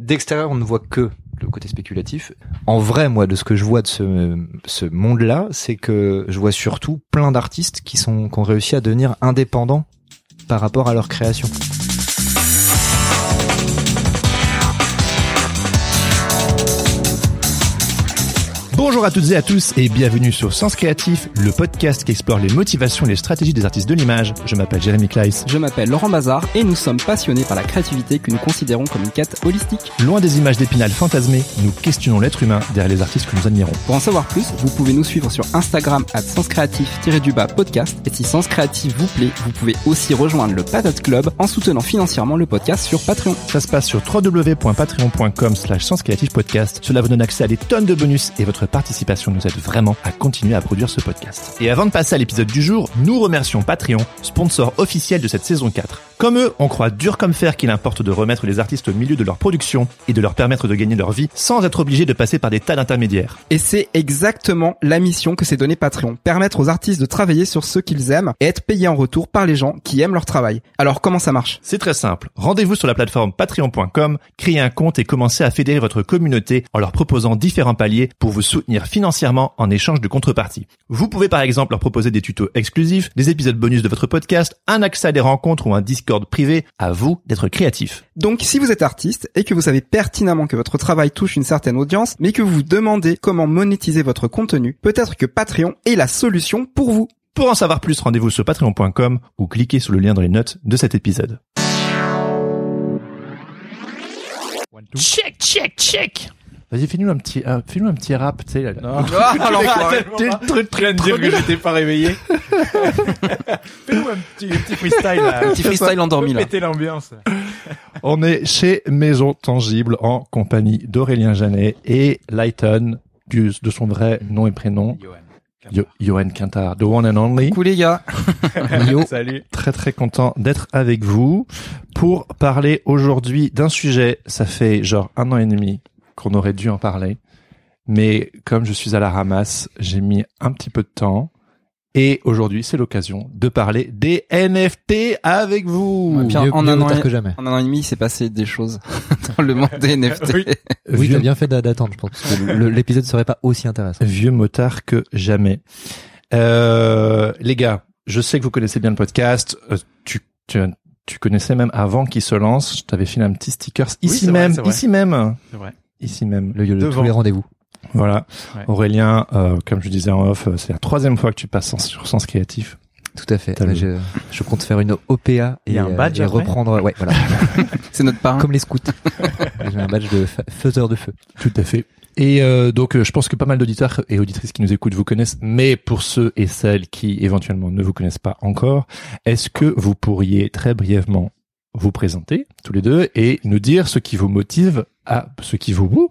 D'extérieur, on ne voit que le côté spéculatif. En vrai, moi, de ce que je vois de ce, monde-là, c'est que je vois surtout plein d'artistes qui sont qui ont réussi à devenir indépendants par rapport à leur création. Bonjour à toutes et à tous et bienvenue sur Sens Créatif, le podcast qui explore les motivations et les stratégies des artistes de l'image. Je m'appelle Jérémy Kleiss. Je m'appelle Laurent Bazar et nous sommes passionnés par la créativité que nous considérons comme une quête holistique. Loin des images d'épinal fantasmées, nous questionnons l'être humain derrière les artistes que nous admirons. Pour en savoir plus, vous pouvez nous suivre sur Instagram à senscreatif-du-bas podcast et si Sens Créatif vous plaît, vous pouvez aussi rejoindre le Patate Club en soutenant financièrement le podcast sur Patreon. Ça se passe sur www.patreon.com slash podcast. Cela vous donne accès à des tonnes de bonus et votre participation nous aide vraiment à continuer à produire ce podcast. Et avant de passer à l'épisode du jour, nous remercions Patreon, sponsor officiel de cette saison 4. Comme eux, on croit dur comme fer qu'il importe de remettre les artistes au milieu de leur production et de leur permettre de gagner leur vie sans être obligés de passer par des tas d'intermédiaires. Et c'est exactement la mission que s'est donnée Patreon. Permettre aux artistes de travailler sur ce qu'ils aiment et être payés en retour par les gens qui aiment leur travail. Alors comment ça marche? C'est très simple. Rendez-vous sur la plateforme patreon.com, créez un compte et commencez à fédérer votre communauté en leur proposant différents paliers pour vous soutenir financièrement en échange de contrepartie. Vous pouvez par exemple leur proposer des tutos exclusifs, des épisodes bonus de votre podcast, un accès à des rencontres ou un Discord privé. À vous d'être créatif. Donc si vous êtes artiste et que vous savez pertinemment que votre travail touche une certaine audience, mais que vous vous demandez comment monétiser votre contenu, peut-être que Patreon est la solution pour vous. Pour en savoir plus, rendez-vous sur patreon.com ou cliquez sur le lien dans les notes de cet épisode. Check, check, check. Vas-y, fais-nous un petit, euh, fais-nous un petit rap, tu sais. Là, Non. alors, T'es le truc Tu dire que j'étais pas réveillé. Fais-nous un petit, un petit freestyle là. Petit freestyle endormi là. Péter l'ambiance. On est chez Maison Tangible en compagnie d'Aurélien Janet et Lighton, du, de son vrai nom et prénom, Yo- Johan Quintard, the one and only. Coucou les gars. Yo, Salut. très très content d'être avec vous pour parler aujourd'hui d'un sujet. Ça fait genre un an et demi qu'on aurait dû en parler, mais comme je suis à la ramasse, j'ai mis un petit peu de temps. Et aujourd'hui, c'est l'occasion de parler des NFT avec vous. Mieux- en mieux un an et- que jamais. En un an et demi, il s'est passé des choses dans le monde des NFT. Oui. Oui, t'as bien fait d'a- d'attendre, je pense. parce que le- L'épisode serait pas aussi intéressant. Vieux motard que jamais. Euh, les gars, je sais que vous connaissez bien le podcast. Euh, tu, tu, tu connaissais même avant qu'il se lance. Je t'avais filé un petit sticker ici c'est même, c'est vrai. ici même, C'est vrai. Ici même. Le, le Devant. tous les rendez-vous. Voilà. Ouais. Aurélien, euh, comme je disais en off, euh, c'est la troisième fois que tu passes sur Sens Créatif. Tout à fait. Bah, je, je compte faire une OPA et, un euh, badge et après reprendre, ouais, voilà. C'est notre parrain. Comme les scouts. J'ai un badge de fa- faiseur de feu. Tout à fait. Et euh, donc, euh, je pense que pas mal d'auditeurs et auditrices qui nous écoutent vous connaissent, mais pour ceux et celles qui éventuellement ne vous connaissent pas encore, est-ce que vous pourriez très brièvement vous présenter tous les deux et nous dire ce qui vous motive à ce qui vous Ouh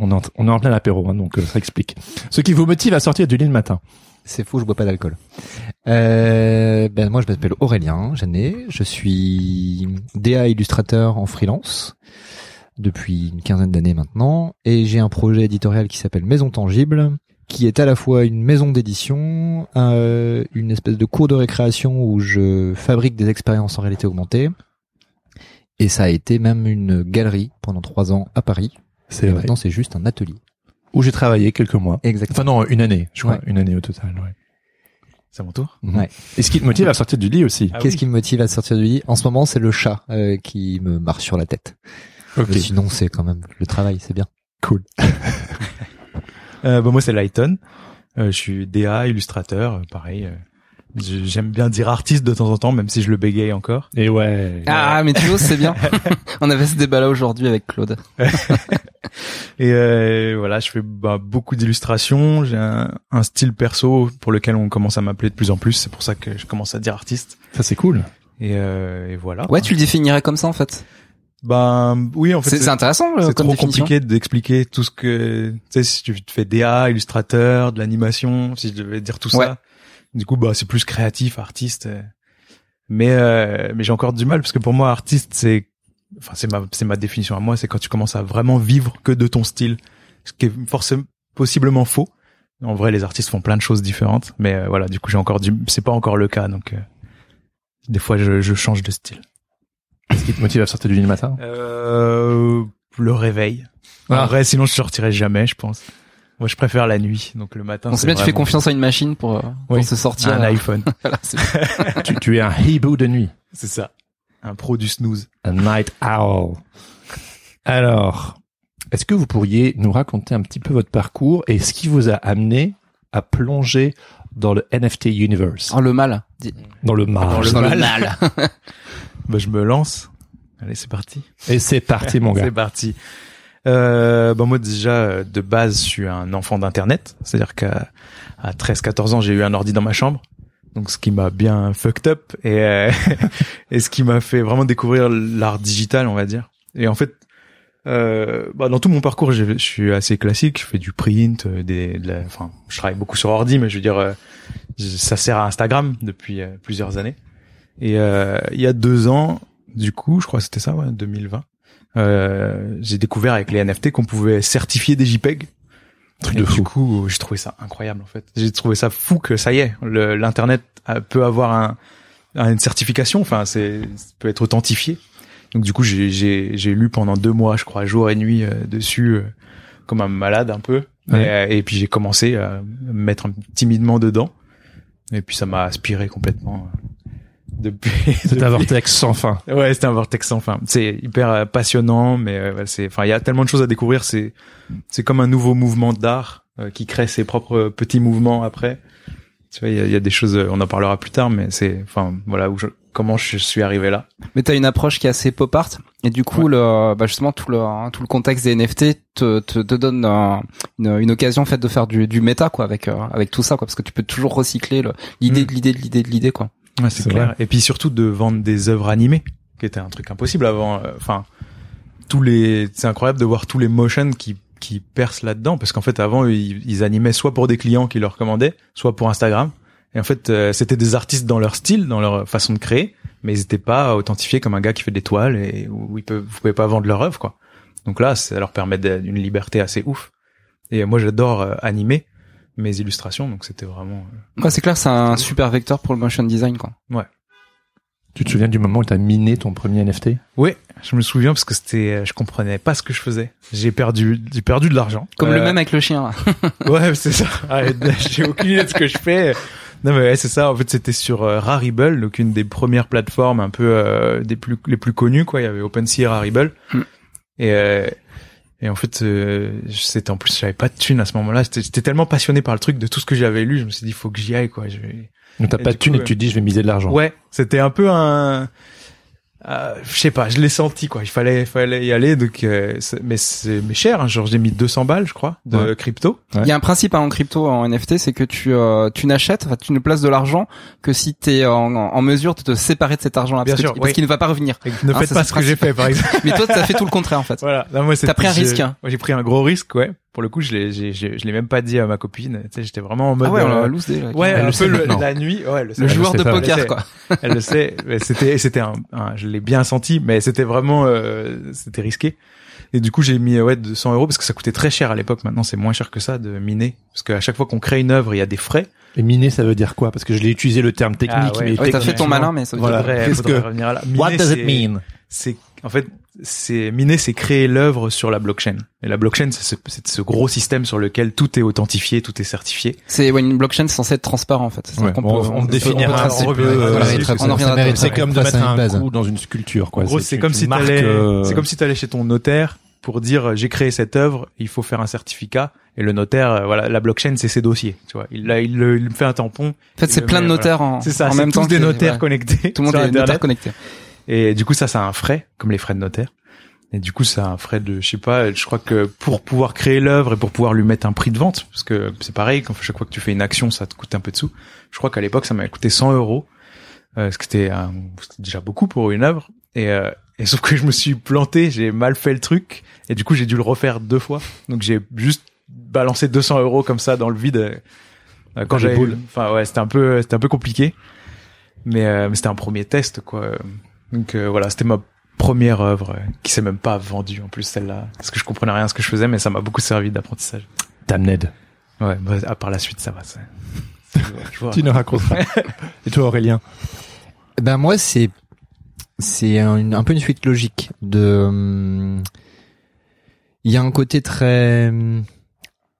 on est en, on est en plein apéro, hein, donc euh, ça explique. Ce qui vous motive à sortir du lit le matin. C'est faux, je bois pas d'alcool. Euh, ben moi je m'appelle Aurélien Jeannet, je suis DA illustrateur en freelance depuis une quinzaine d'années maintenant et j'ai un projet éditorial qui s'appelle Maison Tangible qui est à la fois une maison d'édition, euh, une espèce de cours de récréation où je fabrique des expériences en réalité augmentée et ça a été même une galerie pendant trois ans à Paris. C'est maintenant c'est juste un atelier. Où j'ai travaillé quelques mois. Exactement. Enfin non, une année, je crois, Ouais. une année au total. Ouais. C'est à mon tour. Ouais. Et ce qui te motive à sortir du lit aussi. Ah Qu'est-ce oui. qui me motive à sortir du lit? En ce moment, c'est le chat euh, qui me marche sur la tête. Ok, Mais sinon, c'est quand même le travail, c'est bien. cool. Euh, bah, moi, c'est Lighton. Euh, je suis DA, illustrateur, euh, pareil. J'aime bien dire artiste de temps en temps, même si je le bégaye encore. Et ouais. Ah, mais tu vois, c'est bien. On avait ce débat là aujourd'hui avec Claude. Et euh, voilà, je fais bah, beaucoup d'illustrations. J'ai un, un style perso pour lequel on commence à m'appeler de plus en plus. C'est pour ça que je commence à dire artiste. Ça c'est cool. Et, euh, et voilà. Ouais, tu le définirais comme ça en fait. Ben oui, en fait, C'est intéressant euh, c'est trop définition. compliqué d'expliquer tout ce que tu sais si tu fais DA, illustrateur, de l'animation, si je devais dire tout Ouais. ça. Du coup, bah c'est plus créatif, artiste. euh. Mais euh, mais j'ai encore du mal parce que pour moi artiste c'est enfin c'est ma c'est ma définition à moi, c'est quand tu commences à vraiment vivre que de ton style, ce qui est forcément possiblement faux. En vrai, les artistes font plein de choses différentes, mais euh, voilà, du coup, j'ai encore du c'est pas encore le cas donc euh, des fois je, je change de style. Qu'est-ce qui te motive à sortir du lit le matin? Euh, le réveil. Ah. En vrai, sinon je sortirais jamais, je pense. Moi, je préfère la nuit, donc le matin. On sait bien, tu fais confiance à une machine pour, euh, pour Oui. se sortir. un iPhone. Voilà, tu, tu es un hibou de nuit. C'est ça. Un pro du snooze. A night owl. Alors, est-ce que vous pourriez nous raconter un petit peu votre parcours et ce qui vous a amené à plonger dans le NFT universe, Oh, le mal. Dans le marge. Dans le mal. Bah, je me lance. Allez, c'est parti. Et c'est parti, mon gars. C'est parti. Euh, bah moi déjà de base je suis un enfant d'internet, c'est-à-dire qu'à à 13-14 ans j'ai eu un ordi dans ma chambre, donc ce qui m'a bien fucked up et euh, et ce qui m'a fait vraiment découvrir l'art digital on va dire. Et en fait euh, bah, dans tout mon parcours je suis assez classique, je fais du print, euh, des, de enfin je travaille beaucoup sur ordi mais je veux dire euh, ça sert à Instagram depuis euh, plusieurs années. Et il y a deux ans du coup je crois que c'était ça ouais 2020 euh, j'ai découvert avec les NFT qu'on pouvait certifier des JPEG. Truc Et de du fou. coup, j'ai trouvé ça incroyable en fait. J'ai trouvé ça fou que ça y est, l'internet a- peut avoir un, un- une certification. Enfin, c'est ça peut être authentifié. Donc du coup, j'ai lu pendant deux mois, je crois, jour et nuit euh, dessus, euh, comme un malade un peu. Ouais. Et, euh, et puis j'ai commencé à me mettre un- timidement dedans. Et puis ça m'a aspiré complètement. Depuis, C'est un vortex sans fin. Ouais, c'était un vortex sans fin. C'est hyper euh, passionnant, mais euh, ouais, c'est, enfin, il y a tellement de choses à découvrir. C'est, c'est comme un nouveau mouvement d'art euh, qui crée ses propres euh, petits mouvements après. Tu vois, il y a, il y a des choses, euh, on en parlera plus tard, mais c'est, enfin, voilà où je, comment je suis arrivé là. Mais t'as une approche qui est assez pop art et du coup le bah justement tout le hein, tout le contexte des NFT te te, te donne un- une, une occasion en fait de faire du du méta quoi avec euh, avec tout ça quoi parce que tu peux toujours recycler le- l'idée Mm. de l'idée de l'idée de l'idée quoi. Ouais, c'est clair. vrai. Et puis surtout de vendre des œuvres animées, qui était un truc impossible avant. euh, Enfin, tous les, c'est incroyable de voir tous les motions qui qui percent là-dedans, parce qu'en fait avant ils, ils animaient soit pour des clients qui leur commandaient, soit pour Instagram. Et en fait, euh, c'était des artistes dans leur style, dans leur façon de créer, mais ils n'étaient pas authentifiés comme un gars qui fait des toiles et où ils peuvent, vous pouvez pas vendre leur œuvre, quoi. Donc là, ça leur permet d'une liberté assez ouf. Et moi, j'adore euh, animer mes illustrations, donc c'était vraiment. euh, Ouais, c'est clair, c'est un super vecteur pour le motion design quoi. Tu te souviens du moment où tu as miné ton premier NFT Oui, je me souviens parce que c'était, euh, je comprenais pas ce que je faisais. J'ai perdu, j'ai perdu de l'argent. Comme le Euh, même avec le chien. là. Ouais, c'est ça. J'ai aucune idée de ce que je fais. Non mais ouais, c'est ça. En fait, c'était sur euh, Rarible, donc une des premières plateformes un peu euh, des plus les plus connues quoi. Il y avait OpenSea et Rarible. Hmm. Et euh, et en fait, euh, c'était en plus j'avais pas de thune à ce moment-là. J'étais tellement passionné par le truc de tout ce que j'avais lu, je me suis dit faut que j'y aille quoi. Je vais... Donc t'as pas de thune et tu te dis je vais miser de l'argent. Ouais, c'était un peu un euh, je sais pas, je l'ai senti quoi. Il fallait, fallait y aller. Donc, euh, c'est- mais c'est mais cher. Hein, genre j'ai mis 200 balles, je crois, de Ouais. crypto. Ouais. Il y a un principe hein, en crypto en NFT, c'est que tu euh, tu n'achètes, enfin, tu ne places de l'argent que si tu es en, en mesure de te séparer de cet argent-là Bien parce, parce qu'il ne va pas revenir. Et ne Ah, faites ça, pas ce que j'ai fait, par exemple. Mais toi, t'as fait tout le contraire en fait. Voilà. Non, moi, c'est- T'as pris un risque, hein. Moi, j'ai pris un gros risque, ouais. Pour le coup, je l'ai, j'ai, j'ai- je l'ai même pas dit à ma copine. Tu sais, j'étais vraiment en mode. Ah ouais, on euh, l'a loose ouais, Elle un le peu sait le- maintenant. la nuit. Ouais, elle le, sait. Le Elle joueur sait de pas, poker quoi. Elle le sait. Mais c'était, c'était un, un- je l'ai bien senti, mais c'était vraiment, euh, c'était risqué. Et du coup, j'ai mis ouais 200 euros parce que ça coûtait très cher à l'époque. Maintenant, c'est moins cher que ça de miner, parce qu'à chaque fois qu'on crée une œuvre, il y a des frais. Et miner ça veut dire quoi? Parce que je l'ai utilisé le terme technique Ah ouais. mais Ouais, t'as fait ton malin, mais ça veut Voilà. dire. Faudrait que- revenir à là. What does it mean? C'est en fait c'est miner c'est créer l'œuvre sur la blockchain et la blockchain c'est ce, c'est ce gros système sur lequel tout est authentifié tout est certifié C'est ouais, une blockchain c'est censé être transparent en fait. C'est ça Ouais, qu'on bon, peut- on peut- définira on euh, c'est- c'est- ça- on en reviendra. C'est comme de mettre c'est une un base. coup dans une sculpture, quoi. en gros c'est tu- comme tu si euh, c'est comme si t'allais chez ton notaire pour dire euh, j'ai créé cette œuvre il faut faire un certificat et le notaire euh, voilà la blockchain c'est ses dossiers tu vois il là il, me fait un tampon En fait, c'est plein de notaires en, c'est c'est même tous temps. des que- notaires connectés Tout le monde est notaire connecté. Et du coup, ça, ça a un frais, comme les frais de notaire. Et du coup, ça a un frais de, je sais pas, je crois que pour pouvoir créer l'œuvre et pour pouvoir lui mettre un prix de vente, parce que c'est pareil, quand chaque fois que tu fais une action, ça te coûte un peu de sous. Je crois qu'à l'époque, ça m'avait coûté 100 euros euh, ce qui était, déjà beaucoup pour une œuvre. Et, euh, et sauf que je me suis planté, j'ai mal fait le truc, et du coup j'ai dû le refaire deux fois. Donc j'ai juste balancé 200 euros comme ça dans le vide euh, quand j'avais. Enfin ouais, c'était un peu, c'était un peu compliqué, mais, euh, mais c'était un premier test quoi. Donc euh, voilà, c'était ma première œuvre euh, qui s'est même pas vendue en plus celle-là, parce que je comprenais rien à ce que je faisais, mais ça m'a beaucoup servi d'apprentissage. Damned. Ouais, bah, à part la suite, ça va. vois. Tu nous raconteras. Et toi, Aurélien Ben moi c'est c'est un, un peu une suite logique de hum, il y a un côté très hum,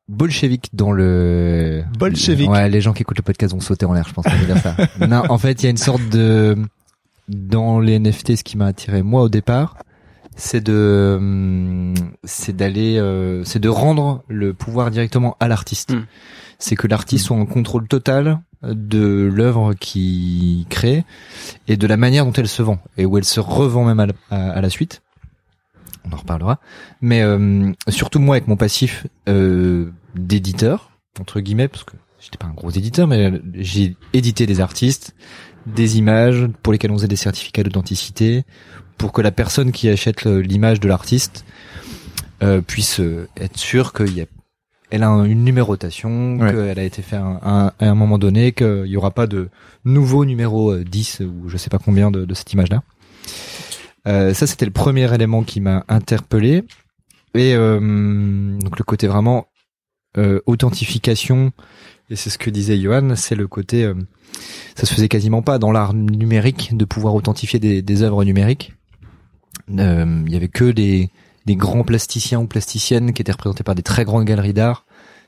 bolchevique dans le Bolchevique. Ouais, les gens qui écoutent le podcast vont sauter en l'air, je pense qu'on va dire ça. non, en fait, il y a une sorte de dans les NFT ce qui m'a attiré moi au départ, c'est de hum, c'est d'aller euh, c'est de rendre le pouvoir directement à l'artiste. Hmm. C'est que l'artiste soit en contrôle total de l'œuvre qu'il crée et de la manière dont elle se vend et où elle se revend même à la, à- à la suite. On en reparlera. Mais euh, surtout moi avec mon passif euh, d'éditeur entre guillemets parce que j'étais pas un gros éditeur mais j'ai édité des artistes, des images pour lesquelles on faisait des certificats d'authenticité pour que la personne qui achète l'image de l'artiste euh, puisse euh, être sûre qu'il y a elle a un- une numérotation, Ouais. qu'elle a été faite à un moment donné, qu'il y aura pas de nouveau numéro euh, 10 ou je sais pas combien de, de cette image-là. Euh, ça, c'était le premier élément qui m'a interpellé. Et euh, donc le côté vraiment euh, authentification, et c'est ce que disait Johan, c'est le côté, euh, ça se faisait quasiment pas dans l'art numérique de pouvoir authentifier des, œuvres numériques. Euh, Il y avait que des, grands plasticiens ou plasticiennes qui étaient représentés par des très grandes galeries d'art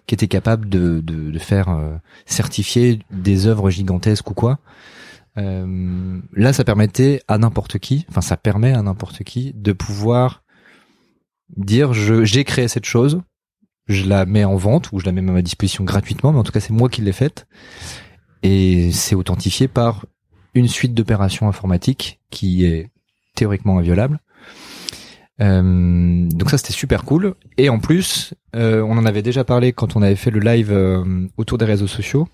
qui étaient capables de, faire euh, certifier des œuvres gigantesques ou quoi. Là, ça permettait à n'importe qui, enfin ça permet à n'importe qui de pouvoir dire j'ai créé cette chose, je la mets en vente ou je la mets même à disposition gratuitement, mais en tout cas c'est moi qui l'ai faite et c'est authentifié par une suite d'opérations informatiques qui est théoriquement inviolable. Euh, donc ça c'était super cool et en plus euh, on en avait déjà parlé quand on avait fait le live euh, autour des réseaux sociaux.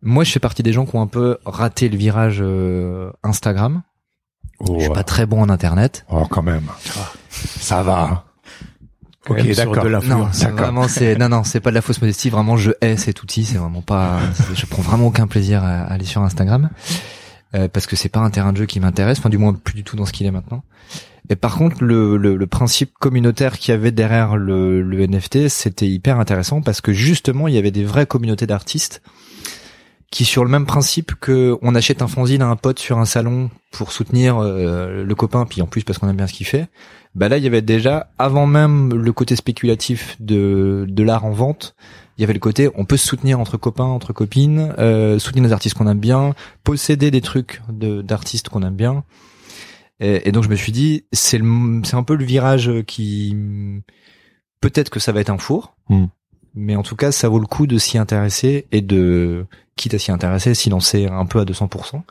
Moi je fais partie des gens qui ont un peu raté le virage euh, Instagram. Oh, Je suis pas très bon en internet. oh, quand même. Ça va. Ok, d'accord. Non, vraiment c'est non non c'est pas de la fausse modestie. Vraiment je hais cet outil. C'est vraiment pas. Je prends vraiment aucun plaisir à, à aller sur Instagram euh, parce que c'est pas un terrain de jeu qui m'intéresse. Enfin du moins plus du tout dans ce qu'il est maintenant. Et par contre le, le, le principe communautaire qu'il y avait derrière le, le NFT c'était hyper intéressant parce que justement il y avait des vraies communautés d'artistes qui sur le même principe que on achète un fanzine à un pote sur un salon pour soutenir euh, le copain puis en plus parce qu'on aime bien ce qu'il fait. Bah là il y avait déjà avant même le côté spéculatif de de l'art en vente il y avait le côté on peut se soutenir entre copains entre copines euh, soutenir des artistes qu'on aime bien posséder des trucs d'artistes qu'on aime bien. Et, donc je me suis dit c'est c'est un peu le virage qui peut-être que ça va être un four. Hmm. Mais en tout cas ça vaut le coup de s'y intéresser et de quitte à s'y intéresser s'y lancer un peu à 200%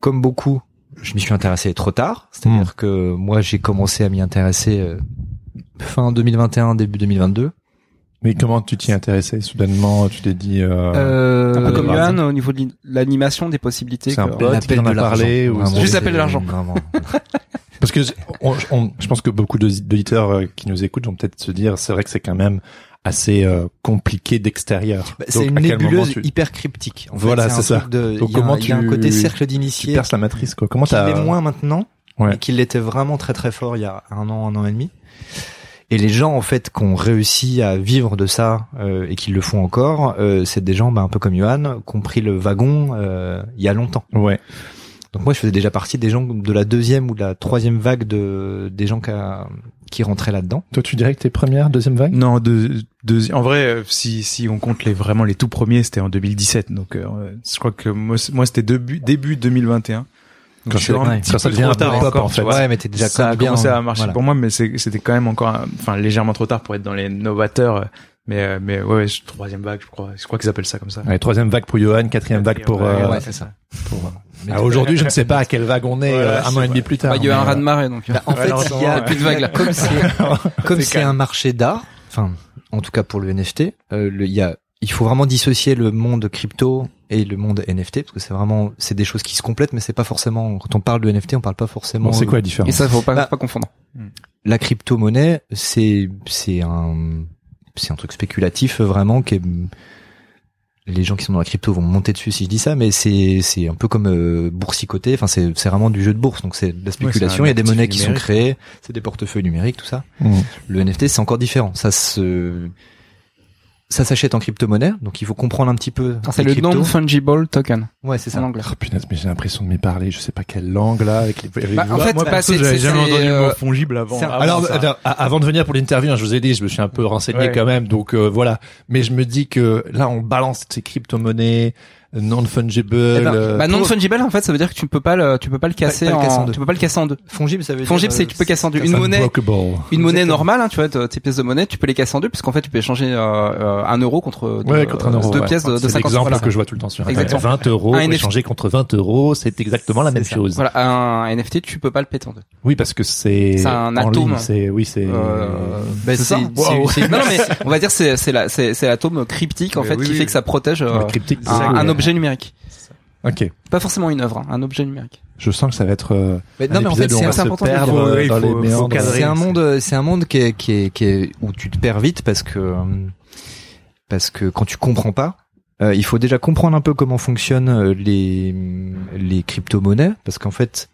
comme beaucoup je m'y suis intéressé trop tard c'est-à-dire que moi j'ai commencé à m'y intéresser euh, fin 2021 début 2022 Mais comment tu t'y intéressais soudainement Tu t'es dit. Euh... euh, Un peu comme. Johan au niveau de l'animation des possibilités. C'est un que- pote qui en de a parlé ou Vraiment, Juste l'appel de l'argent. vraiment. Parce que on, on- je pense que beaucoup de- d'auditeurs qui nous écoutent vont peut-être se dire, c'est vrai que c'est quand même assez euh, compliqué d'extérieur. Bah, c'est une nébuleuse tu, hyper cryptique. En Voilà, c'est ça. de- Donc il y a un- y a un tu- côté cercle tu d'initié perces la matrice quoi Comment t'as moins maintenant, Ouais. mais qui l'était vraiment très très fort il y a un an, un an et demi. Et les gens en fait qui ont réussi à vivre de ça euh, et qui le font encore, euh, c'est des gens bah, un peu comme Johan, qui ont pris le wagon euh, il y a longtemps. Ouais. Donc moi je faisais déjà partie des gens de la deuxième ou de la troisième vague de des gens qui, a- qui rentraient là-dedans. Toi, tu dirais que t'es première, deuxième vague? Non, deux, deux- en vrai, euh, si si on compte les vraiment les tout premiers, c'était en 2017. Donc, euh, je crois que moi, c'était début début 2021. Donc, Quand je suis un ouais, petit quand ça devient trop tard encore, en fait. Ouais, mais t'es déjà ça a quand bien, commencé à marcher voilà. pour moi, mais c'est- c'était quand même encore, enfin légèrement trop tard pour être dans les novateurs. Euh, Mais euh, mais ouais, troisième vague, je crois. Je crois qu'ils appellent ça comme ça. Ouais, troisième vague pour Johan, quatrième vague pour. Euh, ouais, c'est ça. pour- Mais Ah, Aujourd'hui, je ne sais pas à quelle vague on est Voilà, euh, un je an et demi plus tard. Bah, il y a eu un raz de marée donc. Bah, en fait, alors, il y a ouais. plus de vagues là. comme c'est comme C'est un marché d'art, enfin en tout cas pour le NFT, euh, le- il y a il faut vraiment dissocier le monde crypto et le monde NFT parce que c'est vraiment c'est des choses qui se complètent mais c'est pas forcément quand on parle de NFT on parle pas forcément Bon, c'est quoi la Et différence ça, faut pas, Bah, pas confondre. la crypto-monnaie, c'est c'est un c'est un truc spéculatif euh, vraiment qui est les gens qui sont dans la crypto vont monter dessus si je dis ça, mais c'est c'est un peu comme euh, boursicoter. Enfin, c'est c'est vraiment du jeu de bourse, donc c'est de la spéculation. Il y a des monnaies qui sont créées, c'est des portefeuilles numériques, tout ça. Mhm. Le NFT, c'est encore différent. Ça se ça s'achète en crypto-monnaie, donc il faut comprendre un petit peu. Ah, C'est le non-fungible token Ouais, c'est en ça. anglais. Oh punaise, mais j'ai l'impression de m'y parler, je sais pas quelle langue là, avec les... Bah, en fait, Moi, bah, j'avais jamais entendu le euh, mot avant. c'est un- avant Alors, attends, a- avant de venir pour l'interview, hein, je vous ai dit, je me suis un peu renseigné Ouais. quand même, donc euh, voilà. Mais je me dis que là, on balance ces crypto-monnaies non fungible. Eh ben, euh, Bah non pour- fungible en fait ça veut dire que tu peux pas le tu peux pas le casser, pas le casser en en, deux. tu peux pas le casser en deux. Fongible, ça veut Fungible dire. c'est que tu peux casser en deux. Une monnaie une monnaie normale hein, tu vois tes pièces de monnaie tu peux les casser en deux puisqu'en fait tu peux échanger euh, euh, un euro contre deux, Ouais, contre un euro. deux ouais. pièces de, de C'est 50 l'exemple voilà. que je vois tout le temps sur Internet. Exactement. 20 euros Un NFT. échangé contre 20 euros, c'est exactement la C'est même ça. chose. Voilà, un NFT tu peux pas le péter en deux. Oui, parce que c'est C'est un en atome. C'est oui, c'est. Euh, Bah, c'est c'est- c'est- c'est- Non mais on va dire c'est c'est la c'est c'est l'atome cryptique en fait qui fait que ça protège euh, c'est un, ça. Objet numérique. Ok. Pas forcément une œuvre, hein, un objet numérique. Je sens que ça va être. euh, Mais un non, mais en fait, c'est important euh. C'est un monde, c'est un monde qui est, qui est, qui est où tu te perds vite parce que euh, parce que quand tu comprends pas, euh, il faut déjà comprendre un peu comment fonctionnent les les crypto-monnaies parce qu'en fait,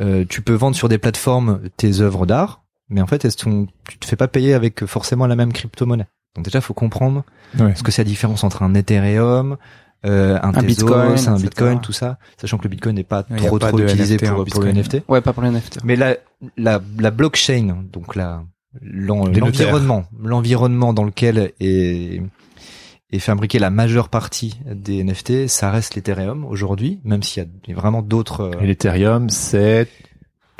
euh, tu peux vendre sur des plateformes tes œuvres d'art, mais en fait, elles sont, tu te fais pas payer avec forcément la même crypto-monnaie. Donc déjà, faut comprendre Ouais. ce que c'est la différence entre un Ethereum, euh, un, Un Tezos, Bitcoin, un etc. Bitcoin, tout ça, sachant que le Bitcoin n'est pas trop pas trop utilisé NFT pour, pour le. NFT. Ouais, pas pour les NFT. Mais la, la, la blockchain, donc la, l'environnement, l'environnement dans lequel est, est fabriquée la majeure partie des NFT, ça reste l'Ethereum aujourd'hui, même s'il y a vraiment d'autres. euh, Et l'Ethereum, c'est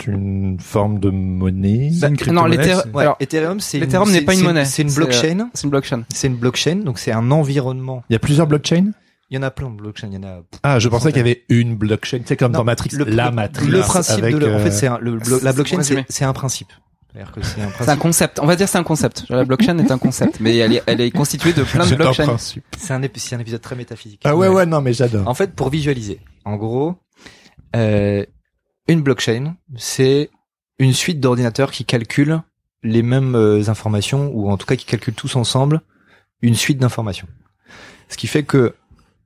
une forme de monnaie. Une non, ouais, alors, Ethereum, c'est une- l'Ethereum n'est pas une monnaie. C'est une C'est, euh, blockchain. C'est une blockchain. C'est une blockchain, donc c'est un environnement. Il y a plusieurs blockchains? Il y en a plein de blockchains. Il y en a. Ah, je pensais qu'il y avait une blockchain. C'est comme Non, dans Matrix, le, la Matrix. Le principe avec, de, le- en euh, fait, c'est un- le, blo- la c'est blockchain, c'est c'est un principe. C'est un C'est concept. On va dire c'est un concept. La blockchain est un concept, mais elle est, elle est constituée de plein de c'est blockchains. principe. C'est un, ép- c'est un épisode très métaphysique. Ah ouais, ouais, non, mais j'adore. En fait, pour visualiser, en gros, euh, une blockchain, c'est une suite d'ordinateurs qui calculent les mêmes euh, informations, ou en tout cas qui calculent tous ensemble une suite d'informations. Ce qui fait que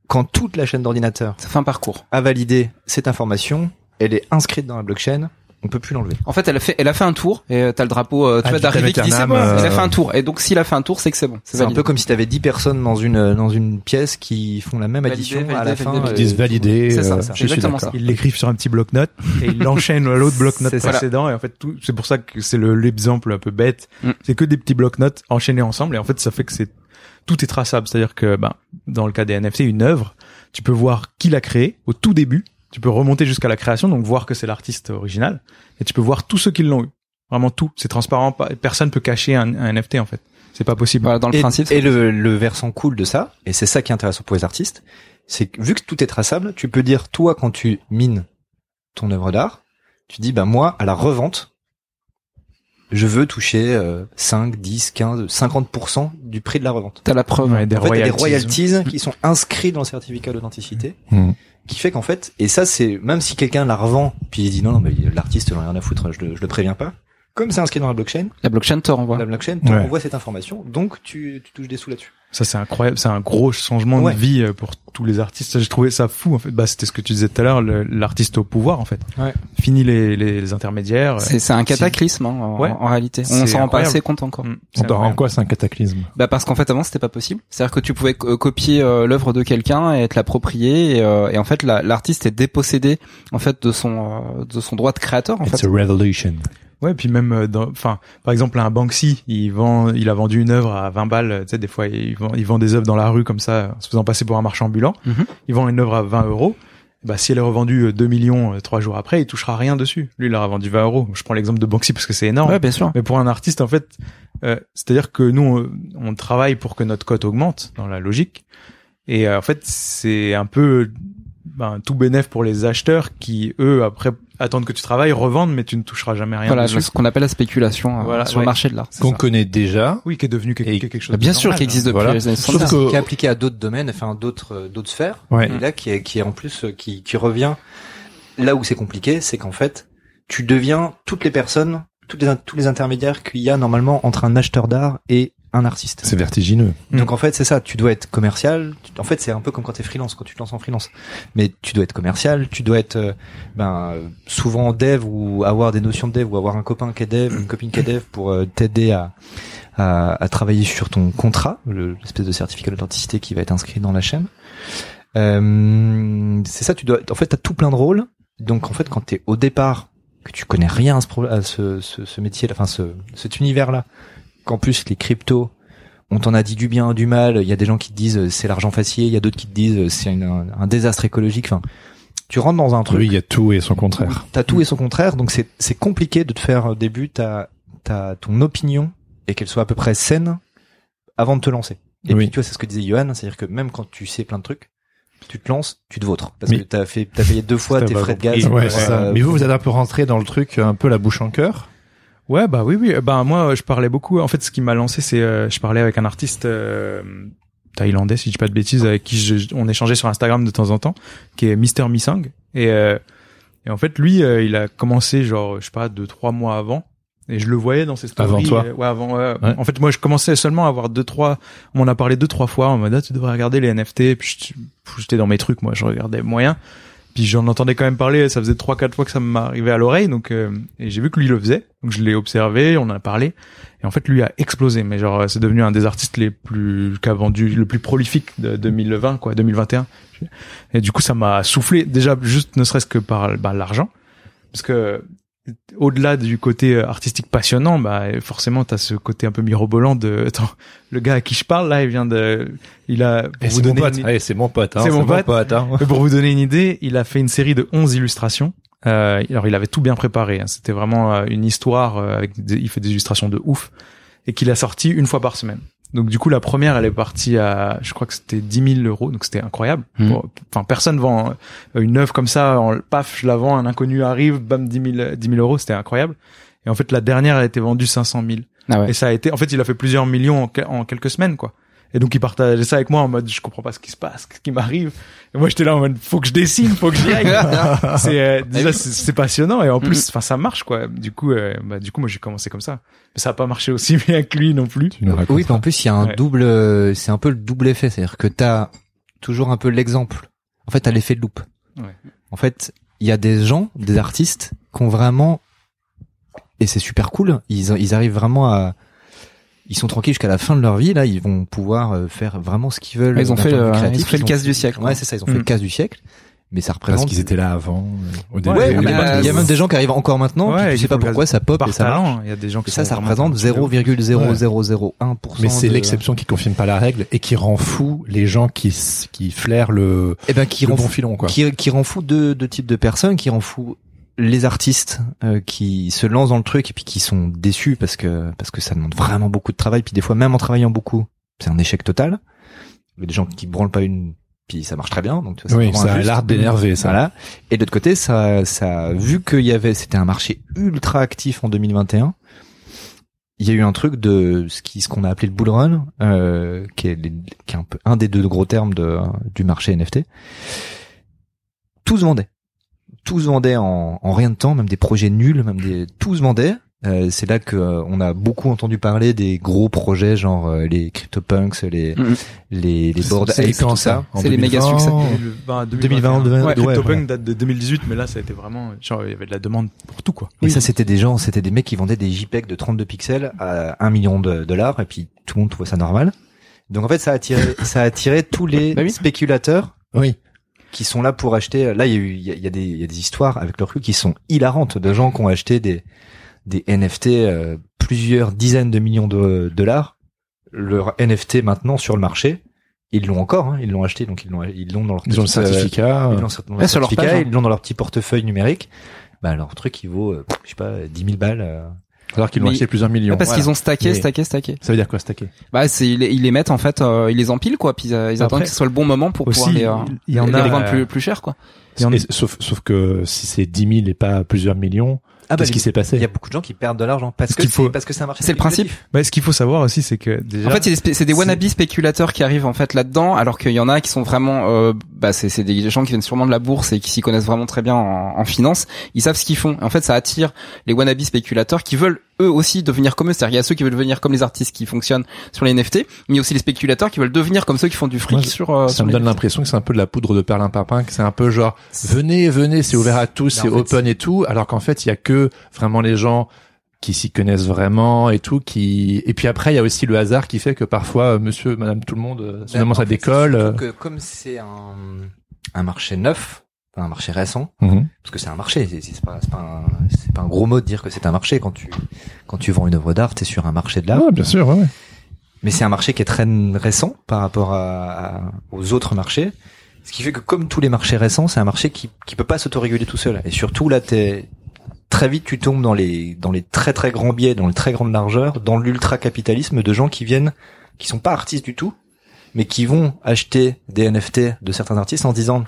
quand toute la chaîne d'ordinateurs Ça fait un parcours. a validé cette information, elle est inscrite dans la blockchain, on peut plus l'enlever. En fait, elle a fait, elle a fait un tour et euh, t'as le drapeau, euh, tu Ah, vois, d'arrivée qui dit c'est bon. euh, Il a fait un tour. Et donc, s'il a fait un tour, c'est que c'est bon. C'est un peu comme si tu avais 10 personnes dans une dans une pièce qui font la même Validé, addition à validé, la fin. Ils disent valider. C'est ça, euh, exactement ça. Ils l'écrivent sur un petit bloc-notes et ils l'enchaînent à l'autre bloc-notes précédent et en fait tout c'est pour ça que c'est le l'exemple un peu bête Mm. c'est que des petits bloc-notes enchaînés ensemble et en fait ça fait que c'est tout est traçable. C'est-à-dire que ben dans le cas des NFT une œuvre tu peux voir qui l'a créée au tout début. Tu peux remonter jusqu'à la création donc voir que c'est l'artiste original. Et tu peux voir tous ceux qui l'ont eu. Vraiment tout. C'est transparent. Personne peut cacher un, un NFT en fait. C'est pas possible. Voilà, dans le et, principe. et le, le versant cool de ça, et c'est ça qui est intéressant pour les artistes, c'est que vu que tout est traçable, tu peux dire toi quand tu mines ton œuvre d'art, tu dis bah moi à la revente, je veux toucher euh, 5, 10, 15, 50% du prix de la revente. T'as la preuve. Ouais, des En fait, il y a des royalties. royalties qui sont inscrits dans le certificat d'authenticité, Mhm. qui fait qu'en fait, et ça c'est même si quelqu'un la revend, puis il dit non non mais l'artiste j'en ai rien à foutre, je le, je le préviens pas. Comme c'est inscrit dans la blockchain, La blockchain te renvoie. la blockchain Ouais. t'envoie cette information, donc tu, tu touches des sous là-dessus. Ça c'est incroyable, c'est un gros changement Ouais. de vie euh, pour tous les artistes. J'ai trouvé ça fou en fait. Bah c'était ce que tu disais tout à l'heure, l'artiste au pouvoir en fait. Ouais. Fini les, les, les intermédiaires. C'est, c'est un cataclysme, hein, en, Ouais. en réalité. On s'en rend pas assez compte encore. Mm, En, quoi c'est un cataclysme? Bah parce qu'en fait avant c'était pas possible. C'est-à-dire que tu pouvais co- copier euh, l'œuvre de quelqu'un et te l'approprier et, euh, et en fait la- l'artiste est dépossédé en fait de son euh, de son droit de créateur en It's fait. a revolution. Ouais, puis même euh, dans enfin par exemple un Banksy, il vend il a vendu une œuvre à 20 balles, tu sais des fois il vend il vend des œuvres dans la rue comme ça en se faisant passer pour un marchand ambulant. Mhm. Il vend une œuvre à 20 euros. Bah si elle est revendue euh, 2 millions euh, trois jours après, il touchera rien dessus. Lui il aura vendu 20 euros. Je prends l'exemple de Banksy parce que c'est énorme. Ouais bien sûr. Mais pour un artiste, en fait, euh, c'est-à-dire que nous, on, on travaille pour que notre cote augmente dans la logique. Et euh, en fait, c'est un peu ben, tout bénéf pour les acheteurs qui eux après attendent que tu travailles, revendent, mais tu ne toucheras jamais rien Voilà, dessus. ce qu'on appelle la spéculation euh, Voilà, sur le marché de l'art. Qu'on connaît déjà. Oui, qui est devenu quelque, Et- quelque chose. Bah, de bien sûr normal, qu'il existe depuis Voilà. les années Sauf 70. que- qui est appliqué à d'autres domaines, enfin d'autres euh, d'autres sphères. Ouais. Et là, qui est qui est en plus euh, qui qui revient là où c'est compliqué, c'est qu'en fait, tu deviens toutes les personnes, toutes les tous les intermédiaires qu'il y a normalement entre un acheteur d'art et un artiste. C'est vertigineux. Donc en fait, c'est ça, tu dois être commercial. En fait, c'est un peu comme quand tu es freelance, quand tu te lances en freelance. Mais tu dois être commercial, tu dois être euh, ben souvent dev ou avoir des notions de dev ou avoir un copain qui est dev, une copine qui est dev pour euh, t'aider à, à à travailler sur ton contrat, le- l'espèce de certificat d'authenticité qui va être inscrit dans la chaîne. Euh, c'est ça, tu dois en fait tu as tout plein de rôles. Donc en fait, quand tu es au départ que tu connais rien à ce à ce, ce, ce métier, enfin ce cet univers là, qu'en plus les cryptos on t'en a dit du bien, du mal. Il y a des gens qui te disent euh, c'est l'argent facile, il y a d'autres qui te disent euh, c'est un, un désastre écologique. Enfin, tu rentres dans un truc. Oui, il y a tout et son contraire. T'as tout et son contraire, donc c'est c'est compliqué de te faire au début ta ta ton opinion et qu'elle soit à peu près saine avant de te lancer. Et Oui. puis tu vois, c'est ce que disait Johan, c'est-à-dire que même quand tu sais plein de trucs, tu te lances, tu te vautres parce Mais- que t'as fait t'as payé deux fois tes frais de gaz. Ouais, euh, Mais vous, vous êtes un peu rentré dans le truc, un peu la bouche en cœur. Ouais, bah oui, oui. Ben moi, je parlais beaucoup. En fait, ce qui m'a lancé, c'est euh, je parlais avec un artiste euh, thaïlandais, si je dis pas de bêtises, avec qui je- on échangeait sur Instagram de temps en temps, qui est Mister Misang. Et, euh, et en fait, lui, euh, il a commencé genre, je sais pas, deux trois mois avant. Et je le voyais dans ses stories. Avant toi euh, ouais, avant. ouais. En fait, moi, je commençais seulement à avoir deux trois. On m'en a parlé deux trois fois. On m'a dit, ah, tu devrais regarder les NFT. Puis je- j'étais dans mes trucs, moi, je regardais moyen. Puis j'en entendais quand même parler, ça faisait trois quatre fois que ça m'arrivait à l'oreille, donc euh, et j'ai vu que lui le faisait, donc je l'ai observé, on en a parlé, et en fait lui a explosé, mais genre c'est devenu un des artistes les plus qui a vendu le plus prolifique de 2020 quoi, 2021. Et du coup ça m'a soufflé déjà juste ne serait-ce que par bah, l'argent, parce que au-delà du côté euh, artistique passionnant, bah forcément t'as ce côté un peu mirobolant de attends, le gars à qui je parle là, il vient de il a pour Et vous donner une- Allez, c'est mon pote. Hein, C'est mon pote. hein. pour vous donner une idée, il a fait une série de 11 illustrations. Euh, alors il avait tout bien préparé. hein. C'était vraiment euh, une histoire euh, avec. Des, il fait des illustrations de ouf et qu'il a sorti une fois par semaine. Donc du coup la première elle est partie à je crois que c'était 10 000 euros donc c'était incroyable. Bon, Enfin personne vend une œuvre comme ça en paf je la vends un inconnu arrive bam 10 000 10 000 euros c'était incroyable. Et en fait la dernière elle a été vendue 500 000. Ah ouais. Et ça a été, en fait, il a fait plusieurs millions en, en quelques semaines, quoi. Et donc il partageait ça avec moi en mode je comprends pas ce qui se passe, ce qui m'arrive. Et moi j'étais là en mode faut que je dessine, faut que j'y aille. c'est euh, déjà c'est passionnant et en plus enfin ça marche quoi. Du coup euh, bah du coup moi j'ai commencé comme ça. Mais ça a pas marché aussi bien que lui non plus. Tu Oui, puis en plus il y a un Ouais. double, euh, c'est un peu le double effet, c'est-à-dire que t'as toujours un peu l'exemple. En fait, t'as l'effet de loupe. Ouais. En fait, il y a des gens, des artistes, qui ont vraiment, et c'est super cool, ils, ils arrivent vraiment à, ils sont tranquilles jusqu'à la fin de leur vie, là, ils vont pouvoir euh, faire vraiment ce qu'ils veulent. Ils ont fait de le- vue ils ont créatif. fait le ont- casse du siècle. Ouais, c'est ça, ils ont fait le casse du siècle. Mais ça Parce représente. qu'ils étaient là avant, euh, au début. Ouais, bah, il y a même des gens qui arrivent encore maintenant, Ouais, puis tu sais pas pourquoi ça pop et ça marche. il y a des gens qui Et ça, ça représente talentueux. 0,0001%. Mais c'est de- l'exception qui confirme pas la règle et qui rend fou les gens qui qui flairent le, Eh ben, qui le rend bon filon quoi. qui, qui rend fou deux, deux types de personnes, qui rend fou les artistes euh, qui se lancent dans le truc et puis qui sont déçus parce que parce que ça demande vraiment beaucoup de travail. Puis des fois même en travaillant beaucoup c'est un échec total. Il y a des gens qui branlent pas une puis ça marche très bien donc tu vois, c'est Oui, ça a l'art d'énerver ça. voilà. Et de l'autre côté ça ça vu qu'il y avait c'était un marché ultra actif en 2021 il y a eu un truc de ce qui ce qu'on a appelé le bull run euh, qui est qui est un peu un des deux gros termes de du marché NFT tout se vendait tout se vendait en, en rien de temps, même des projets nuls, même des tout se vendait. Euh, c'est là que euh, on a beaucoup entendu parler des gros projets genre euh, les CryptoPunks, les Mhm. les les board C'est tout ça C'est les méga 2020, succès. 2020, 2020, 2021. Ouais, ouais, CryptoPunk voilà. date de 2018, mais là ça a été vraiment genre il y avait de la demande pour tout quoi. Et ça c'était des gens, c'était des mecs qui vendaient des JPEG de 32 pixels à 1 million de dollars et puis tout le monde trouvait ça normal. Donc en fait ça a attiré ça a attiré tous les Bah oui. spéculateurs Oui. Qui sont là pour acheter. Là, il y a eu, il y a, il y a des, il y a des histoires avec le recul qui sont hilarantes de gens qui ont acheté des des NFT euh, plusieurs dizaines de millions de dollars. Leur NFT maintenant sur le marché, ils l'ont encore, hein, ils l'ont acheté, donc ils l'ont, ils l'ont dans leur Ils ont le petit, euh, certificat. ils l'ont dans leur page, hein. ils l'ont dans leur petit portefeuille numérique. Bah leur truc, il vaut, euh, je sais pas, 10 000 balles. Alors qu'ils l'ont acheté plusieurs millions. parce Voilà. qu'ils ont stacké, Mais- stacké, stacké. Ça veut dire quoi stacker Bah, c'est ils, les- ils les mettent en fait, euh, ils les empilent quoi, puis euh, ils Après, attendent que ce soit le bon moment pour aussi, pouvoir les, euh, il y en les a, revendre euh, plus, plus cher quoi. Il y en- Et sauf, sauf que si c'est 10 000 et pas plusieurs millions, Ah bah, qu'est-ce qui s'est il passé y a beaucoup de gens qui perdent de l'argent parce Ce que faut- c'est parce que c'est un marché. C'est le principe. Bah, ce qu'il faut savoir aussi, c'est que déjà. En fait, c'est des, wannabe spéculateurs qui arrivent en fait là-dedans, alors qu'il y en a qui sont vraiment, euh, bah, c'est, c'est des gens qui viennent sûrement de la bourse et qui s'y connaissent vraiment très bien en, en finance. Ils savent ce qu'ils font. En fait, ça attire les wannabe spéculateurs qui veulent eux aussi devenir comme eux. C'est-à-dire, il y a ceux qui veulent devenir comme les artistes qui fonctionnent sur les NFT, mais il y a aussi les spéculateurs qui veulent devenir comme ceux qui font du fric Moi, sur. euh, ça sur me donne l'impression que c'est un peu de la poudre de perlimpinpin, que c'est un peu genre venez, venez, c'est ouvert à tous, c'est open et tout, alors qu'en fait il y a que vraiment les gens qui s'y connaissent vraiment et tout, qui et puis après il y a aussi le hasard qui fait que parfois euh, Monsieur, Madame, tout le monde, finalement ça décolle. que comme c'est un un marché neuf, enfin, un marché récent, Mhm. parce que c'est un marché, c'est pas c'est pas un, c'est pas un gros mot de dire que c'est un marché quand tu quand tu vends une œuvre d'art, t'es sur un marché de l'art. Ouais, bien sûr, ouais, ouais. Mais c'est un marché qui est très récent par rapport à, à- aux autres marchés. Ce qui fait que comme tous les marchés récents, c'est un marché qui, qui peut pas s'autoréguler tout seul. Et surtout là, t'es, très vite tu tombes dans les, dans les très très grands biais, dans les très grandes largeurs, dans l'ultra capitalisme de gens qui viennent, qui sont pas artistes du tout, mais qui vont acheter des NFT de certains artistes en se disant,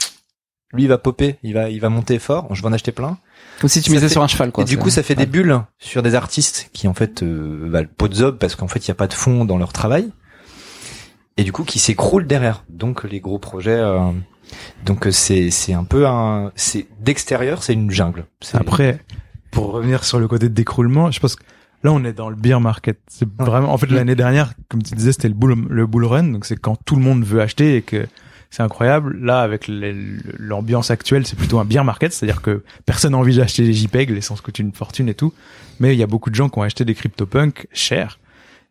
lui il va popper, il va, il va monter fort, je vais en acheter plein. Comme si tu misais fait- sur un cheval quoi. et du coup, ça fait des bulles sur des artistes qui en fait euh, bah, le pot de zob parce qu'en fait il y a pas de fond dans leur travail et du coup qui s'écroulent derrière. Donc les gros projets. euh, donc euh, c'est c'est un peu un c'est d'extérieur c'est une jungle. Après, pour revenir sur le côté de décroulement, je pense que là, on est dans le beer market. C'est Ouais. vraiment, en fait, l'année dernière, comme tu disais, c'était le bull, le bull run. Donc, c'est quand tout le monde veut acheter et que c'est incroyable. Là, avec l'ambiance actuelle, c'est plutôt un beer market. C'est-à-dire que personne n'a envie d'acheter les JPEG, les sens coûtent une fortune et tout. Mais il y a beaucoup de gens qui ont acheté des CryptoPunk chers,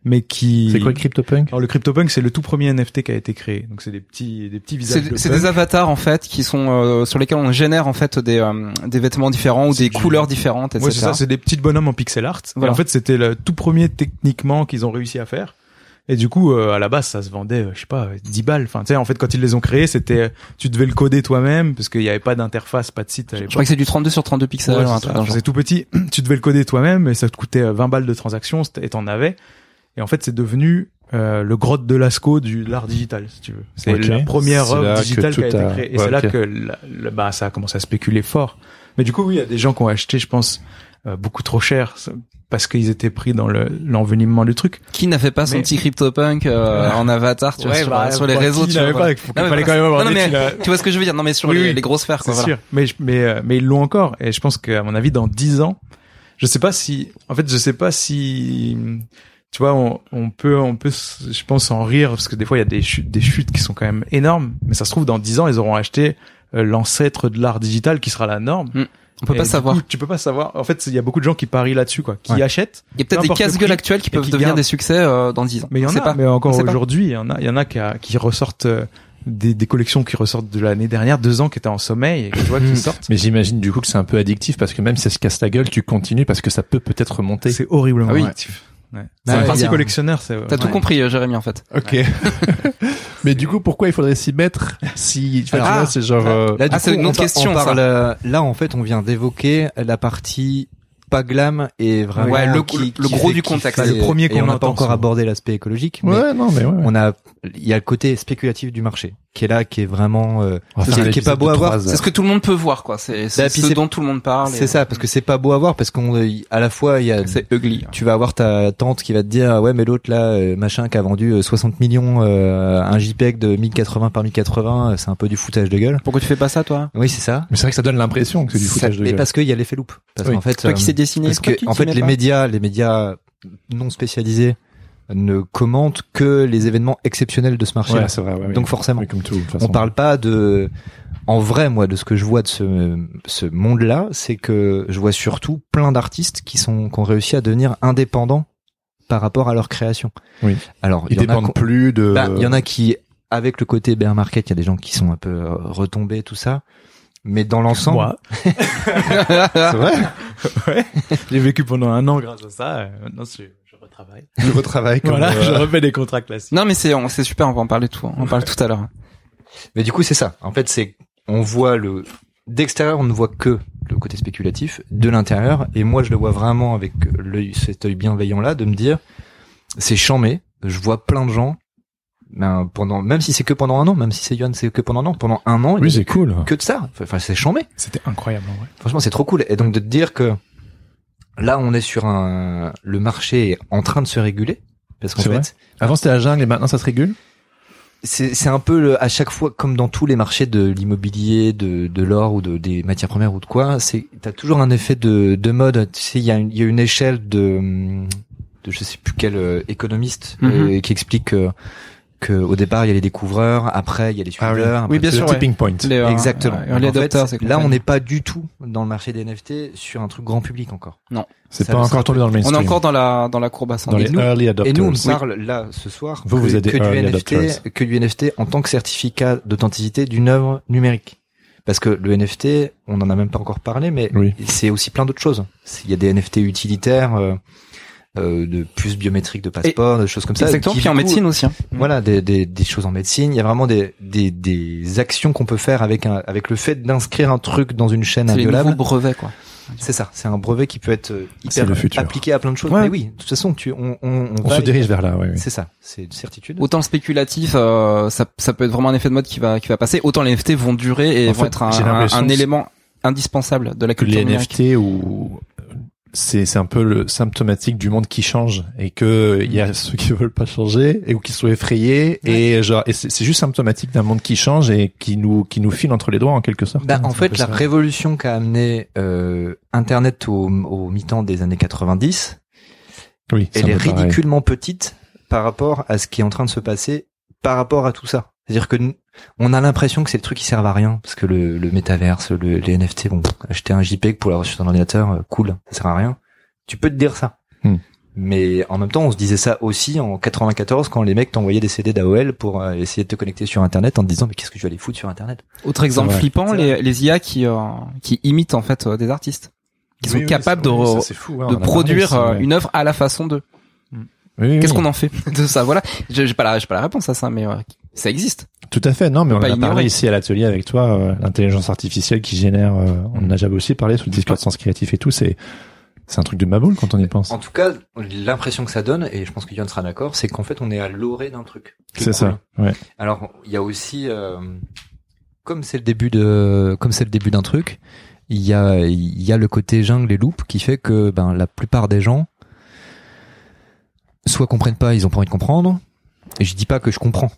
mais qui... C'est quoi le CryptoPunk Alors, le CryptoPunk, c'est le tout premier NFT qui a été créé. Donc, c'est des petits, des petits visages C'est de c'est punk. des avatars en fait qui sont euh, sur lesquels on génère en fait des euh, des vêtements différents ou des du- couleurs différentes, etc. Ouais, c'est ça, c'est des petites bonhommes en pixel art. Et Voilà. en fait, c'était le tout premier techniquement qu'ils ont réussi à faire. Et du coup, euh, à la base, ça se vendait, euh, je sais pas, 10 balles. Enfin, tu sais, en fait, quand ils les ont créés, c'était, euh, tu devais le coder toi-même, parce qu'il n'y avait pas d'interface, pas de site à Je crois que c'est du 32 sur 32 pixels, Ouais, un c'est truc tout petit. tu devais le coder toi-même, et ça te coûtait euh, 20 balles de transaction, et t'en avais. Et en fait, c'est devenu euh, le grotte de Lascaux du l'art digital, si tu veux. C'est la première œuvre digitale qui a été a- créée. Et Ouais, c'est là que la- le- bah, ça a commencé à spéculer fort. Mais du coup, oui, il y a des gens qui ont acheté, je pense, euh, beaucoup trop cher, parce qu'ils étaient pris dans le- l'envenimement du truc. Qui n'a fait pas son Mais- petit CryptoPunk euh, en avatar, tu vois, sur, bah, sur les bah, réseaux, qui tu n'avait vois. pas, il faut- Non, mais fallait voilà. quand même avoir Non, mais Tu vois ce que je veux dire Non mais sur Oui, les, oui. les grosses sphères, C'est. Voilà. sûr. Mais, mais, euh, mais ils l'ont encore. Et je pense qu'à mon avis, dans 10 ans, je sais pas si, en fait, je sais pas si, tu vois, on, on peut, on peut, je pense, en rire, parce que des fois, il y a des chutes, des chutes qui sont quand même énormes. Mais ça se trouve, dans 10 ans, ils auront acheté euh, l'ancêtre de l'art digital qui sera la norme. On peut Et pas savoir. coup, tu peux pas savoir. En fait, il y a beaucoup de gens qui parient là-dessus, quoi, qui Ouais. achètent. Il y a peut-être des casse-gueules actuelles qui peuvent qui devenir gardent. des succès euh, dans 10 ans. Mais il y en a. pas. Mais encore aujourd'hui, il y en a, il y en a qui, a- qui ressortent euh, des, des collections qui ressortent de l'année dernière, deux ans, qui étaient en sommeil et que tu vois qui Hmm. sortent. Mais j'imagine du coup que c'est un peu addictif parce que même si ça se casse la gueule, tu continues parce que ça peut peut-être remonter. C'est horriblement Ah oui. addictif. Ouais. C'est un parti collectionneur, c'est. T'as tout compris, euh, Jérémy, en fait. Ok. Mais du coup, pourquoi il faudrait s'y mettre si tu vois, Alors, tu vois, c'est genre euh, Là, Ah, c'est une autre question, on ça. parle, euh, là, en fait, on vient d'évoquer la partie pas glam et vraiment Ouais, le- qui- le qui gros fait- du contexte. fait- Le premier qu'on on n'a pas encore abordé l'aspect écologique, mais Ouais, non, mais ouais. on a, il y a le côté spéculatif du marché qui est là, qui est vraiment, euh, qui, qui est pas beau à voir. C'est ce que tout le monde peut voir, quoi. C'est Bah, ce c'est- dont tout le monde parle. C'est ça, parce que c'est pas beau à voir, parce qu'on, euh, à la fois, il y a, C'est ugly. tu vas avoir ta tante qui va te dire, ouais, mais l'autre là, euh, machin, qui a vendu euh, 60 millions, euh, un JPEG de 1080 par 1080, euh, c'est un peu du foutage de gueule. Pourquoi tu fais pas ça, toi? Oui, c'est ça. Mais c'est vrai que ça donne l'impression que c'est du Ça- foutage de mais gueule. parce qu'il y a l'effet loupe. Parce Oui. qu'en fait, Toi qui euh, sais dessiner, parce que en fait les médias les médias non spécialisés ne commentent que les événements exceptionnels de ce marché Ouais, c'est vrai. ouais, oui. donc forcément Oui, comme tout. de on parle pas de en vrai moi de ce que je vois de ce ce monde là c'est que je vois surtout plein d'artistes qui sont qui ont réussi à devenir indépendants par rapport à leur création Oui. alors Ils il y en a dépendent plus de. bah, il y en a qui avec le côté bear market il y a des gens qui sont un peu euh, retombés tout ça mais dans l'ensemble Moi, C'est vrai. ouais. J'ai vécu pendant un an grâce à ça. euh, je, retravaille. Comme, Voilà, euh, je refais des contrats classiques. Non, mais c'est on- c'est super. On va en parler tout. On en parle tout à l'heure. Mais du coup, c'est ça. En fait, c'est on voit le d'extérieur, on ne voit que le côté spéculatif de l'intérieur, et moi, je le vois vraiment avec l'œil, cet œil bienveillant là, de me dire, c'est chambé. Je vois plein de gens, ben, pendant, même si c'est que pendant un an, même si c'est Yohan, c'est que pendant un an, pendant un an, Oui, c'est cool. que de ça. Enfin, c'est chambé. C'était incroyable en vrai. Franchement, c'est trop cool. Et donc de te dire que là, on est sur un, le marché est en train de se réguler. Parce qu'en vrai fait, Avant c'était la jungle et maintenant ça se régule. c'est c'est un peu le- à chaque fois comme dans tous les marchés de l'immobilier, de, de l'or ou de des matières premières ou de quoi, c'est t'as toujours un effet de, de mode. Tu sais, il y a une, il y a une échelle de de je sais plus quel euh, économiste Mhm. euh, qui explique que que au départ il y a les découvreurs, après il y a les Ah oui. suiveurs. après- Oui, bien C'est sûr, le ouais. tipping point. Les, euh, Exactement. fait, adopters, c'est là, on n'est pas du tout dans le marché des NFT sur un truc grand public encore. C'est Ça pas encore tombé dans le On mainstream. est encore dans la dans la courbe dans ascendante. les nous- early adopters. Et nous, on ne parle là ce soir Vous, que, vous êtes des que du early NFT, adopters. que du NFT en tant que certificat d'authenticité d'une œuvre numérique. Parce que le NFT, on n'en a même pas encore parlé, mais Oui. c'est aussi plein d'autres choses. Il y a des NFT utilitaires, euh, euh, de puces biométriques de passeport, des choses comme ça. Exactement. qui, Puis en coup, médecine aussi. hein. Voilà, des, des, des choses en médecine. Il y a vraiment des, des, des actions qu'on peut faire avec un, avec le fait d'inscrire un truc dans une chaîne C'est inviolable. nouveaux brevets, quoi. C'est ça. C'est un brevet qui peut être euh, C'est hyper le futur. appliqué à plein de choses. Ouais. Mais oui, de toute façon, tu, on, on, On va- se dirige vers là, oui. oui. C'est ça. C'est une certitude. Autant le spéculatif, euh, ça, ça peut être vraiment un effet de mode qui va qui va passer. Autant les NFT vont durer et En vont fait, être un, un, un élément indispensable de la culture les numérique. NFT ou c'est c'est un peu le symptomatique du monde qui change et que il y a ceux qui veulent pas changer et ou qui sont effrayés et genre et c'est juste symptomatique d'un monde qui change et qui nous qui nous file entre les doigts en quelque sorte. Bah, hein, en fait, la ça. révolution qu'a amené euh, Internet au, au mi-temps des années 90, oui, elle est ridiculement petite par rapport à ce qui est en train de se passer, par rapport à tout ça. C'est-à-dire que on a l'impression que c'est le truc qui servent à rien, parce que le, le métaverse, le, les NFT, bon, acheter un JPEG pour l'avoir sur ton ordinateur, euh, cool, ça sert à rien. Tu peux te dire ça. Hmm. Mais en même temps, on se disait ça aussi en 94 quand les mecs t'envoyaient des CD d'AOL pour euh, essayer de te connecter sur Internet en te disant mais qu'est-ce que je vais aller foutre sur Internet? Autre exemple flippant, les, les IA qui euh, qui imitent en fait euh, des artistes, qui Oui, sont oui, capables de oui, re- ça, c'est fou, hein, de parlé produire aussi, ouais. une œuvre à la façon d'eux. Oui, oui, Qu'est-ce oui. qu'on en fait de ça? Voilà, j'ai j'ai pas la j'ai pas la réponse à ça, mais euh, ça existe. Tout à fait, non, mais on en pas a parlé ici à l'atelier avec toi, euh, l'intelligence artificielle qui génère, euh, on en a déjà aussi parlé sur le Discord Sens Créatif et tout, c'est c'est un truc de maboule quand on y pense. En tout cas, l'impression que ça donne, et je pense que Yann sera d'accord, c'est qu'en fait, on est à l'orée d'un truc. C'est ça, ouais. Alors, il y a aussi, euh, comme c'est le début de, comme c'est le début d'un truc, il y a, il y a le côté jungle et loupe qui fait que, ben, la plupart des gens, soit comprennent pas, ils ont pas envie de comprendre. Et je dis pas que je comprends,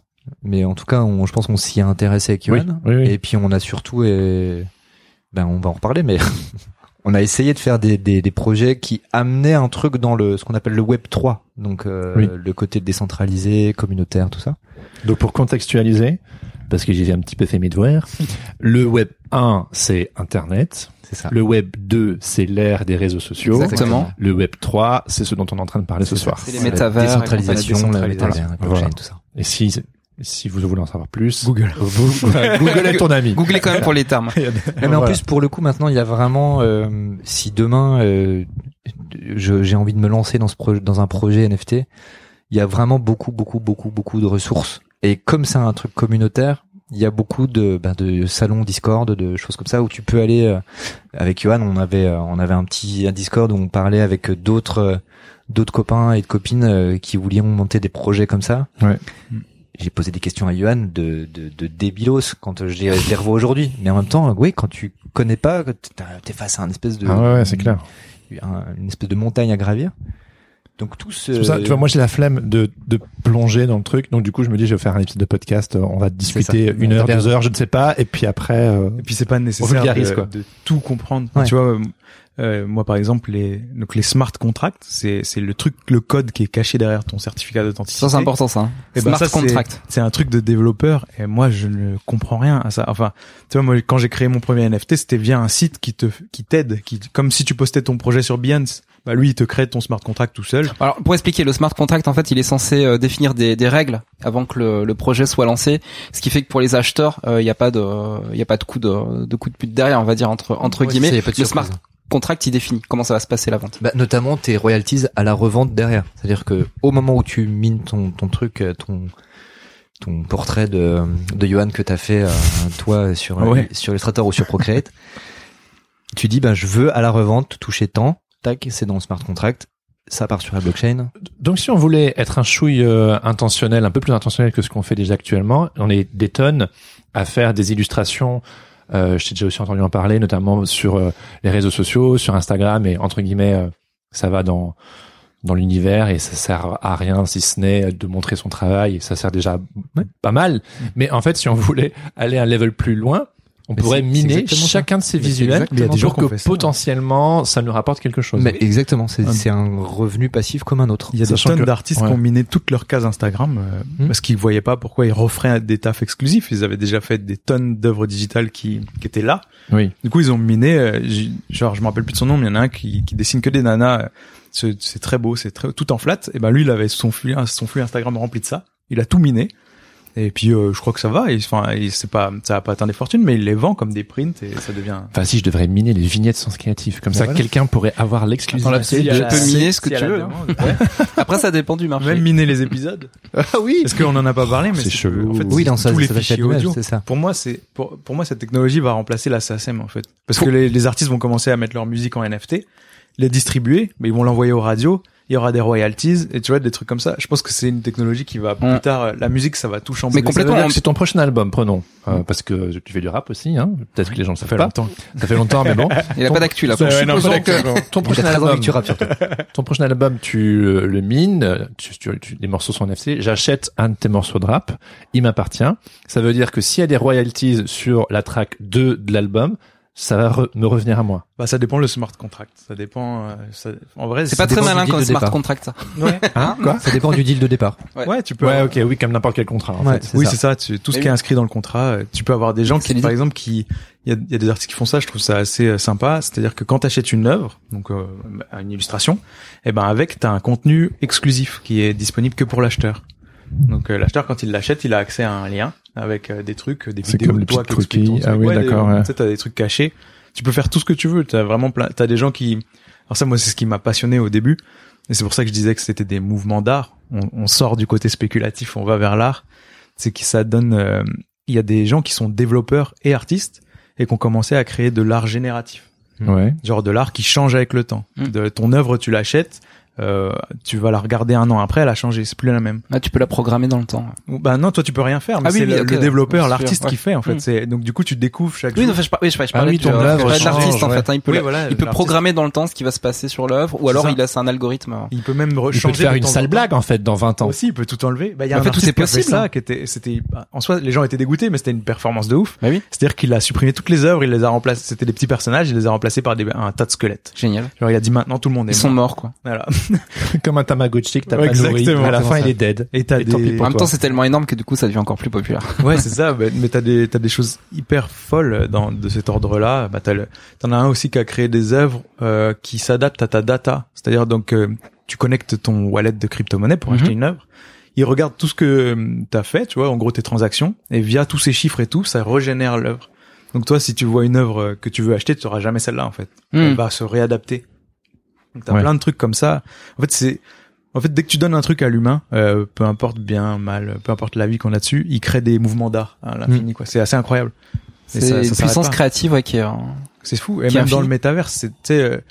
mais en tout cas, on, je pense qu'on s'y est intéressé avec Oui, Yoann. oui, oui. Et puis on a surtout, et, ben, on va en reparler, mais on a essayé de faire des, des, des projets qui amenaient un truc dans le, ce qu'on appelle le Web 3. Donc, euh, Oui. le côté décentralisé, communautaire, tout ça. Donc pour contextualiser, parce que j'ai un petit peu fait mes devoirs, le web 1 c'est Internet, C'est ça. le web 2 c'est l'ère des réseaux sociaux, Exactement. le web 3 c'est ce dont on est en train de parler ce soir. C'est les la métavers, décentralisation, la Voilà. la blockchain, Voilà. tout ça. Et si si vous voulez en savoir plus, Google. vous- voilà, Google est ton ami. Googlez quand même pour les termes. Non, mais en Voilà. plus, pour le coup, maintenant, il y a vraiment, euh, si demain, euh, je- j'ai envie de me lancer dans ce projet, dans un projet NFT, il y a vraiment beaucoup, beaucoup, beaucoup, beaucoup de ressources. Et comme c'est un truc communautaire, il y a beaucoup de, ben, de salons Discord, de choses comme ça où tu peux aller. euh, avec Johan, on avait, euh, on avait un petit un Discord où on parlait avec d'autres, euh, d'autres copains et de copines euh, qui voulaient monter des projets comme ça. Ouais. J'ai posé des questions à Johan de, de, de débilos quand je les, je les revois aujourd'hui. Mais en même temps, oui, quand tu connais pas, t'es face à un espèce de, Ah ouais, ouais, c'est clair. un- une espèce de montagne à gravir. Donc tout ce, C'est pour ça, tu vois, moi j'ai la flemme de, de plonger dans le truc, donc du coup je me dis je vais faire un épisode de podcast, on va discuter une heure, deux heures, je ne sais pas, et puis après, euh, Et puis c'est pas nécessaire vulgarise, de, quoi. de tout comprendre. Ouais. Tu vois, euh, euh, moi par exemple les donc les smart contracts, c'est c'est le truc, le code qui est caché derrière ton certificat d'authenticité. Ça c'est important ça. hein. Eh ben, Smart ça, c'est- contract. C'est un truc de développeur et moi je ne comprends rien à ça. Enfin, tu vois moi quand j'ai créé mon premier NFT, c'était via un site qui te qui t'aide, qui comme si tu postais ton projet sur Behance, bah lui il te crée ton smart contract tout seul. Alors pour expliquer, le smart contract en fait, il est censé euh, définir des, des règles avant que le, le projet soit lancé, ce qui fait que pour les acheteurs, euh, il n'y a pas de, il y a pas de coup de, de coup de pute derrière, on va dire entre entre Ouais, guillemets. c'est ça, le smart contract, il définit comment ça va se passer la vente. Bah, notamment tes royalties à la revente derrière. C'est-à-dire que au moment où tu mines ton, ton truc, euh, ton ton portrait de de Johan que t'as fait euh, toi sur Ouais. sur Illustrator ou sur Procreate, tu dis ben je veux à la revente toucher tant, tac, c'est dans le smart contract ça part sur la blockchain. Donc si on voulait être un chouille euh, intentionnel, un peu plus intentionnel que ce qu'on fait déjà actuellement, on est des tonnes à faire des illustrations. Euh, je t'ai déjà aussi entendu en parler, notamment sur euh, les réseaux sociaux, sur Instagram, et entre guillemets, euh, ça va dans dans l'univers et ça sert à rien si ce n'est de montrer son travail et ça sert déjà pas mal. Mais en fait, si on voulait aller un level plus loin, on Mais pourrait miner chacun de ces visuels exactement Il y a des gens pour que fait ça. potentiellement ça nous rapporte quelque chose. Mais exactement, c'est Un- c'est un revenu passif comme un autre. Il y a des tonnes que- d'artistes ouais. qui ont miné toutes leurs cases Instagram euh, Hmm. parce qu'ils voyaient pas pourquoi ils referaient des tafs exclusifs. Ils avaient déjà fait des tonnes d'œuvres digitales qui, qui étaient là. oui. Du coup, ils ont miné. euh, genre, je me rappelle plus de son nom, mais il y en a un qui, qui dessine que des nanas. euh, C'est c'est très beau, c'est très tout en flat. Et ben lui, il avait son flux, son flux Instagram rempli de ça. Il a tout miné. Et puis, euh, je crois que ça va. Enfin, il- c'est pas, ça va pas atteindre des fortunes, mais il les vend comme des prints et ça devient. Enfin, si je devrais miner les vignettes Sens Créatif, comme ça, voilà. quelqu'un pourrait avoir l'exclusivité. tu de- peux miner ce que si tu veux, hein. demande, ouais. Après, ça dépend du marché. Même miner les épisodes. Ah oui. Parce qu'on en a pas parlé, mais C'est chelou. En fait, Oui, dans ça, tous les fichiers audio. c'est ça. Pour moi, c'est pour, pour moi cette technologie va remplacer la SACEM en fait, parce que les, les artistes vont commencer à mettre leur musique en NFT, les distribuer, mais ils vont l'envoyer aux radios. Il y aura des royalties et tu vois des trucs comme ça. Je pense que c'est une technologie qui va plus Mm. tard. euh, La musique, ça va tout chambouler. Mais complètement, c'est ton prochain album, prenons, Euh, parce que tu fais du rap aussi, hein. Peut-être que les gens ne Ça savent fait pas. longtemps. Ça fait longtemps, mais bon. Il a Ton- pas d'actu là. Ouais, non, pas que ton prochain album, que tu rappes surtout. ton prochain album, tu euh, le mines, tu, tu, tu- les morceaux sont NFC. J'achète un de tes morceaux de rap, il m'appartient. Ça veut dire que s'il y a des royalties sur la track 2 de l'album, ça va re- me revenir à moi. Bah ça dépend le smart contract. Ça dépend. euh, ça- En vrai, C'est pas très malin comme smart départ. contract ça. Ouais. Hein Quoi Ça dépend du deal de départ. Ouais. Ouais, tu peux. Ouais, ok, oui, comme n'importe quel contrat. En Ouais, fait. Oui, c'est ça. Tu, tout ce qui est inscrit dans le contrat, euh, tu peux avoir des gens qui, par exemple, qui, il y a, il y a des artistes qui font ça. Je trouve ça assez euh, sympa. C'est-à-dire que quand tu achètes une œuvre, donc euh, une illustration, et ben avec, t'as un contenu exclusif qui est disponible que pour l'acheteur. Donc euh, l'acheteur, quand il l'achète, il a accès à un lien avec euh, des trucs, des vidéos comme de toi qui expliquent. Ah oui, Ouais, d'accord, ouais. Tu sais, t'as des trucs cachés. Tu peux faire tout ce que tu veux. T'as vraiment plein. T'as des gens qui. Alors ça, moi, c'est ce qui m'a passionné au début. Et c'est pour ça que je disais que c'était des mouvements d'art. On, on sort du côté spéculatif, on va vers l'art. C'est que ça donne. euh, Il y a des gens qui sont développeurs et artistes et qui ont commencé à créer de l'art génératif, Ouais. genre de l'art qui change avec le temps. Mm. De ton œuvre, tu l'achètes. Euh, tu vas la regarder un an après, elle a changé, c'est plus la même. Là, tu peux la programmer dans le temps. Bah non, toi tu peux rien faire, mais Ah oui, c'est oui, le, développeur, l'artiste qui fait en fait. Mm. C'est donc du coup tu découvres chaque Oui, jour. non, je, par- oui, je, je Ah parlais je de l'artiste en fait. hein, il peut, Oui, la- voilà, il peut l'artiste. programmer dans le temps ce qui va se passer sur l'œuvre, ou C'est alors ça. il laisse un algorithme. Il peut même Il peut faire une en sale blague, en fait, dans 20 ans. Aussi, il peut tout enlever. Bah, il y a En un fait, tout artiste est qui a fait possible. ça, qui était, c'était, bah, en soi, les gens étaient dégoûtés, mais c'était une performance de ouf. Bah oui. C'est-à-dire qu'il a supprimé toutes les œuvres, il les a remplacées, c'était des petits personnages, il les a remplacés par des, un tas de squelettes. Génial. Genre, il a dit maintenant tout le monde est Ils sont mort. morts quoi. Voilà. Comme un Tamagotchi que t'as Ouais, pas nourri. exactement, À la fin, ça. il est dead. Et t'as des, En même toi. temps, c'est tellement énorme que du coup, ça devient encore plus populaire. ouais, c'est ça, bah, mais t'as des, t'as des choses hyper folles dans, de cet ordre-là. Bah, t'as le, t'en as un aussi qui a créé des œuvres, euh, qui s'adaptent à ta data. C'est-à-dire, donc, euh, tu connectes ton wallet de crypto-monnaie pour Mhm. acheter une œuvre. Il regarde tout ce que euh, t'as fait, tu vois, en gros tes transactions, et via tous ces chiffres et tout, ça régénère l'œuvre. Donc toi, si tu vois une œuvre euh, que tu veux acheter, tu auras jamais celle-là en fait. Elle Hmm. va se réadapter. Donc t'as Ouais. plein de trucs comme ça. En fait, c'est en fait dès que tu donnes un truc à l'humain, euh, peu importe bien, mal, peu importe la vie qu'on a dessus, il crée des mouvements d'art à l'infini quoi. C'est assez incroyable. C'est ça une puissance pas. créative ouais, qui est. euh, C'est fou. Et même dans le métaverse, c'est tu sais,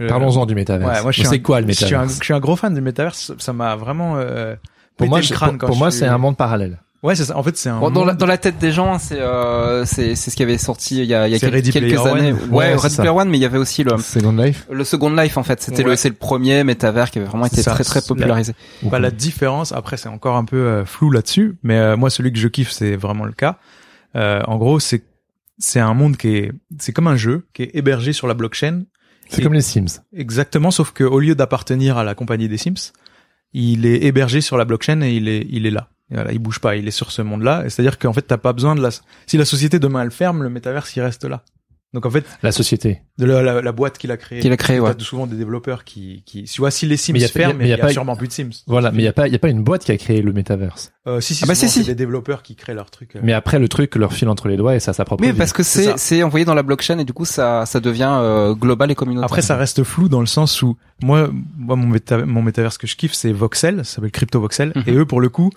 euh, Parlons-en du métaverse. Ouais, moi je suis c'est un- quoi le je suis, un, métaverse je suis un gros fan du métaverse. Ça m'a vraiment euh, Pour moi, le crâne pour, quand pour je moi, suis- c'est un monde parallèle. Ouais, c'est ça. En fait, c'est un Bon, dans, la, dans la tête des gens, c'est euh, c'est c'est ce qui avait sorti il y a, il y a quel- quelques Player années. One. Ouais, Ouais, ça. Player One, mais il y avait aussi le Second Life. le Second Life en fait. C'était Ouais. le c'est le premier métavers qui avait vraiment été ça. très très La- popularisé. Bah, la différence, après, c'est encore un peu euh, flou là-dessus, mais euh, moi, celui que je kiffe, c'est vraiment le cas. Euh, en gros, c'est c'est un monde qui est, c'est comme un jeu qui est hébergé sur la blockchain, C'est comme les Sims. exactement, sauf que au lieu d'appartenir à la compagnie des Sims, il est hébergé sur la blockchain et il est, il est là. Et voilà, il bouge pas, il est sur ce monde-là. Et C'est-à-dire qu'en fait, t'as pas besoin de la. Si la société demain elle ferme, le métaverse il reste là. Donc en fait, La société. de la, la, la boîte qu'il a créée. Qu'il a créé, ouais. T'as souvent des développeurs qui, qui, tu vois, si les Sims Mais y a ferment, mais y a il y a, pas- sûrement plus de Sims. Voilà, mais il y a pas, il y a pas une boîte qui a créé le métaverse. Euh, si, si, Ah bah souvent, si, si. c'est des développeurs qui créent leur truc. euh. Mais après, le truc leur file entre les doigts et ça a sa propre Oui, vie. parce que C'est c'est c'est envoyé dans la blockchain et du coup ça ça devient euh, global et communautaire. Après, ça reste flou dans le sens où moi, moi mon, méta mon métaverse que je kiffe, c'est Voxel, ça s'appelle Crypto Voxel, Mhm. et eux, pour le coup,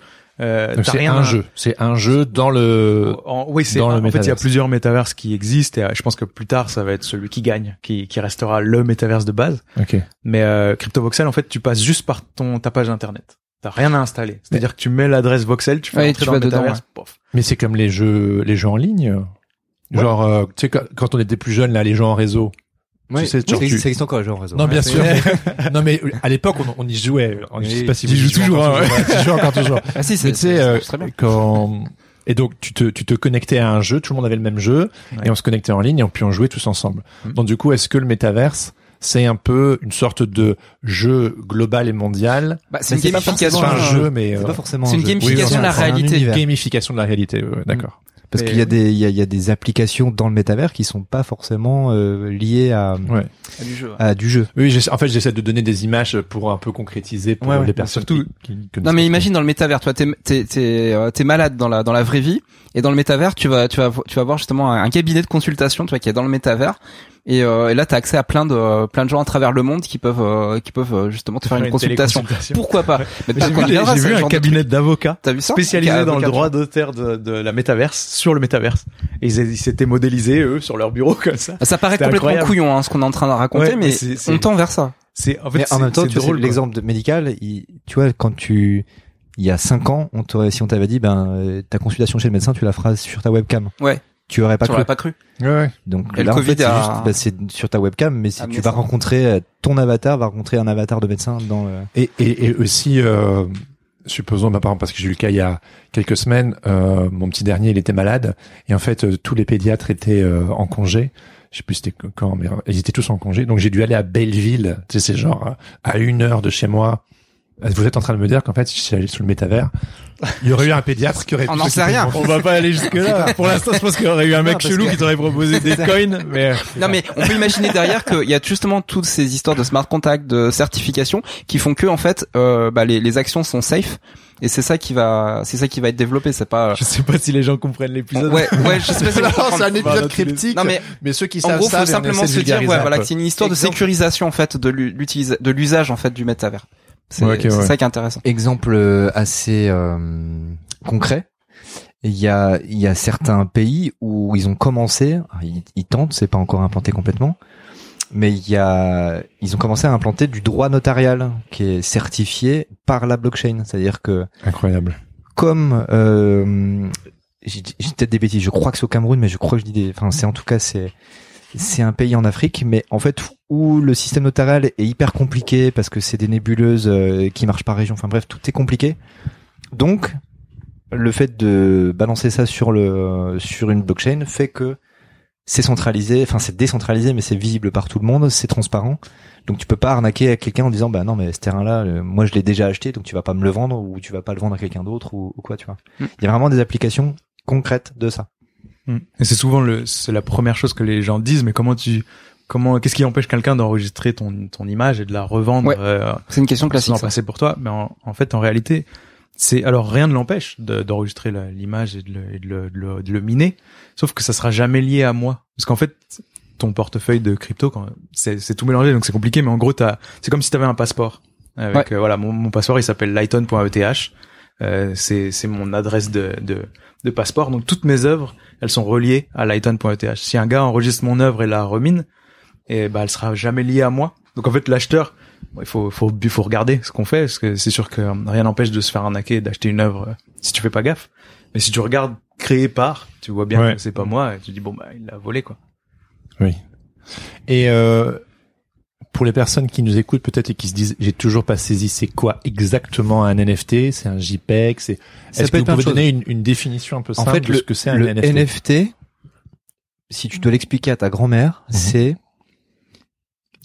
Euh, c'est rien un à- jeu. C'est un jeu dans le. En- oui, c'est en fait il y a plusieurs métaverses qui existent et euh, je pense que plus tard ça va être celui qui gagne, qui, qui restera le métaverse de base. Ok. Mais euh, CryptoVoxel en fait tu passes juste par ton ta page internet. T'as rien à installer. C'est-à-dire que tu mets l'adresse voxel, tu fais Ouais, entrer tu dans vas le dedans, métaverse, ouais. pof. Mais c'est comme les jeux, les jeux en ligne. Genre, euh, tu sais, quand- quand on était plus jeune, là, les jeux en réseau. Ouais, Tu sais, genre, ça tu- existe ça existe encore les jeux en réseau. Non, bien sûr. mais- non, mais à l'époque, on, on y jouait. Je sais Oui, pas si tu joues toujours, hein, tu joues encore toujours. Ah si, c'est tu sais, c'est- euh, c'est très bien. quand et donc tu te tu te connectais à un jeu, tout le monde avait le même jeu Ouais. et on se connectait en ligne et puis on jouait tous ensemble. Mm. Donc du coup, est-ce que le métaverse c'est un peu une sorte de jeu global et mondial? Bah, c'est une gamification. Pas un euh, jeu, mais C'est euh, pas forcément. c'est un une jeu. gamification Oui, de la un réalité. gamification de la réalité. ouais, D'accord. Parce qu'il y a des il y a, il y a des applications dans le métavers qui sont pas forcément euh, liées à Ouais. Du jeu. ouais. à du jeu. Oui, en fait, j'essaie de donner des images pour un peu concrétiser pour Ouais, ouais. les personnes Surtout- qui, Non mais imagine dans le métavers, toi t'es t'es t'es euh, t'es malade dans la dans la vraie vie et dans le métavers tu vas tu vas tu vas voir justement un, un cabinet de consultation tu vois qui est dans le métavers et, euh, et là t'as accès à plein de plein de gens à travers le monde qui peuvent euh, qui peuvent euh, justement te faire une consultation. Pourquoi pas Mais J'ai vu, c'est vu un cabinet d'avocats spécialisé dans le droit d'auteur de, de la métaverse sur le métaverse. Et ils, ils s'étaient modélisés eux sur leur bureau comme ça. Ça paraît complètement incroyable. couillon hein, ce qu'on est en train de raconter, Ouais, mais, mais c'est- c'est- on tend vers ça. C'est en fait Mais en même temps, c'est tu drôle, l'exemple de médical, il, tu vois, quand tu, il y a cinq ans, on t'aurait, si on t'avait dit, ben, euh, ta consultation chez le médecin, tu la feras sur ta webcam. Ouais. Tu aurais pas Tu cru. aurais pas cru. Ouais, ouais. Donc Et le là, en Covid fait, c'est a- juste, bah, c'est sur ta webcam, mais si amené tu vas ça. rencontrer euh, ton avatar, va rencontrer un avatar de médecin dans le... Et, et, et aussi, euh, supposons, bah, par exemple, parce que j'ai eu le cas il y a quelques semaines, euh, mon petit dernier, il était malade, et en fait, euh, tous les pédiatres étaient euh, en congé. Je sais plus c'était quand, mais euh, ils étaient tous en congé. Donc j'ai dû aller à Belleville, tu sais, c'est genre euh, à une heure de chez moi. Euh, Vous êtes en train de me dire qu'en fait, si j'allais sur le métavers, il y aurait eu un pédiatre qui aurait On n'en sait rien. On va pas aller jusque là. Pour l'instant, je pense qu'il y aurait eu un mec chelou que- qui t'aurait proposé des coins, mais Non mais on peut imaginer derrière qu'il y a justement toutes ces histoires de smart contact, de certification, qui font que en fait, euh, bah, les, les actions sont safe. Et c'est ça qui va, c'est ça qui va être développé. C'est pas. je sais pas si les gens comprennent l'épisode. Ouais, ouais, je sais pas si c'est un épisode cryptique. Non mais mais ceux qui en savent gros, ça, faut simplement se dire, ouais, voilà, c'est une histoire de sécurisation en fait de l'utilisa- de l'usage en fait du métavers. C'est ouais. ça qui est intéressant. Exemple euh, assez euh, concret. Il y a, il y a certains pays où ils ont commencé, alors, ils, ils tentent, c'est pas encore implanté complètement, mais il y a, ils ont commencé à implanter du droit notarial qui est certifié par la blockchain. C'est-à-dire que Incroyable. comme euh, j'ai j'ai peut-être des bêtises, je crois que c'est au Cameroun, mais je crois que je dis des, enfin c'est en tout cas c'est c'est un pays en Afrique, mais en fait où le système notarial est hyper compliqué parce que c'est des nébuleuses euh, qui marchent par région. Enfin bref, tout est compliqué. Donc le fait de balancer ça sur le sur une blockchain fait que c'est centralisé, enfin c'est décentralisé, mais c'est visible par tout le monde, c'est transparent. Donc tu peux pas arnaquer à quelqu'un en disant bah non mais ce terrain-là, euh, moi je l'ai déjà acheté, donc tu vas pas me le vendre ou tu vas pas le vendre à quelqu'un d'autre ou, ou quoi, tu vois. Mm. Il y a vraiment des applications concrètes de ça. Mm. Et c'est souvent le, c'est la première chose que les gens disent, mais comment tu, comment, qu'est-ce qui empêche quelqu'un d'enregistrer ton, ton image et de la revendre, Ouais. euh, C'est une question classique. passer pour toi? Mais en, en fait, en réalité, c'est, alors rien ne l'empêche de- d'enregistrer l'image et, de le, et de, le, de le- de le miner, sauf que ça sera jamais lié à moi. Parce qu'en fait, ton portefeuille de crypto, quand, c'est, tout mélangé, donc c'est compliqué, mais en gros, t'as, c'est comme si t'avais un passeport. Avec, euh, voilà, mon, mon passeport, il s'appelle lighton.eth. Euh, c'est, c'est mon adresse de, de, de passeport. Donc toutes mes œuvres, elles sont reliées à lighton.eth. Si un gars enregistre mon œuvre et la remine, et bah elle sera jamais liée à moi. Donc en fait l'acheteur, bon, il faut faut il faut regarder ce qu'on fait parce que c'est sûr que rien n'empêche de se faire arnaquer et d'acheter une œuvre euh, si tu fais pas gaffe. Mais si tu regardes créé par, tu vois bien Ouais. que c'est pas moi et tu dis bon bah il l'a volé quoi. Oui. Et euh, pour les personnes qui nous écoutent peut-être et qui se disent j'ai toujours pas saisi c'est quoi exactement un NFT, c'est un JPEG, c'est Ça est-ce peut que vous pouvez donner une, une définition un peu En simple fait, de le, ce que c'est un le NFT, NFT, si tu dois l'expliquer à ta grand-mère, Mhm. c'est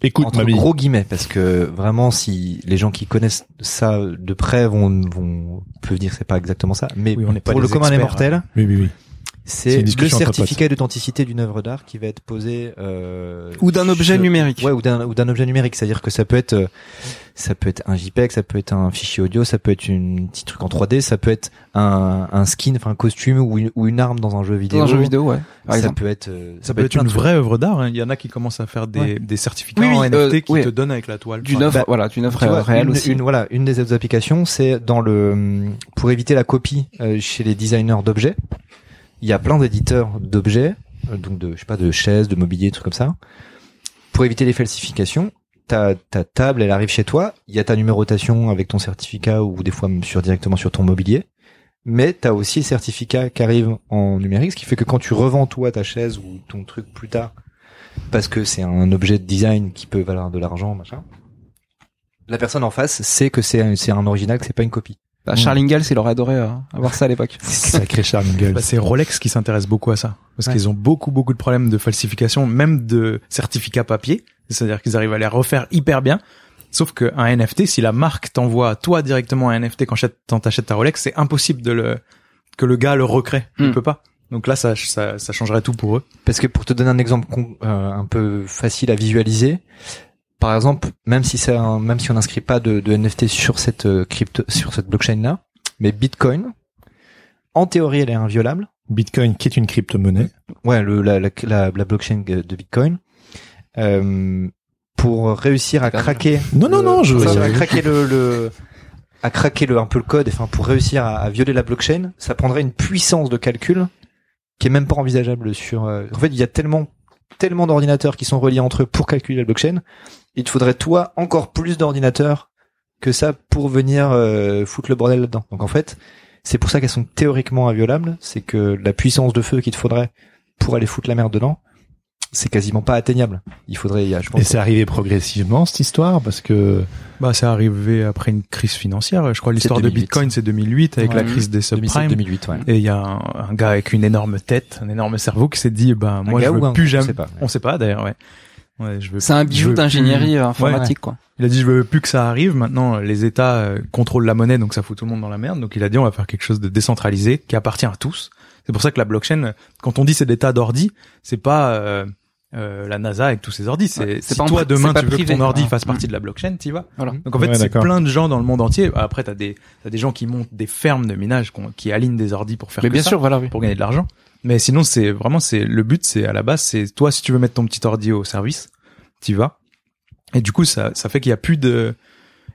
Écoute entre gros guillemets parce que vraiment si les gens qui connaissent ça de près vont vont peuvent dire que c'est pas exactement ça mais Oui, on n'est pas pour le commun des mortels Oui oui oui. C'est le certificat d'authenticité d'une œuvre d'art qui va être posé euh, Ou d'un objet sur- numérique. Ouais, ou d'un ou d'un objet numérique, c'est-à-dire que ça peut être euh, ça peut être un JPEG, ça peut être un fichier audio, ça peut être une petit truc en 3D, ça peut être un, un skin, enfin un costume ou une, ou une arme dans un jeu vidéo. Dans un jeu vidéo, ouais. Par ça exemple. peut être euh, Ça peut être une vraie œuvre d'art. hein. Il y en a qui commencent à faire des, Ouais. des certificats Oui, oui, en euh, NFT qui ouais. te donnent avec la toile. D'une Enfin, œuvre, bah, voilà, d'une œuvre réelle une, aussi. une- voilà, une des autres applications, c'est dans le pour éviter la copie euh, chez les designers d'objets. Il y a plein d'éditeurs d'objets, euh, donc de je sais pas de chaises, de mobilier, trucs comme ça. Pour éviter les falsifications, ta ta table, elle arrive chez toi, il y a ta numérotation avec ton certificat ou des fois sur directement sur ton mobilier. Mais t'as aussi le certificat qui arrive en numérique, ce qui fait que quand tu revends toi ta chaise ou ton truc plus tard, parce que c'est un objet de design qui peut valoir de l'argent, machin, la personne en face sait que c'est un, un original, que c'est pas une copie. Bah, Charles Ingalls, il aurait adoré euh, avoir ça à l'époque. Sacré Charles Ingalls. Bah, c'est Rolex qui s'intéresse beaucoup à ça. Parce Ouais. qu'ils ont beaucoup, beaucoup de problèmes de falsification, même de certificats papier. C'est-à-dire qu'ils arrivent à les refaire hyper bien. Sauf qu'un NFT, si la marque t'envoie toi directement un NFT quand achètes- quand t'achètes ta Rolex, c'est impossible de le, que le gars le recrée. Il Hmm. peut pas. Donc là, ça, ça, ça changerait tout pour eux. Parce que pour te donner un exemple con- euh, un peu facile à visualiser, par exemple, même si c'est un- même si on n'inscrit pas de, de NFT sur cette euh, crypto sur cette blockchain là, mais Bitcoin, en théorie, elle est inviolable. Bitcoin, qui est une crypto-monnaie. Ouais, le, la, la, la, la blockchain de Bitcoin. Euh, pour réussir à craquer. Non, non, le- non, je- pour réussir à craquer le, le à craquer le un peu le code, enfin pour réussir à, à violer la blockchain, ça prendrait une puissance de calcul qui est même pas envisageable sur. euh, En fait, il y a tellement tellement d'ordinateurs qui sont reliés entre eux pour calculer la blockchain. Il te faudrait toi encore plus d'ordinateurs que ça pour venir euh, foutre le bordel là-dedans. Donc en fait, c'est pour ça qu'elles sont théoriquement inviolables. C'est que la puissance de feu qu'il te faudrait pour aller foutre la merde dedans, c'est quasiment pas atteignable. Il faudrait, il y a, je pense, Et c'est arrivé progressivement cette histoire parce que Bah, c'est arrivé après une crise financière. Je crois l'histoire de 2008. Bitcoin, c'est 2008 avec Ouais. la crise des 2007, subprimes. 2008, ouais. Et il y a un, un gars avec une énorme tête, un énorme cerveau qui s'est dit, ben, moi, gars je ou veux un- plus on jamais. sait pas. On sait pas, d'ailleurs, ouais. Ouais, je veux, C'est un bijou d'ingénierie plus- euh, informatique, quoi. Il a dit, je veux plus que ça arrive. Maintenant, les États euh, contrôlent la monnaie, donc ça fout tout le monde dans la merde. Donc il a dit, on va faire quelque chose de décentralisé, qui appartient à tous. C'est pour ça que la blockchain, quand on dit c'est des tas d'ordi, c'est pas euh, euh, la NASA avec tous ses ordis. C'est Ouais, c'est si pas en toi demain c'est pas tu veux privé. que ton ordi Ah. fasse partie de la blockchain, t'y vas. Voilà. Donc en fait, Ouais, c'est plein de gens dans le monde entier. Après, t'as des t'as des gens qui montent des fermes de minage qui alignent des ordis pour faire Mais que bien ça sûr, voilà, oui. pour gagner de l'argent. Mais sinon, c'est vraiment, c'est le but, c'est à la base, c'est toi si tu veux mettre ton petit ordi au service, t'y vas. Et du coup, ça, ça fait qu'il y a plus de,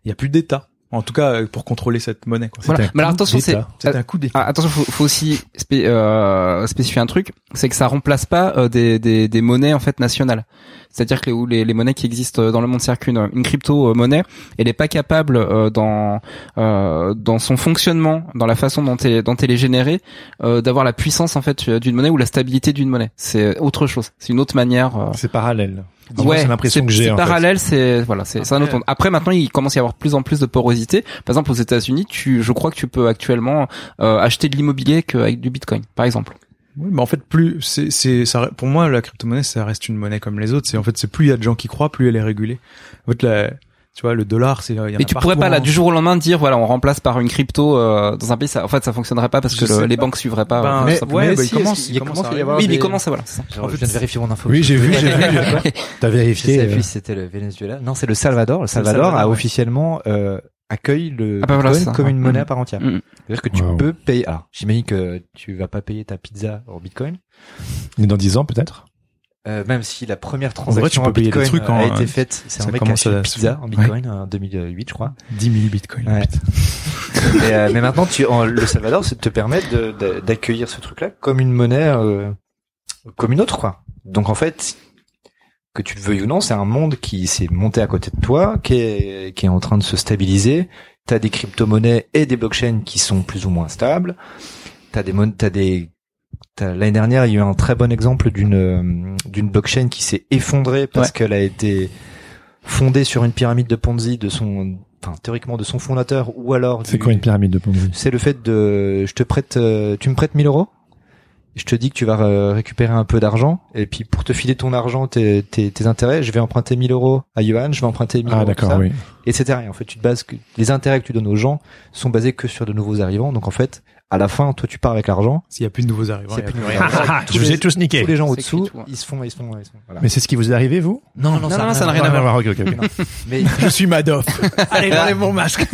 il y a plus d'État. En tout cas, euh, pour contrôler cette monnaie. Quoi. Voilà. Mais alors attention, c'est un coup d'État. Ah, attention, faut, faut aussi spé- euh, spécifier un truc, c'est que ça remplace pas euh, des, des, des monnaies en fait nationales. C'est-à-dire que les, où les, les monnaies qui existent euh, dans le monde circulent, une, une crypto monnaie, elle est pas capable euh, dans euh, dans son fonctionnement, dans la façon dont elle, dont elle est générée, euh, d'avoir la puissance en fait d'une monnaie ou la stabilité d'une monnaie. C'est autre chose. C'est une autre manière. euh, c'est parallèle. Dis-moi, Ouais, c'est l'impression que j'ai. c'est parallèle, c'est voilà, c'est c'est un autre monde. Après maintenant, il commence à y avoir plus en plus de porosité. Par exemple, aux États-Unis, tu, je crois que tu peux actuellement euh, acheter de l'immobilier qu'avec du Bitcoin, par exemple. Oui, mais en fait, plus, c'est, c'est, ça, pour moi, la crypto-monnaie, ça reste une monnaie comme les autres. C'est, en fait, c'est plus il y a de gens qui croient, plus elle est régulée. En fait, la, tu vois, le dollar, c'est, il y en Mais tu pourrais pas là en- du jour au lendemain dire voilà, on remplace par une crypto euh, dans un pays. Ça, en fait, ça fonctionnerait pas parce que le- les banques suivraient pas. Ben, euh, mais- ouais, il si, commence- est-ce qu'il il commence commence à y avoir oui, mais des- il commence, voilà. c'est ça. Genre, En fait, je viens de vérifier mon info. Oui, j'ai vu, j'ai vu. T'as vérifié. euh, c'était le Venezuela. Non, c'est le Salvador. Le Salvador, Salvador, a ouais. officiellement euh, accueille le Ah bah voilà, Bitcoin ça, comme une monnaie Mhm. à part entière. Mhm. C'est-à-dire que tu Wow. peux payer. Alors, j'imagine que tu vas pas payer ta pizza en Bitcoin, Mais dans 10 ans peut-être. Euh, même si la première vrai, tu transaction peux en payer des Bitcoin trucs en- a été faite. C'est ça un mec qui a se pizza en Bitcoin en 2008, je crois. 10 000 bitcoins. Ouais. mais, euh, mais maintenant, tu, en- le Salvador, c'est de te de- d'accueillir ce truc-là comme une monnaie, euh, comme une autre, quoi. Donc en fait, que tu le veuilles ou non, c'est un monde qui s'est monté à côté de toi, qui est, qui est en train de se stabiliser. T'as des crypto-monnaies et des blockchains qui sont plus ou moins stables. T'as des t'as des L'année dernière, il y a eu un très bon exemple d'une euh, d'une blockchain qui s'est effondrée parce qu'elle a été fondée sur une pyramide de Ponzi de son, enfin théoriquement de son fondateur, ou alors C'est du- quoi une pyramide de Ponzi? C'est le fait de, je te prête, euh, tu me prêtes 1000 euros, je te dis que tu vas euh, récupérer un peu d'argent, et puis pour te filer ton argent, tes, tes, tes intérêts, je vais emprunter 1000 euros à Johan, je vais emprunter 1000 Ah euros, d'accord, oui. etc. Et en fait, tu te bases que les intérêts que tu donnes aux gens sont basés que sur de nouveaux arrivants, donc en fait, à la fin, toi tu pars avec l'argent. S'il y a plus de nouveaux arrivants, S'il a plus de nouveaux. Je vous ai tous niqué. Tous les gens au-dessous, hein. ils se font, ils se font, ils se font. Voilà. Mais c'est ce qui vous est arrivé, vous non, non, non, ça n'a rien à voir. ok, ok, ok. Mais Je suis Madoff. Allez, enlève mon masque.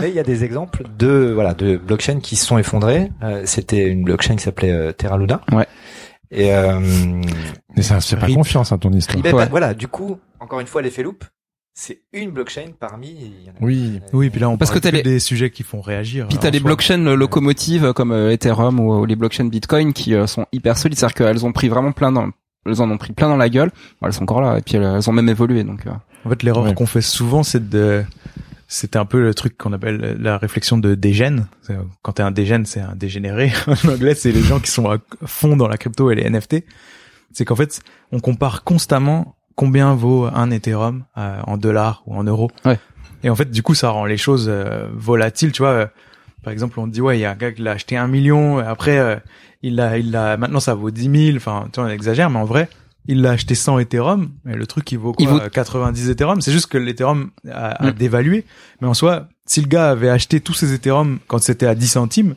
Mais il y a des exemples de voilà de blockchains qui se sont effondrés. Euh, C'était une blockchain qui s'appelait euh, Terra Luna. Ouais. Et euh, Mais ça inspire pas confiance, hein, ton histoire. ben, Ouais. voilà, du coup, encore une fois, l'effet loop, c'est une blockchain parmi. Oui. Oui, puis là, on Parce parle que t'as les- des sujets qui font réagir. Puis en t'as les blockchains euh, locomotives euh, comme euh, Ethereum ou, ou les blockchains Bitcoin qui euh, sont hyper solides, c'est-à-dire qu'elles ont pris vraiment plein dans, elles en ont pris plein dans la gueule. Bon, elles sont encore là et puis elles, elles ont même évolué donc. euh, En fait, l'erreur Ouais. qu'on fait souvent, c'est de, c'est un peu le truc qu'on appelle la réflexion de dégène. Quand t'es un dégène, c'est un dégénéré. en anglais, c'est les gens qui sont à fond dans la crypto et les NFT. C'est qu'en fait, on compare constamment combien vaut un Ethereum euh, en dollars ou en euros. Ouais. Et en fait, du coup, ça rend les choses euh, volatiles. Tu vois, euh, par exemple, on te dit ouais, il y a un gars qui l'a acheté un million. Après, euh, il l'a, il l'a. Maintenant, ça vaut 10 000. Enfin, tu vois, on exagère, mais en vrai, il l'a acheté 100 Ethereum. Et le truc, il vaut quoi Il vaut- euh, 90 Ethereum? C'est juste que l'Ethereum a, a dévalué. Mais en soi, si le gars avait acheté tous ses Ethereum quand c'était à 10 centimes,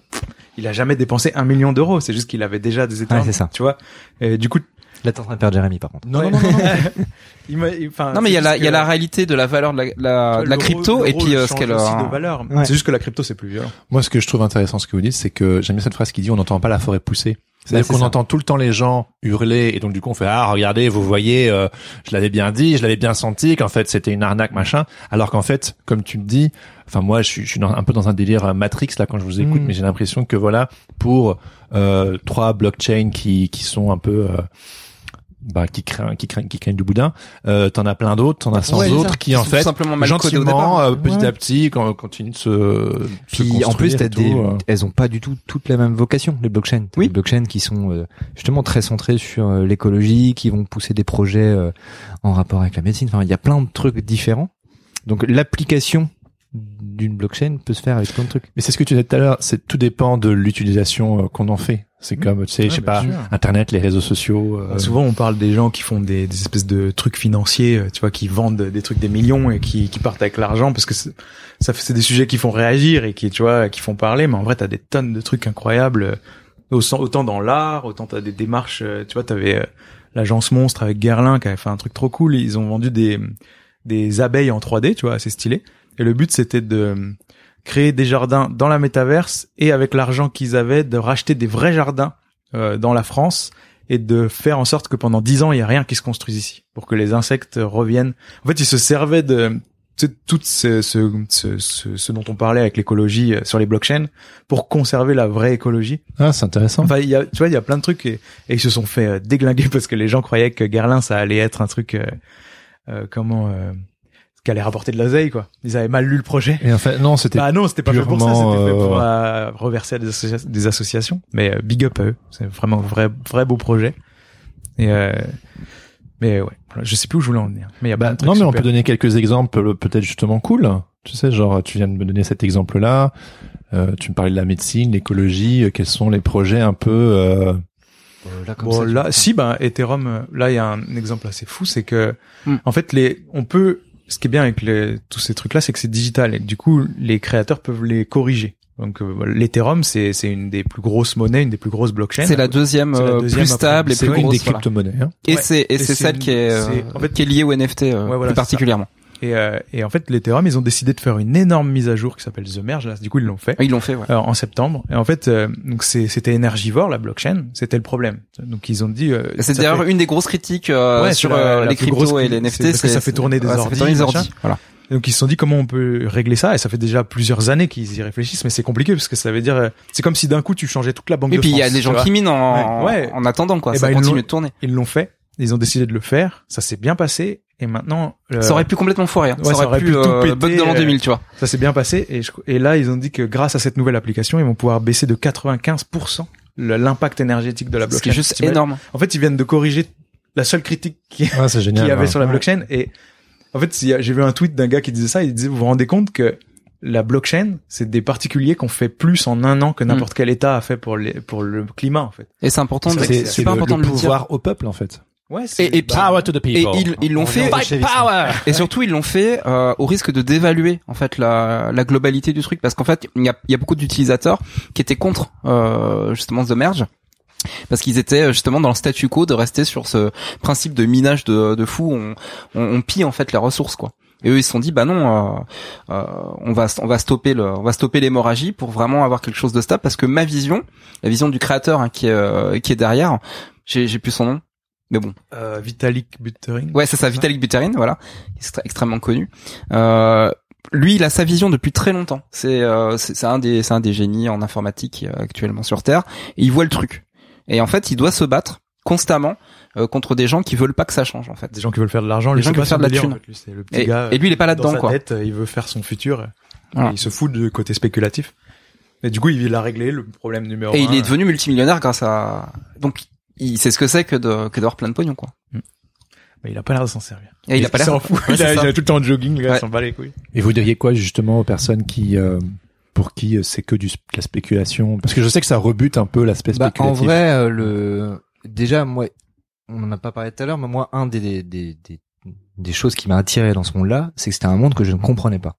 il a jamais dépensé un million d'euros. C'est juste qu'il avait déjà des Ethereum. c'est ça. Tu vois. Et du coup, Là, t'es en train de perdre Jérémy, par contre. Non, Ouais. non, non, non. il Non mais il y a la il y a la réalité de la valeur de la, la, de la crypto et puis euh, ce qu'elle a. de valeur. Ouais. C'est juste que la crypto c'est plus violent. Moi, ce que je trouve intéressant, ce que vous dites, c'est que j'aime bien cette phrase qui dit on n'entend pas la forêt pousser. C'est-à-dire c'est qu'on entend tout le temps les gens hurler et donc du coup on fait ah regardez vous voyez euh, je l'avais bien dit je l'avais bien senti qu'en fait c'était une arnaque machin alors qu'en fait comme tu le dis enfin moi je suis, je suis dans- un peu dans un délire euh, Matrix là quand je vous écoute Mm. mais j'ai l'impression que voilà pour euh, trois blockchains qui qui sont un peu euh, bah, qui craignent qui craignent qui craignent du boudin euh, t'en as plein d'autres t'en as 100 Ouais, c'est autres qui en fait simplement mal gentiment euh, petit Ouais. à petit quand continuent de se, se Puis en plus, t'as des, euh. elles ont pas du tout toutes la même vocation les blockchains. Oui. Des blockchains qui sont euh, justement très centrées sur euh, l'écologie, qui vont pousser des projets euh, en rapport avec la médecine. Enfin, il y a plein de trucs différents. Donc l'application d'une blockchain peut se faire avec plein de trucs. Mais c'est ce que tu disais tout à l'heure, c'est tout dépend de l'utilisation qu'on en fait. C'est comme tu sais, je sais pas, sûr. internet, les réseaux sociaux. euh, Souvent, on parle des gens qui font des, des espèces de trucs financiers, euh, tu vois, qui vendent des trucs des millions et qui, qui partent avec l'argent parce que c'est- ça c'est des sujets qui font réagir et qui, tu vois, qui font parler. Mais en vrai, t'as des tonnes de trucs incroyables, euh, autant dans l'art, autant t'as des démarches. Tu vois, t'avais l'agence Monstre avec Guerlain qui avait fait un truc trop cool. Ils ont vendu des des abeilles en 3D, tu vois, assez stylé. Et le but, c'était de créer des jardins dans la métaverse et avec l'argent qu'ils avaient, de racheter des vrais jardins euh, dans la France et de faire en sorte que pendant dix ans, il y a rien qui se construise ici pour que les insectes reviennent. En fait, ils se servaient de tout ce, ce, ce, ce, dont on parlait avec l'écologie euh, sur les blockchains pour conserver la vraie écologie. Ah, c'est intéressant. Enfin, il y a, tu vois, il y a plein de trucs et, et ils se sont fait euh, déglinguer parce que les gens croyaient que Guerlain, ça allait être un truc, euh, euh, comment, euh, qui allait rapporter de l'oseille, quoi. Ils avaient mal lu le projet. Et en fait, non, c'était Bah non, c'était pas fait pour ça, purement, c'était fait pour euh, reverser à des, associa- des associations. Mais euh, big up à eux, c'est vraiment un vrai, vrai beau projet. Et euh, mais ouais, je sais plus où je voulais en venir. Mais il y a Bah, non, mais on peut donner quelques exemples, euh, peut-être justement cool. Tu sais, genre, tu viens de me donner cet exemple-là. Euh, tu me parlais de la médecine, l'écologie. euh, quels sont les projets un peu euh, là, comme Bon, ça, là, si, ben, Ethereum, là, il y a un exemple assez fou, c'est que, Hmm. en fait, les, on peut, ce qui est bien avec les, tous ces trucs-là, c'est que c'est digital et du coup, les créateurs peuvent les corriger. Donc, euh, voilà, l'Ethereum, c'est, c'est une des plus grosses monnaies, une des plus grosses blockchains. C'est la deuxième, C'est la euh, deuxième plus après. stable et C'est plus une des grosse. voilà. crypto-monnaies. Hein. Et Ouais. c'est et Et c'est c'est celle une- qui est, euh, c'est- en fait- qui est liée au NFT euh, Ouais, voilà, plus c'est ça. particulièrement. Et, euh, et en fait, l'Ethereum, ils ont décidé de faire une énorme mise à jour qui s'appelle The Merge. Là, du coup, ils l'ont fait. Ah, Ils l'ont fait, ouais. euh, en septembre. Et en fait, euh, donc c'est- c'était énergivore la blockchain, c'était le problème. Donc ils ont dit. euh, C'est ça d'ailleurs fait- une des grosses critiques euh, Ouais, sur c'est la- la les cryptos et les c'est NFT. parce que ça fait tourner des ouais, ça fait ordis, tourner des ordis. Voilà. Donc ils se sont dit comment on peut régler ça? Et ça fait déjà plusieurs années qu'ils y réfléchissent, mais c'est compliqué parce que ça veut dire euh, c'est comme si d'un coup tu changeais toute la banque Et de puis il y a des gens qui minent en, Ouais, ouais. en attendant quoi. Eh ça ils continue de tourner. Ils l'ont fait, ils ont décidé de le faire, ça s'est bien passé et maintenant euh, Ça aurait pu complètement foirer. hein. ouais, ça aurait pu, tout euh, péter, bug de l'an euh, 2000, tu vois. ça s'est bien passé et, je- et là ils ont dit que grâce à cette nouvelle application ils vont pouvoir baisser de 95% le- l'impact énergétique de la Ce blockchain. qui est juste énorme. En fait ils viennent de corriger la seule critique qui Ah, c'est qu'il y avait ouais. sur la blockchain. Et en fait, j'ai vu un tweet d'un gars qui disait ça. Il disait, vous vous rendez compte que la blockchain, c'est des particuliers qu'on fait plus en un an que n'importe quel État a fait pour les, pour le climat, en fait. Et c'est important, de- C'est- c'est c'est super le, important le de le dire. pouvoir au peuple en fait. Ouais, c'est Et- Power to the people. Et ils ils l'ont On fait. bolchevisme. Et surtout, ils l'ont fait euh, au risque de dévaluer en fait la, la globalité du truc, parce qu'en fait, il y a, y a beaucoup d'utilisateurs qui étaient contre euh, justement The Merge, parce qu'ils étaient euh, justement dans le statu quo de rester sur ce principe de minage de, de fou. On, on, on pille en fait les ressources, quoi. Et eux, ils se sont dit, bah non, euh, euh, on va on va stopper le, on va stopper l'hémorragie pour vraiment avoir quelque chose de stable, parce que ma vision, la vision du créateur hein, qui est euh, qui est derrière, j'ai j'ai plus son nom, mais bon. euh, Vitalik Buterin. Ouais, c'est ça, Vitalik Buterin, voilà, extra- extrêmement connu. Euh, lui, il a sa vision depuis très longtemps. C'est euh, c'est c'est un des c'est un des génies en informatique euh, actuellement sur Terre. Et il voit le truc. Et en fait, il doit se battre constamment euh, contre des gens qui veulent pas que ça change. En fait. Des gens qui veulent faire de l'argent. Lui, gens qui veulent faire de la thune. en fait. Lui, c'est le petit Et, gars. et lui, il est pas dans là-dedans, quoi. tête, il veut faire son futur. Voilà. Il se fout du côté spéculatif. Et du coup, il a réglé le problème numéro Et un. il est devenu multimillionnaire grâce à. Donc, il sait ce que c'est que de que d'avoir plein de pognon, quoi. Mais il a pas l'air de s'en servir. Et il a pas l'air. s'en fout. Ouais, il, a, il a tout le temps de jogging, le gars, Ouais. il s'en bat les couilles. Et vous diriez quoi justement aux personnes qui, euh, pour qui euh, c'est que du, de la spéculation? Parce que je sais que ça rebute un peu l'aspect Bah, spéculatif. en vrai, euh, le déjà moi, on en a pas parlé tout à l'heure, mais moi un des des des, des, des choses qui m'a attiré dans ce monde-là, c'est que c'était un monde que je ne comprenais pas.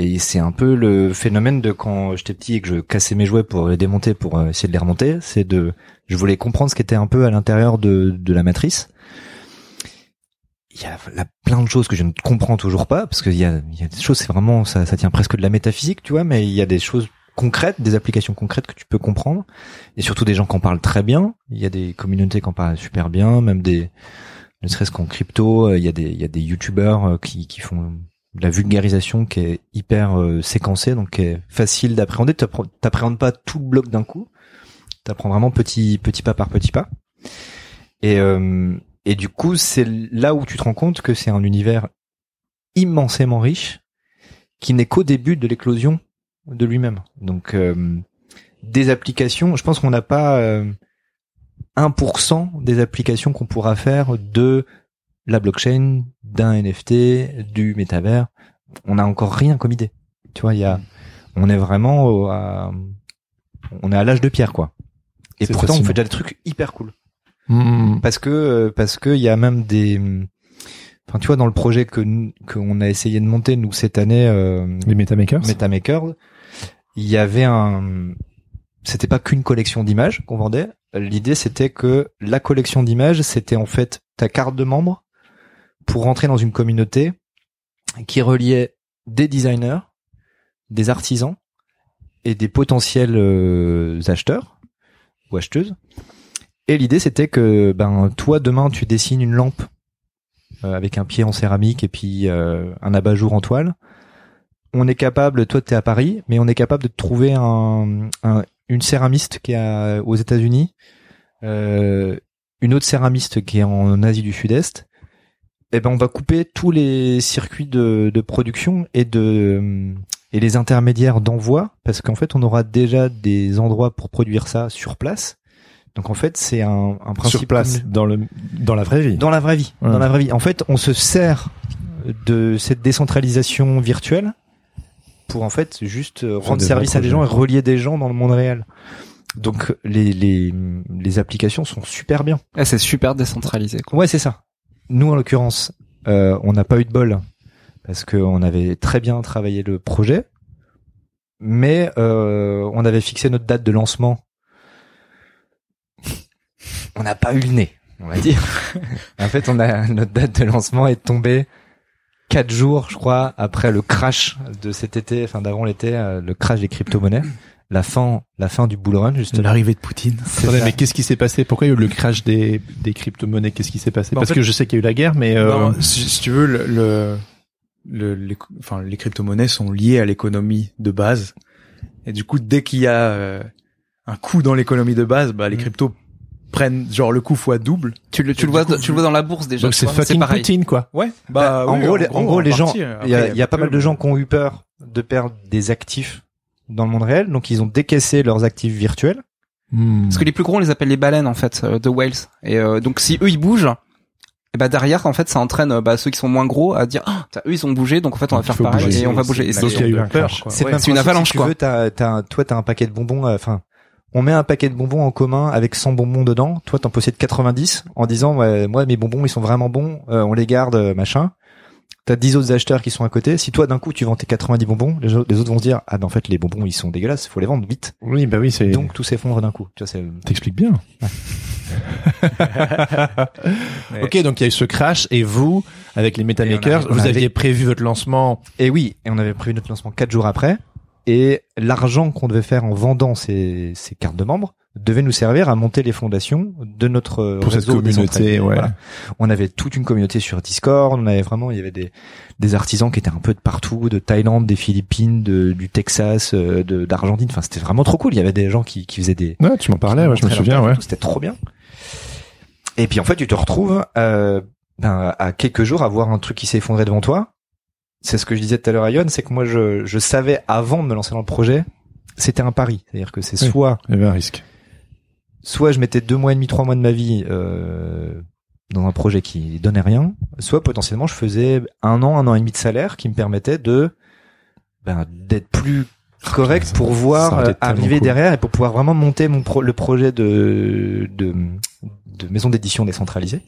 Et c'est un peu le phénomène de quand j'étais petit et que je cassais mes jouets pour les démonter pour euh, essayer de les remonter, c'est de je voulais comprendre ce qui était un peu à l'intérieur de de la matrice. Il y a plein de choses que je ne comprends toujours pas parce qu'il y a il y a des choses c'est vraiment ça ça tient presque de la métaphysique, tu vois, mais il y a des choses concrètes, des applications concrètes que tu peux comprendre et surtout des gens qui en parlent très bien. Il y a des communautés qui en parlent super bien, même des, ne serait-ce qu'en crypto, euh, il y a des, il y a des youtubeurs euh, qui, qui font la vulgarisation qui est hyper euh, séquencée, donc qui est facile d'appréhender. T'appréhendes pas tout le bloc d'un coup. T'apprends vraiment petit, petit pas par petit pas. Et, euh, et du coup, c'est là où tu te rends compte que c'est un univers immensément riche qui n'est qu'au début de l'éclosion de lui-même. Donc, euh, des applications, je pense qu'on n'a pas euh, 1% des applications qu'on pourra faire de la blockchain, d'un NFT, du métavers. On n'a encore rien comme idée. Tu vois, il y a, on est vraiment au- à, on est à l'âge de pierre, quoi. Et pourtant, on fait déjà des trucs hyper cool. Hmm. Parce que, euh, parce que il y a même des, enfin, tu vois, dans le projet que nous- qu'on a essayé de monter nous cette année, euh, Les MetaMakers MetaMaker, il y avait un, c'était pas qu'une collection d'images qu'on vendait. L'idée c'était que la collection d'images c'était en fait ta carte de membre pour rentrer dans une communauté qui reliait des designers, des artisans et des potentiels euh, acheteurs ou acheteuses. Et l'idée c'était que ben toi demain tu dessines une lampe euh, avec un pied en céramique et puis euh, un abat-jour en toile on est capable, toi t'es à Paris, mais on est capable de trouver un, un- une céramiste qui est aux États-Unis, une autre céramiste qui est en Asie du Sud-Est. Et ben on va couper tous les circuits de, de production et de et les intermédiaires d'envoi parce qu'en fait on aura déjà des endroits pour produire ça sur place. Donc en fait c'est un, un principe sur place, dans le, dans la vraie vie. dans la vraie vie. Ouais. Dans la vraie vie. En fait, on se sert de cette décentralisation virtuelle pour en fait juste euh, rendre service à des gens et relier des gens dans le monde réel. Donc les les les applications sont super bien. Ah, c'est super décentralisé. Quoi. Ouais, c'est ça. Nous en l'occurrence, euh, on n'a pas eu de bol parce qu'on avait très bien travaillé le projet, mais euh, on avait fixé notre date de lancement. On n'a pas eu le nez, on va dire. en fait, on a notre date de lancement est tombée quatre jours, je crois, après le crash de cet été, enfin d'avant l'été, euh, le crash des crypto-monnaies, la fin, la fin du bull run, justement. L'arrivée de Poutine. Attendez, mais qu'est-ce qui s'est passé? Pourquoi il y a eu le crash des, des crypto-monnaies? Qu'est-ce qui s'est passé? Bah, en Parce fait- que je sais qu'il y a eu la guerre, mais euh, Non, si, si tu veux, le, le, le- les, enfin, les crypto-monnaies sont liées à l'économie de base. Et du coup, dès qu'il y a euh, un coup dans l'économie de base, bah, les Mm. cryptos prennent genre le coup fois double. Tu le, tu le vois, coup, tu le vois dans la bourse déjà. donc c'est fucking. Poutine, quoi. Ouais. Bah, en, oui, gros, en gros, les gens, partie. il y a, il y a pas mal de gens qui ont eu peur de perdre des actifs dans le monde réel, donc ils ont décaissé leurs actifs virtuels. Hmm. Parce que les plus gros, on les appelle les baleines en fait, euh, de whales. Et euh, donc si eux ils bougent, et bah derrière en fait ça entraîne euh, bah, ceux qui sont moins gros à dire ah eux ils ont bougé donc en fait on va faire pareil bouger. et on va bouger. C'est- Ouais. une avalanche, si tu quoi. veux, t'as, t'as, toi, t'as un paquet de bonbons, euh, enfin, on met un paquet de bonbons en commun avec 100 bonbons dedans. Toi, t'en possèdes 90 en disant, ouais, moi, mes bonbons, ils sont vraiment bons, euh, on les garde, machin. T'as 10 autres acheteurs qui sont à côté. Si toi, d'un coup, tu vends tes 90 bonbons, les, autres- vont se dire, ah ben en fait, les bonbons, ils sont dégueulasses, faut les vendre vite. Oui, bah oui, c'est. Donc tout s'effondre d'un coup. Tu vois, c'est T'expliques bien. Ok, donc il y a eu ce crash et vous, avec les Et MetaMakers, on a- on vous avait- aviez prévu votre lancement. Et oui, et on avait prévu notre lancement quatre jours après. Et l'argent qu'on devait faire en vendant ces, ces cartes de membres devait nous servir à monter les fondations de notre Pour cette réseau communauté, décentralisé. ouais. Voilà. On avait toute une communauté sur Discord. On avait vraiment, il y avait des, des artisans qui étaient un peu de partout, de Thaïlande, des Philippines, de, du Texas, euh, de d'Argentine. Enfin, c'était vraiment trop cool. Il y avait des gens qui, qui faisaient des, Ouais, tu m'en parlais, ouais, je me souviens, ouais. C'était trop bien. Et puis en fait, tu te retrouves euh, ben, à quelques jours à voir un truc qui s'est effondré devant toi. C'est ce que je disais tout à l'heure à Yon, c'est que moi je, je savais avant de me lancer dans le projet, c'était un pari. C'est-à-dire que c'est Oui. soit Il y avait un risque. soit je mettais deux mois et demi, trois mois de ma vie euh, dans un projet qui donnait rien, soit potentiellement je faisais un an, un an et demi de salaire qui me permettait de ben, d'être plus correct ça- pour voir euh, arriver cool. derrière et pour pouvoir vraiment monter mon pro- le projet de de, de maison d'édition décentralisée.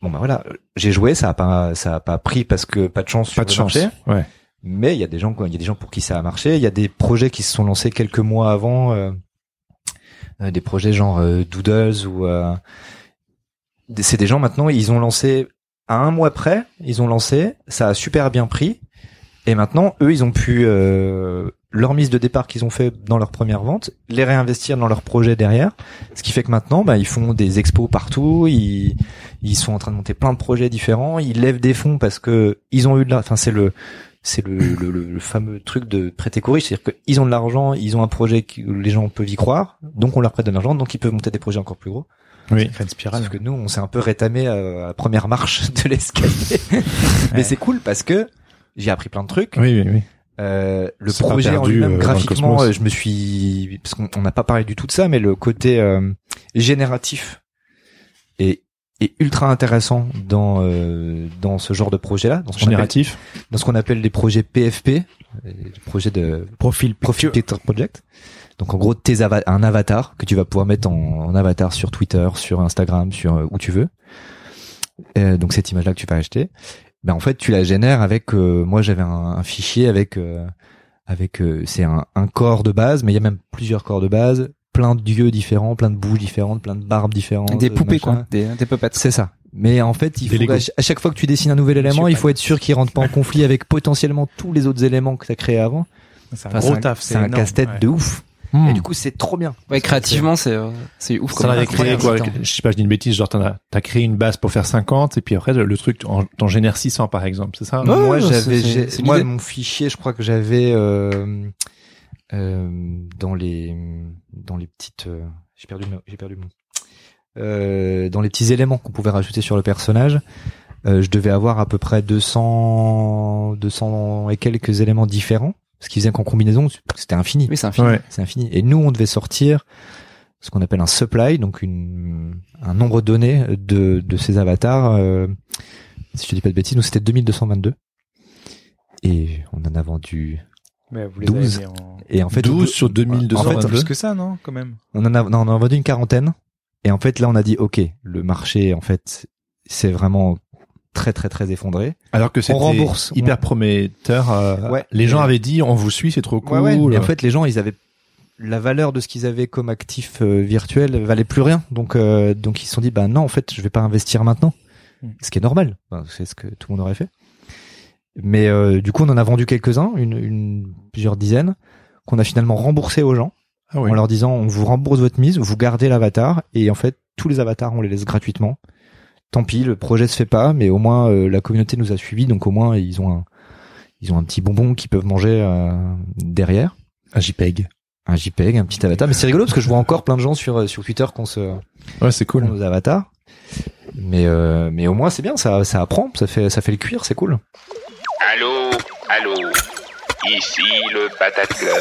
Bon ben voilà, j'ai joué, ça a pas ça a pas pris parce que pas de chance sur Pas de le chance. marché. Ouais. Mais il y a des gens, il y a des gens pour qui ça a marché. Il y a des projets qui se sont lancés quelques mois avant, euh, euh, des projets genre euh, Doodles ou euh, c'est des gens maintenant, ils ont lancé à un mois près, ils ont lancé, ça a super bien pris, et maintenant eux, ils ont pu euh, leur mise de départ qu'ils ont fait dans leur première vente, les réinvestir dans leur projet derrière, ce qui fait que maintenant, bah, ils font des expos partout, ils ils sont en train de monter plein de projets différents, ils lèvent des fonds parce que ils ont eu de la, enfin c'est le c'est le, le, le- le fameux truc de prêter courir, c'est-à-dire qu'ils ont de l'argent, ils ont un projet que les gens peuvent y croire, donc on leur prête de l'argent, donc ils peuvent monter des projets encore plus gros. Oui. De spirale. Parce que nous, on s'est un peu rétamé à la première marche de l'escalier. Mais c'est cool parce que j'ai appris plein de trucs. Oui, oui, oui. Euh, le projet en lui-même, euh, graphiquement, euh, je me suis, parce qu'on on n'a pas parlé du tout de ça, mais le côté euh, génératif est, est ultra intéressant dans euh, dans ce genre de projet-là, dans ce qu'on appelle, Génératif. dans ce qu'on appelle les projets PFP, projets de Profil Picture Project. Donc en gros, tes ava- un avatar que tu vas pouvoir mettre en, en avatar sur Twitter, sur Instagram, sur où tu veux. Donc cette image-là que tu vas acheter, ben en fait tu la génères avec. euh, moi j'avais un, un fichier avec euh, avec euh, c'est un, un corps de base, mais il y a même plusieurs corps de base, plein d'yeux différents, plein de bouches différentes, plein de barbes différentes, Des euh, poupées, machin. quoi. Des, des puppets. C'est ça. Mais en fait, il Des faut à ch- à chaque fois que tu dessines un nouvel élément, il faut être sûr qu'il rentre pas en conflit avec potentiellement tous les autres éléments que tu as créés avant. C'est un Enfin, gros taf. C'est un casse-tête ouais. de ouf. Hmm. Et du coup, c'est trop bien. Ouais, créativement, c'est, euh, c'est ouf. Ça avait créé quoi. Je sais pas, je dis une bêtise, genre t'en as, t'as créé une base pour faire 50 et puis après le truc t'en génères 600 par exemple, c'est ça? Moi, j'avais, moi, mon fichier, je crois que j'avais euh, euh, dans les dans les petites, euh, j'ai perdu, j'ai perdu mot. Euh, dans les petits éléments qu'on pouvait rajouter sur le personnage, euh, je devais avoir à peu près 200, 200 et quelques éléments différents, ce qui faisait qu'en combinaison, c'était infini. Oui, c'est. Ouais. C'est infini. Et nous, on devait sortir ce qu'on appelle un supply, donc une, un nombre donné de, de ces avatars. euh, si je te dis pas de bêtises, nous c'était 2222. Et on en a vendu. Mais vous les 12. avez mis en... Et en fait, 12 au bout- sur En fait, 2222. plus que ça, non, quand même. on en a, non, on en a vendu une quarantaine. Et en fait, là, on a dit, ok, le marché, en fait, c'est vraiment très, très, très effondré. Alors que c'était hyper On- prometteur. euh, Ouais. Les gens avaient dit on vous suit, c'est trop cool. Ouais, ouais. Mais en fait, les gens, ils avaient la valeur de ce qu'ils avaient comme actif euh, virtuel valait plus rien. Donc, euh, donc ils se sont dit, bah non, en fait, je vais pas investir maintenant. Hmm. Ce qui est normal. Enfin, c'est ce que tout le monde aurait fait. Mais euh, du coup, on en a vendu quelques-uns, une, une plusieurs dizaines, qu'on a finalement remboursé aux gens ah oui. en leur disant, on vous rembourse votre mise, vous gardez l'avatar, et en fait, tous les avatars, on les laisse gratuitement. Tant pis, le projet se fait pas, mais au moins euh, la communauté nous a suivis, donc au moins ils ont un, ils ont un petit bonbon qu'ils peuvent manger euh, derrière un JPEG. un JPEG, un petit avatar. Mais c'est rigolo parce que je vois encore plein de gens sur sur Twitter qu'on se Ouais, c'est cool. nos avatars. Mais euh, mais au moins c'est bien, ça ça apprend, ça fait ça fait le cuir, c'est cool. Allô, allô, ici le Patate Club.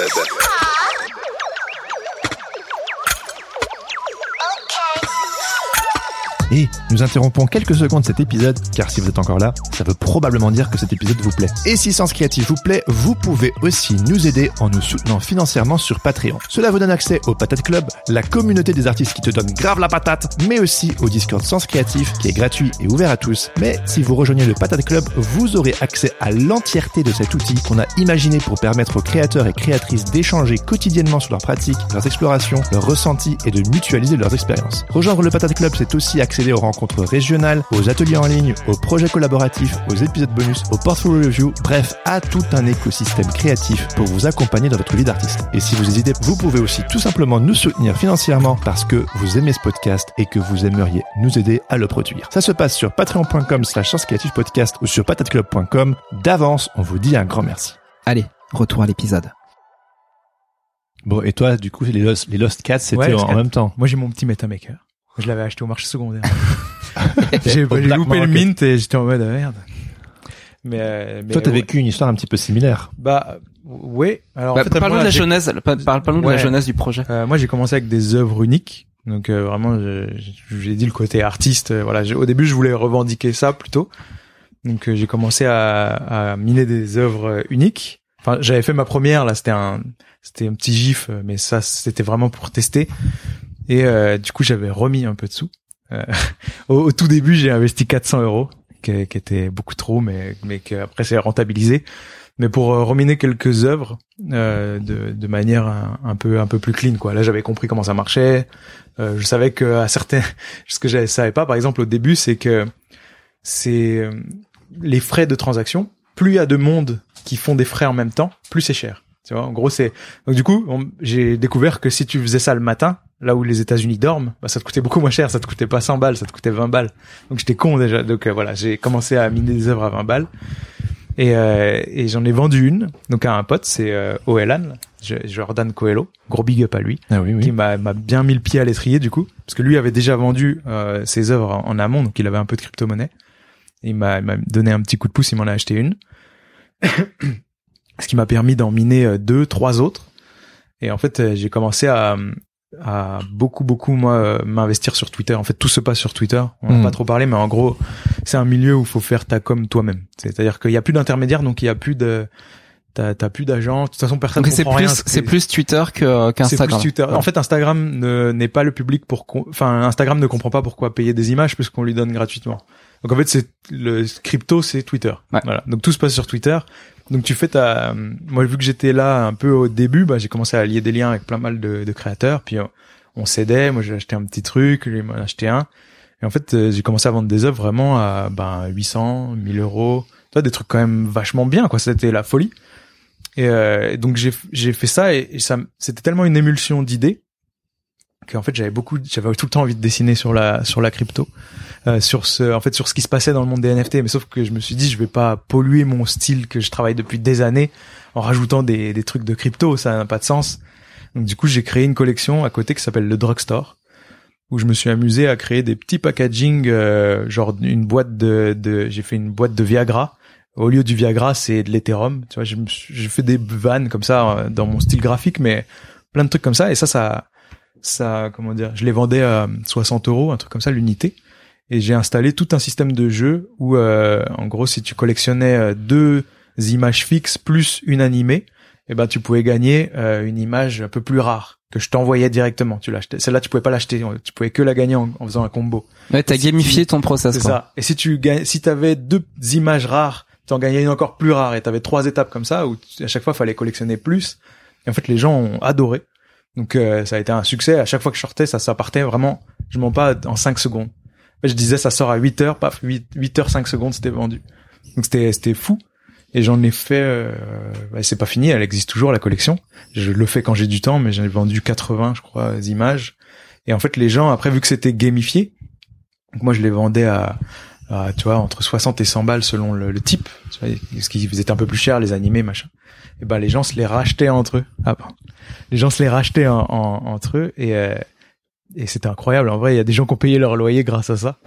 Et nous interrompons quelques secondes cet épisode, car si vous êtes encore là, ça veut probablement dire que cet épisode vous plaît. Et si Sens Créatif vous plaît, vous pouvez aussi nous aider en nous soutenant financièrement sur Patreon. Cela vous donne accès au Patate Club, la communauté des artistes qui te donne grave la patate, mais aussi au Discord Sens Créatif, qui est gratuit et ouvert à tous. Mais si vous rejoignez le Patate Club, vous aurez accès à l'entièreté de cet outil qu'on a imaginé pour permettre aux créateurs et créatrices d'échanger quotidiennement sur leurs pratiques, leurs explorations, leurs ressentis et de mutualiser leurs expériences. Rejoindre le Patate Club, c'est aussi accéder aux rencontres régionales, aux ateliers en ligne, aux projets collaboratifs, aux épisodes bonus, aux portfolio reviews, bref, à tout un écosystème créatif pour vous accompagner dans votre vie d'artiste. Et si vous hésitez, vous pouvez aussi tout simplement nous soutenir financièrement parce que vous aimez ce podcast et que vous aimeriez nous aider à le produire. Ça se passe sur patreon.com slash podcast ou sur patateclub.com. D'avance, on vous dit un grand merci. Allez, retour à l'épisode. Bon, et toi, du coup, les Lost, les Lost Cats, c'était Ouais, en, Lost en même temps. Moi, j'ai mon petit MetaMaker. Je l'avais acheté au marché secondaire. j'ai loupé le mint et j'étais en mode ah, merde. Mais, euh, mais Toi, t'as ouais. vécu une histoire un petit peu similaire. Bah, ouais. Alors, Bah, en fait, parle-nous de la jeunesse, parle, parle-nous de la jeunesse du projet. Euh, moi, j'ai commencé avec des œuvres uniques. Donc euh, vraiment, j'ai dit le côté artiste. euh, voilà, au début, je voulais revendiquer ça plutôt. Donc euh, j'ai commencé à, à miner des œuvres uniques. Enfin, j'avais fait ma première là, c'était un, c'était un petit gif, euh, mais ça, c'était vraiment pour tester. Et euh, du coup, j'avais remis un peu de sous. Euh, au, au tout début, j'ai investi 400 euros, qui, qui était beaucoup trop, mais mais qu'après c'est rentabilisé. Mais pour euh, reminer quelques œuvres euh, de, de manière un, peu un peu plus clean quoi. Là, j'avais compris comment ça marchait. Euh, je savais que à certains, ce que je savais pas, par exemple au début, c'est que c'est les frais de transaction. Plus il y a de monde qui font des frais en même temps, plus c'est cher. Tu vois, en gros, c'est donc du coup, j'ai découvert que si tu faisais ça le matin, là où les États-Unis dorment, bah, ça te coûtait beaucoup moins cher. Ça te coûtait pas 100 balles, ça te coûtait 20 balles. Donc j'étais con déjà. Donc euh, voilà, j'ai commencé à miner des œuvres à 20 balles. Et, euh, et j'en ai vendu une, donc à un pote, c'est euh, Oelan, Jordan Coelho, gros big up à lui Ah oui, qui m'a bien mis le pied à l'étrier du coup parce que lui avait déjà vendu euh, ses œuvres en, en amont donc il avait un peu de crypto monnaie il m'a il m'a donné un petit coup de pouce il m'en a acheté une ce qui m'a permis d'en miner euh, deux trois autres et en fait euh, j'ai commencé à à beaucoup beaucoup moi euh, m'investir sur Twitter en fait tout se passe sur Twitter on n'a Mm. pas trop parlé mais en gros c'est un milieu où il faut faire ta com toi-même c'est-à-dire qu'il y a plus d'intermédiaire donc il y a plus de t'as t'as plus d'agents de toute façon personne c'est comprend rien, plus, c'est plus Twitter que, c'est qu'Instagram. plus Twitter. En fait, Instagram ne- n'est pas le public pour, enfin, Instagram ne comprend pas pourquoi payer des images puisqu'on lui donne gratuitement. Donc en fait, c'est le crypto, c'est Twitter. Ouais. Voilà. Donc tout se passe sur Twitter. Donc tu fais ta, moi vu que j'étais là un peu au début, bah j'ai commencé à lier des liens avec plein mal de, créateurs. Puis on s'aidait. Moi j'ai acheté un petit truc, lui m'en a acheté un. Et en fait, euh, j'ai commencé à vendre des œuvres vraiment à ben 800, 1000 euros. Tu des trucs quand même vachement bien. Quoi, c'était la folie. Et euh, donc j'ai j'ai fait ça et, et ça c'était tellement une émulsion d'idées qu'en fait j'avais beaucoup j'avais tout le temps envie de dessiner sur la sur la crypto. Euh, sur ce en fait sur ce qui se passait dans le monde des NFT mais sauf que je me suis dit je vais pas polluer mon style que je travaille depuis des années en rajoutant des des trucs de crypto. Ça n'a pas de sens. Donc du coup j'ai créé une collection à côté qui s'appelle le drugstore où je me suis amusé à créer des petits packaging euh, genre une boîte de, de j'ai fait une boîte de Viagra. Au lieu du Viagra, c'est de l'Ethereum. Tu vois, j'ai fait des vannes comme ça euh, dans mon style graphique, mais plein de trucs comme ça. Et ça, ça, ça, comment dire, je les vendais à 60 euros, un truc comme ça, l'unité. Et j'ai installé tout un système de jeu où, euh, en gros, si tu collectionnais euh, deux images fixes plus une animée, eh ben, tu pouvais gagner euh, une image un peu plus rare que je t'envoyais directement. Tu l'achetais. Celle-là, tu pouvais pas l'acheter. Tu pouvais que la gagner en, en faisant un combo. Ouais, t'as Si gamifié tu- ton process, C'est ça. Et si tu si t'avais deux images rares, t'en gagnais une encore plus rare et t'avais trois étapes comme ça où à chaque fois fallait collectionner plus. Et en fait, les gens ont adoré. Donc euh, ça a été un succès. À chaque fois que je sortais, ça, ça partait vraiment, je mens pas, en 5 secondes. Je disais ça sort à 8 heures, paf, 8, 8 heures 5 secondes, c'était vendu. Donc c'était c'était fou. Et j'en ai fait, euh, bah, c'est pas fini, elle existe toujours la collection. Je le fais quand j'ai du temps, mais j'en ai vendu 80, je crois, images. Et en fait, les gens, après, vu que c'était gamifié, donc moi je les vendais à, tu vois, entre 60 et 100 balles selon le, le type, ce qui faisait un peu plus cher, les animés, machin. Et ben les gens se les rachetaient entre eux. Ah. Les gens se les rachetaient en, en- entre eux et euh, et c'était incroyable. En vrai, il y a des gens qui ont payé leur loyer grâce à ça.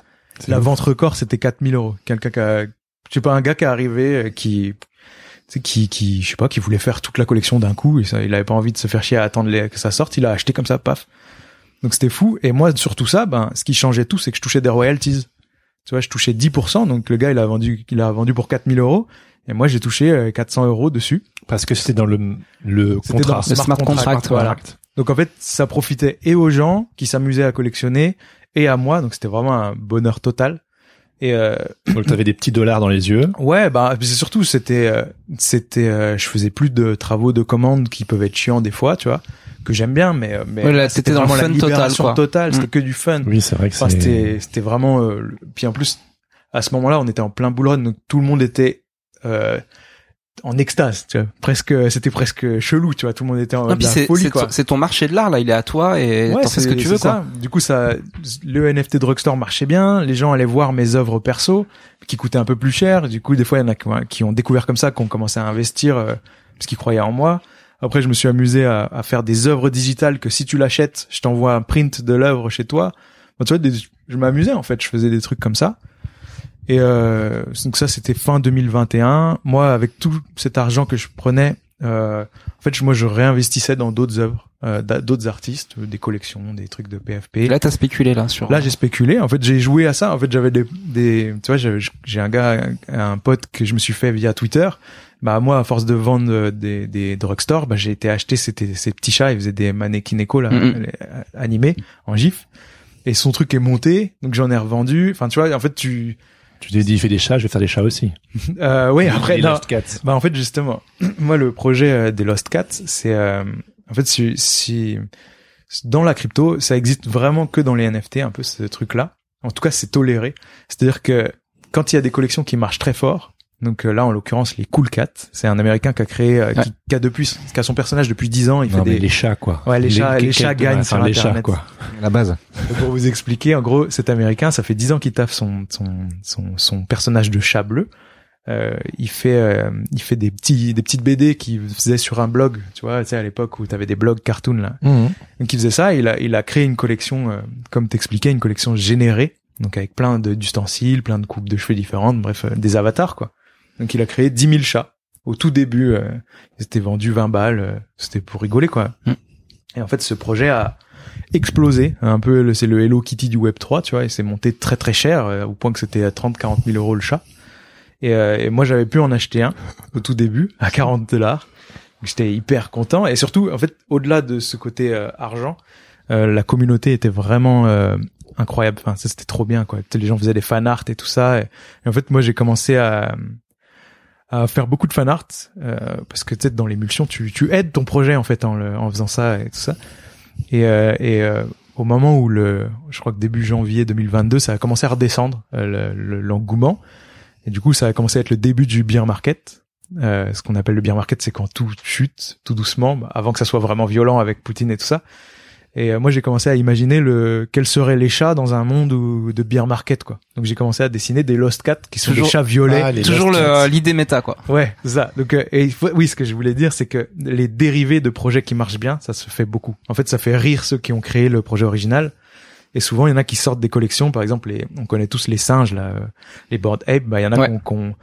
La vente record, c'était 4000 euros. Quelqu'un qui a, je sais pas, un gars qui est arrivé, euh, qui, qui, qui, je sais pas, qui voulait faire toute la collection d'un coup et ça, il avait pas envie de se faire chier à attendre les- que ça sorte. Il a acheté comme ça, paf. Donc c'était fou. Et moi, sur tout ça, ben, ce qui changeait tout, c'est que je touchais des royalties. Tu vois, je touchais 10%. Donc le gars, il a vendu, il a vendu pour 4000 euros. Et moi, j'ai touché euh, 400 euros dessus. Parce que c'était dans le, le contrat. dans Le smart contract, voilà. Donc en fait, ça profitait et aux gens qui s'amusaient à collectionner et à moi. Donc c'était vraiment un bonheur total. Et euh, Donc t'avais des petits dollars dans les yeux. ouais, bah c'est surtout c'était euh, c'était euh, je faisais plus de travaux de commande qui peuvent être chiants des fois, tu vois, que j'aime bien, mais euh, mais Ouais, là, c'était dans le fun total, quoi. totale. C'était Mm. que du fun. Oui, c'est vrai que Enfin, c'était c'était vraiment euh, le- puis en plus à ce moment-là on était en plein bull run donc tout le monde était euh, en extase tu vois presque c'était presque chelou tu vois tout le monde était en Non, puis de la c'est folie c'est quoi ton- c'est ton marché de l'art là, il est à toi et Ouais, t'en fais ce que tu veux ça. quoi. Du coup, ça, le NFT Drugstore marchait bien. Les gens allaient voir mes œuvres perso, qui coûtaient un peu plus cher. Du coup, des fois, il y en a qui- qui ont découvert comme ça, qui ont commencé à investir euh, parce qu'ils croyaient en moi. Après, je me suis amusé à, à faire des œuvres digitales que si tu l'achètes, je t'envoie un print de l'œuvre chez toi. Bon, tu vois, des- je m'amusais en fait. Je faisais des trucs comme ça. Et euh, donc ça, c'était fin 2021. Moi, avec tout cet argent que je prenais, euh, en fait, je- moi, je réinvestissais dans d'autres œuvres, euh, d'a- d'autres artistes, euh, des collections, des trucs de PFP. Là t'as spéculé là sur. Là, j'ai spéculé. En fait, j'ai joué à ça. En fait, j'avais des, des, tu vois, j'ai un gars, un, un pote que je me suis fait via Twitter. Bah moi, à force de vendre des, des drugstores, bah j'ai été acheter ces, ces petits chats. Il faisait des mannequins éco là, Mhm. les- euh, animés en gif. Et son truc est monté, donc j'en ai revendu. Enfin, tu vois, en fait, tu, Tu t'es dit, il fait des chats, je vais faire des chats aussi. euh, oui, après, Les non. Lost Cats. Bah en fait justement, moi le projet euh, des Lost Cats, c'est euh, en fait si, si dans la crypto, ça existe vraiment que dans les NFT un peu ce truc là. En tout cas, c'est toléré. C'est-à-dire que quand il y a des collections qui marchent très fort, donc euh, là en l'occurrence les Cool Cats, c'est un américain qui a créé euh, qui, a depuis qui a son personnage depuis 10 ans, il Non, fait mais des les chats, quoi. Ouais, les chats- les chats gagnent sur les chats, Internet. quoi. La base. pour vous expliquer, en gros, cet Américain, ça fait dix ans qu'il taffe son son son, son personnage de chat bleu. Euh, il fait euh, il fait des petits des petites BD qu'il faisait sur un blog, tu vois, tu sais à l'époque où t'avais des blogs cartoon là. Donc il faisait ça, il a il a créé une collection, euh, comme t'expliquais, une collection générée, donc avec plein de d'ustensiles, plein de coupes de cheveux différentes, bref, des avatars quoi. Donc il a créé 10 000 chats. Au tout début, euh, c'était vendu 20 balles, euh, c'était pour rigoler quoi. Mm. Et en fait, ce projet a explosé, un peu, le- c'est le Hello Kitty du Web 3, tu vois, et c'est monté très très cher, euh, au point que c'était à 30, 40 000 euros le chat. Et, euh, et moi, j'avais pu en acheter un au tout début à 40 dollars. J'étais hyper content et surtout, en fait, au-delà de ce côté euh, argent, euh, la communauté était vraiment euh, incroyable. Enfin, ça c'était trop bien, quoi. Les gens faisaient des fan art et tout ça. Et, et en fait, moi, j'ai commencé à à faire beaucoup de fan art euh, parce que tu sais dans l'émulsion tu tu aides ton projet en fait en le, en faisant ça et tout ça. Et euh, et euh, au moment où le je crois que début janvier 2022 ça a commencé à redescendre euh, le- le- l'engouement. Et du coup ça a commencé à être le début du beer market. Euh, ce qu'on appelle le beer market c'est quand tout chute tout doucement bah, avant que ça soit vraiment violent avec Poutine et tout ça et euh, moi j'ai commencé à imaginer le quels seraient les chats dans un monde où, de beer market quoi donc j'ai commencé à dessiner des lost cats qui sont Toujours- des chats violets Ah, Toujours l'idée méta quoi. Ouais, c'est ça. Donc, euh, et il faut- oui, ce que je voulais dire, c'est que les dérivés de projets qui marchent bien, ça se fait beaucoup. En fait, ça fait rire ceux qui ont créé le projet original. Et souvent, il y en a qui sortent des collections. Par exemple, les, on connaît tous les singes, là, euh, les Bored Ape. Bah, il y en a Ouais. qui ont- qui ont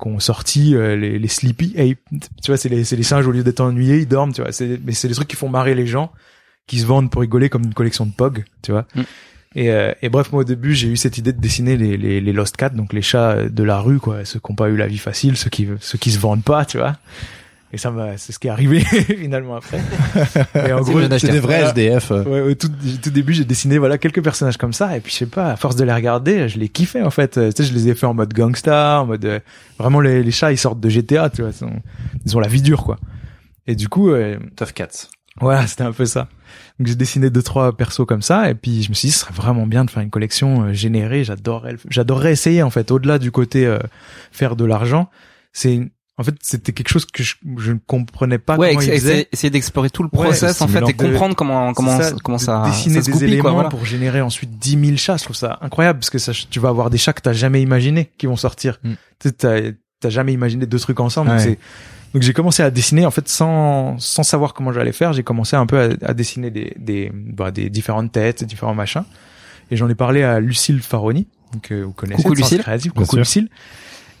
qui ont sorti euh, les, les Sleepy Ape. Tu vois, c'est les, c'est les singes au lieu d'être ennuyés, ils dorment. Tu vois, c'est, mais c'est des trucs qui font marrer les gens, qui se vendent pour rigoler comme une collection de Pog. Tu vois. Mm. Et, euh, et bref, moi au début, j'ai eu cette idée de dessiner les, les, les Lost Cats, donc les chats de la rue, quoi, ceux qui n'ont pas eu la vie facile, ceux qui ceux qui se vendent pas, tu vois. Et ça m'a, c'est ce qui est arrivé finalement après. Et en gros, C'est des vrais. SDF. euh. Ouais, au tout, tout début, j'ai dessiné voilà quelques personnages comme ça, et puis je sais pas, à force de les regarder, je les kiffais en fait. Euh, Tu sais, je les ai fait en mode gangsta, en mode euh, vraiment les, les chats, ils sortent de GTA, tu vois, ils, sont- ils ont la vie dure quoi. Et du coup, euh, Tough Cats. Voilà, c'était un peu ça. Donc j'ai dessiné deux trois persos comme ça et puis je me suis dit ce serait vraiment bien de faire une collection euh, générée, j'adorerais j'adorerais essayer en fait au-delà du côté euh, faire de l'argent, c'est en fait c'était quelque chose que je, je ne comprenais pas Ouais, comment ils essayer, faisaient. essayer d'explorer tout le Ouais, process c'est en fait et comprendre comment comment ça, comment ça dessiner ça se des goupille, éléments quoi, voilà. pour générer ensuite 10 000 chats, je trouve ça incroyable parce que ça, tu vas avoir des chats que t'as jamais imaginé qui vont sortir. Mm. Tu t'as, jamais imaginé deux trucs ensemble. donc Ouais. c'est- Donc j'ai commencé à dessiner en fait sans sans savoir comment j'allais faire. J'ai commencé un peu à, à dessiner des des bah, des différentes têtes, différents machins. Et j'en ai parlé à Lucille Faroni, que vous connaissez. Coucou Lucille. Créatif. Bien Coucou. Lucille.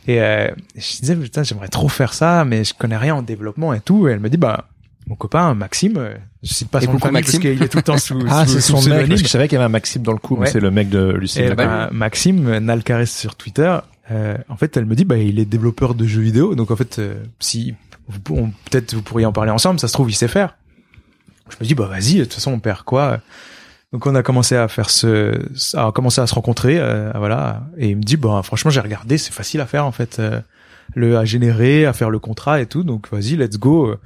Et euh, je disais putain j'aimerais trop faire ça, mais je connais rien en développement et tout. Et elle me dit bah mon copain Maxime, euh, je cite pas Et son nom parce Maxime. qu'il est tout le temps sous, Ah, sous, c'est sous son mec. pseudonyme. Parce que je savais qu'il y avait un Maxime dans le coup, Ouais. c'est le mec de Lucille. Et ben, Maxime Nalcares sur Twitter, euh, en fait, elle me dit, bah, il est développeur de jeux vidéo, donc en fait, euh, si vous peut-être vous pourriez en parler ensemble, ça se trouve, il sait faire. Je me dis, bah, vas-y, de toute façon, on perd quoi? Donc, on a commencé à faire ce, à commencer à se rencontrer, euh, voilà, et il me dit, bah, franchement, j'ai regardé, c'est facile à faire en fait, euh, le à générer, à faire le contrat et tout, donc vas-y, let's go. euh,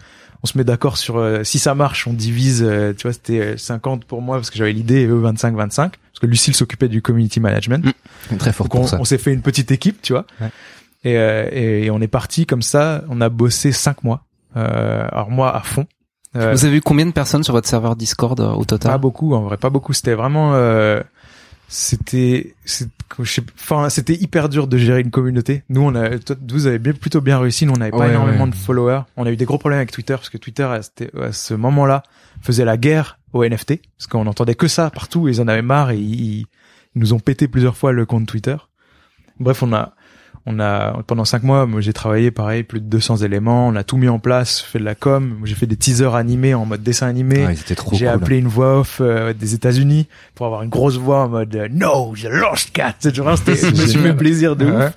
On se met d'accord sur euh, si ça marche, on divise. euh, tu vois, c'était euh, 50 pour moi parce que j'avais l'idée et eux 25 25 parce que Lucille s'occupait du community management. Très fort Donc on, pour ça. on s'est fait une petite équipe, tu vois. Ouais. Et, euh, et, et on est parti comme ça. On a bossé cinq mois. Euh, alors moi à fond. Euh, Vous avez eu combien de personnes sur votre serveur Discord euh, au pas total beaucoup, en vrai, pas beaucoup. C'était vraiment, euh, c'était, enfin, c'était hyper dur de gérer une communauté. Nous, on a, toi, vous avez bien, plutôt bien réussi. Nous, on n'avait pas Ouais, énormément ouais. de followers. On a eu des gros problèmes avec Twitter parce que Twitter, à, ce moment-là, faisait la guerre aux NFT parce qu'on entendait que ça partout. Ils en avaient marre et ils, ils nous ont pété plusieurs fois le compte Twitter. Bref, on a, on a pendant cinq mois, moi j'ai travaillé pareil, plus de 200 éléments. On a tout mis en place, fait de la com. J'ai fait des teasers animés en mode dessin animé. Trop J'ai cool. appelé une voix off euh, des États-Unis pour avoir une grosse voix en mode euh, No, the lost cat. C'est genre, je me suis fait plaisir de Ouais. ouf.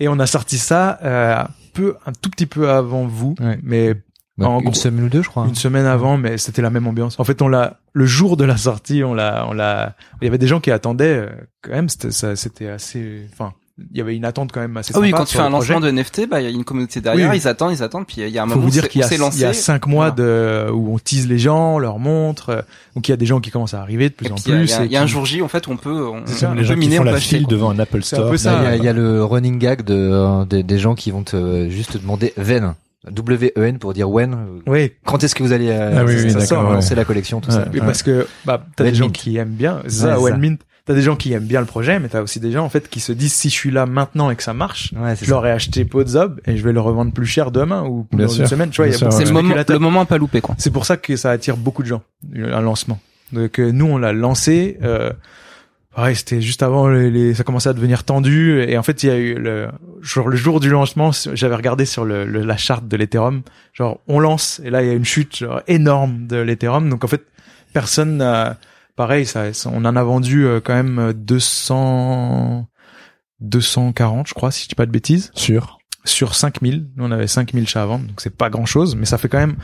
Et on a sorti ça euh, un peu, un tout petit peu avant vous, Ouais. mais en une gros- semaine ou deux, je crois. une semaine avant, mais c'était la même ambiance. En fait, on l'a le jour de la sortie, on l'a, on l'a. Il y avait des gens qui attendaient euh, quand même. C'était, ça, c'était assez. Enfin, il y avait une attente quand même assez. Ah oui, quand tu fais un lancement de NFT, bah il y a une communauté derrière, Oui. ils attendent, ils attendent, puis il y a un faut moment vous où dire c'est- qu'il y y a cinq mois de où on tease les gens, on leur montre. euh, Donc il y a des gens qui commencent à arriver de plus Et en plus. il y a, et il y a un qui- jour J en fait où on peut on, ça, on les peut gens qui miner, font on peut la file devant un Apple Store. peu ça. Là, il y a, il y a le running gag de euh, des, gens qui vont te euh, juste te demander Ven, W-E-N pour dire when. euh, Oui, Quand est-ce que vous allez euh, Ah oui, ça oui, sort, d'accord, hein, ouais. La collection, tout ça. Ouais. Parce que bah t'as des gens qui aiment bien ça, ça. Mint. T'as des gens qui aiment bien le projet, mais t'as aussi des gens en fait qui se disent si je suis là maintenant et que ça marche, Ouais, je leur ai acheté Podzob et je vais le revendre plus cher demain ou Bien dans sûr. une semaine. Tu vois, il y a beaucoup de le moment, le moment à pas louper quoi. C'est pour ça que ça attire beaucoup de gens, un lancement. Donc euh, nous on l'a lancé. Euh, pareil, c'était juste avant les, les- ça commençait à devenir tendu et en fait il y a eu le genre le jour du lancement, j'avais regardé sur le, le- la charte de l'Ethereum, genre on lance et là il y a une chute genre, énorme de l'Ethereum. Donc en fait personne n'a pareil, ça, on en a vendu euh, quand même 200 240 je crois si je dis pas de bêtises Sûr. sur 5000. Nous, on avait 5000 chats à vendre, donc c'est pas grand chose, mais ça fait quand même,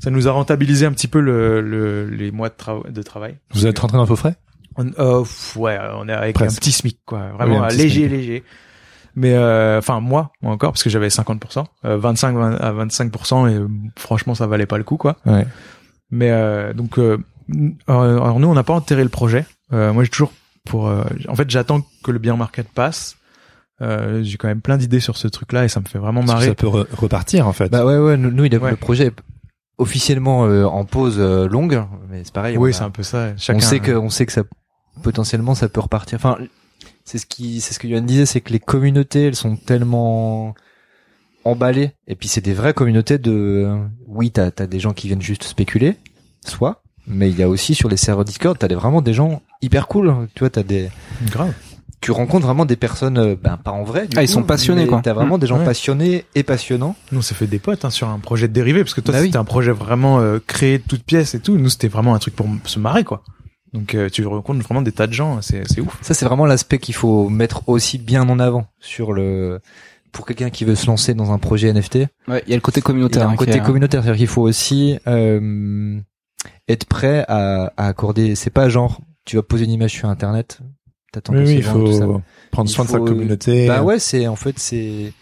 ça nous a rentabilisé un petit peu le, le- les mois de, de travail. Vous êtes rentré dans vos frais? On, euh, ouais, on est avec Presque. un petit SMIC, quoi. Vraiment Oui, euh, léger, SMIC. léger. Mais, euh, enfin, moi, moi encore, parce que j'avais 50%, euh, 25 20 à 25%, et euh, franchement, ça valait pas le coup, quoi. Ouais. Mais, euh, donc, euh, euh, alors nous, on n'a pas enterré le projet. Euh, moi, j'ai toujours pour, euh, en fait, j'attends que le bien market passe. Euh, j'ai quand même plein d'idées sur ce truc-là et ça me fait vraiment Parce que marrer. ça peut re- repartir en fait. Bah ouais, ouais, nous, nous, il a- Ouais. le projet est officiellement euh, en pause euh, longue, mais c'est pareil. Oui, c'est un peu ça. on sait que on sait que ça potentiellement ça peut repartir. Enfin, c'est ce qui c'est ce que Yoann disait, c'est que les communautés elles sont tellement emballées et puis c'est des vraies communautés de oui t'as t'as des gens qui viennent juste spéculer, soit, mais il y a aussi sur les serveurs Discord t'as des, vraiment des gens hyper cool. Tu vois t'as des grave. tu rencontres vraiment des personnes euh, ben pas en vrai. du Ah, ils sont passionnés, quoi. T'as vraiment des gens Ouais. passionnés et passionnants. Nous, on s'est fait des potes hein, sur un projet de dérivé parce que toi, Bah oui. c'était un projet vraiment euh, créé de toutes pièces et tout. Nous, c'était vraiment un truc pour se marrer, quoi. Donc, euh, tu rencontres vraiment des tas de gens. C'est c'est ouf. Ça, c'est vraiment l'aspect qu'il faut mettre aussi bien en avant sur le pour quelqu'un qui veut se lancer dans un projet NFT. Ouais, il y a le côté Il y communautaire. a un hein, côté communautaire, c'est-à-dire qu'il faut aussi euh, être prêt à, à accorder. C'est pas genre tu vas poser une image sur Internet, t'attends Oui, que oui, il vendu, tout ça. faut prendre Il soin de sa communauté. Bah ouais, c'est en fait c'est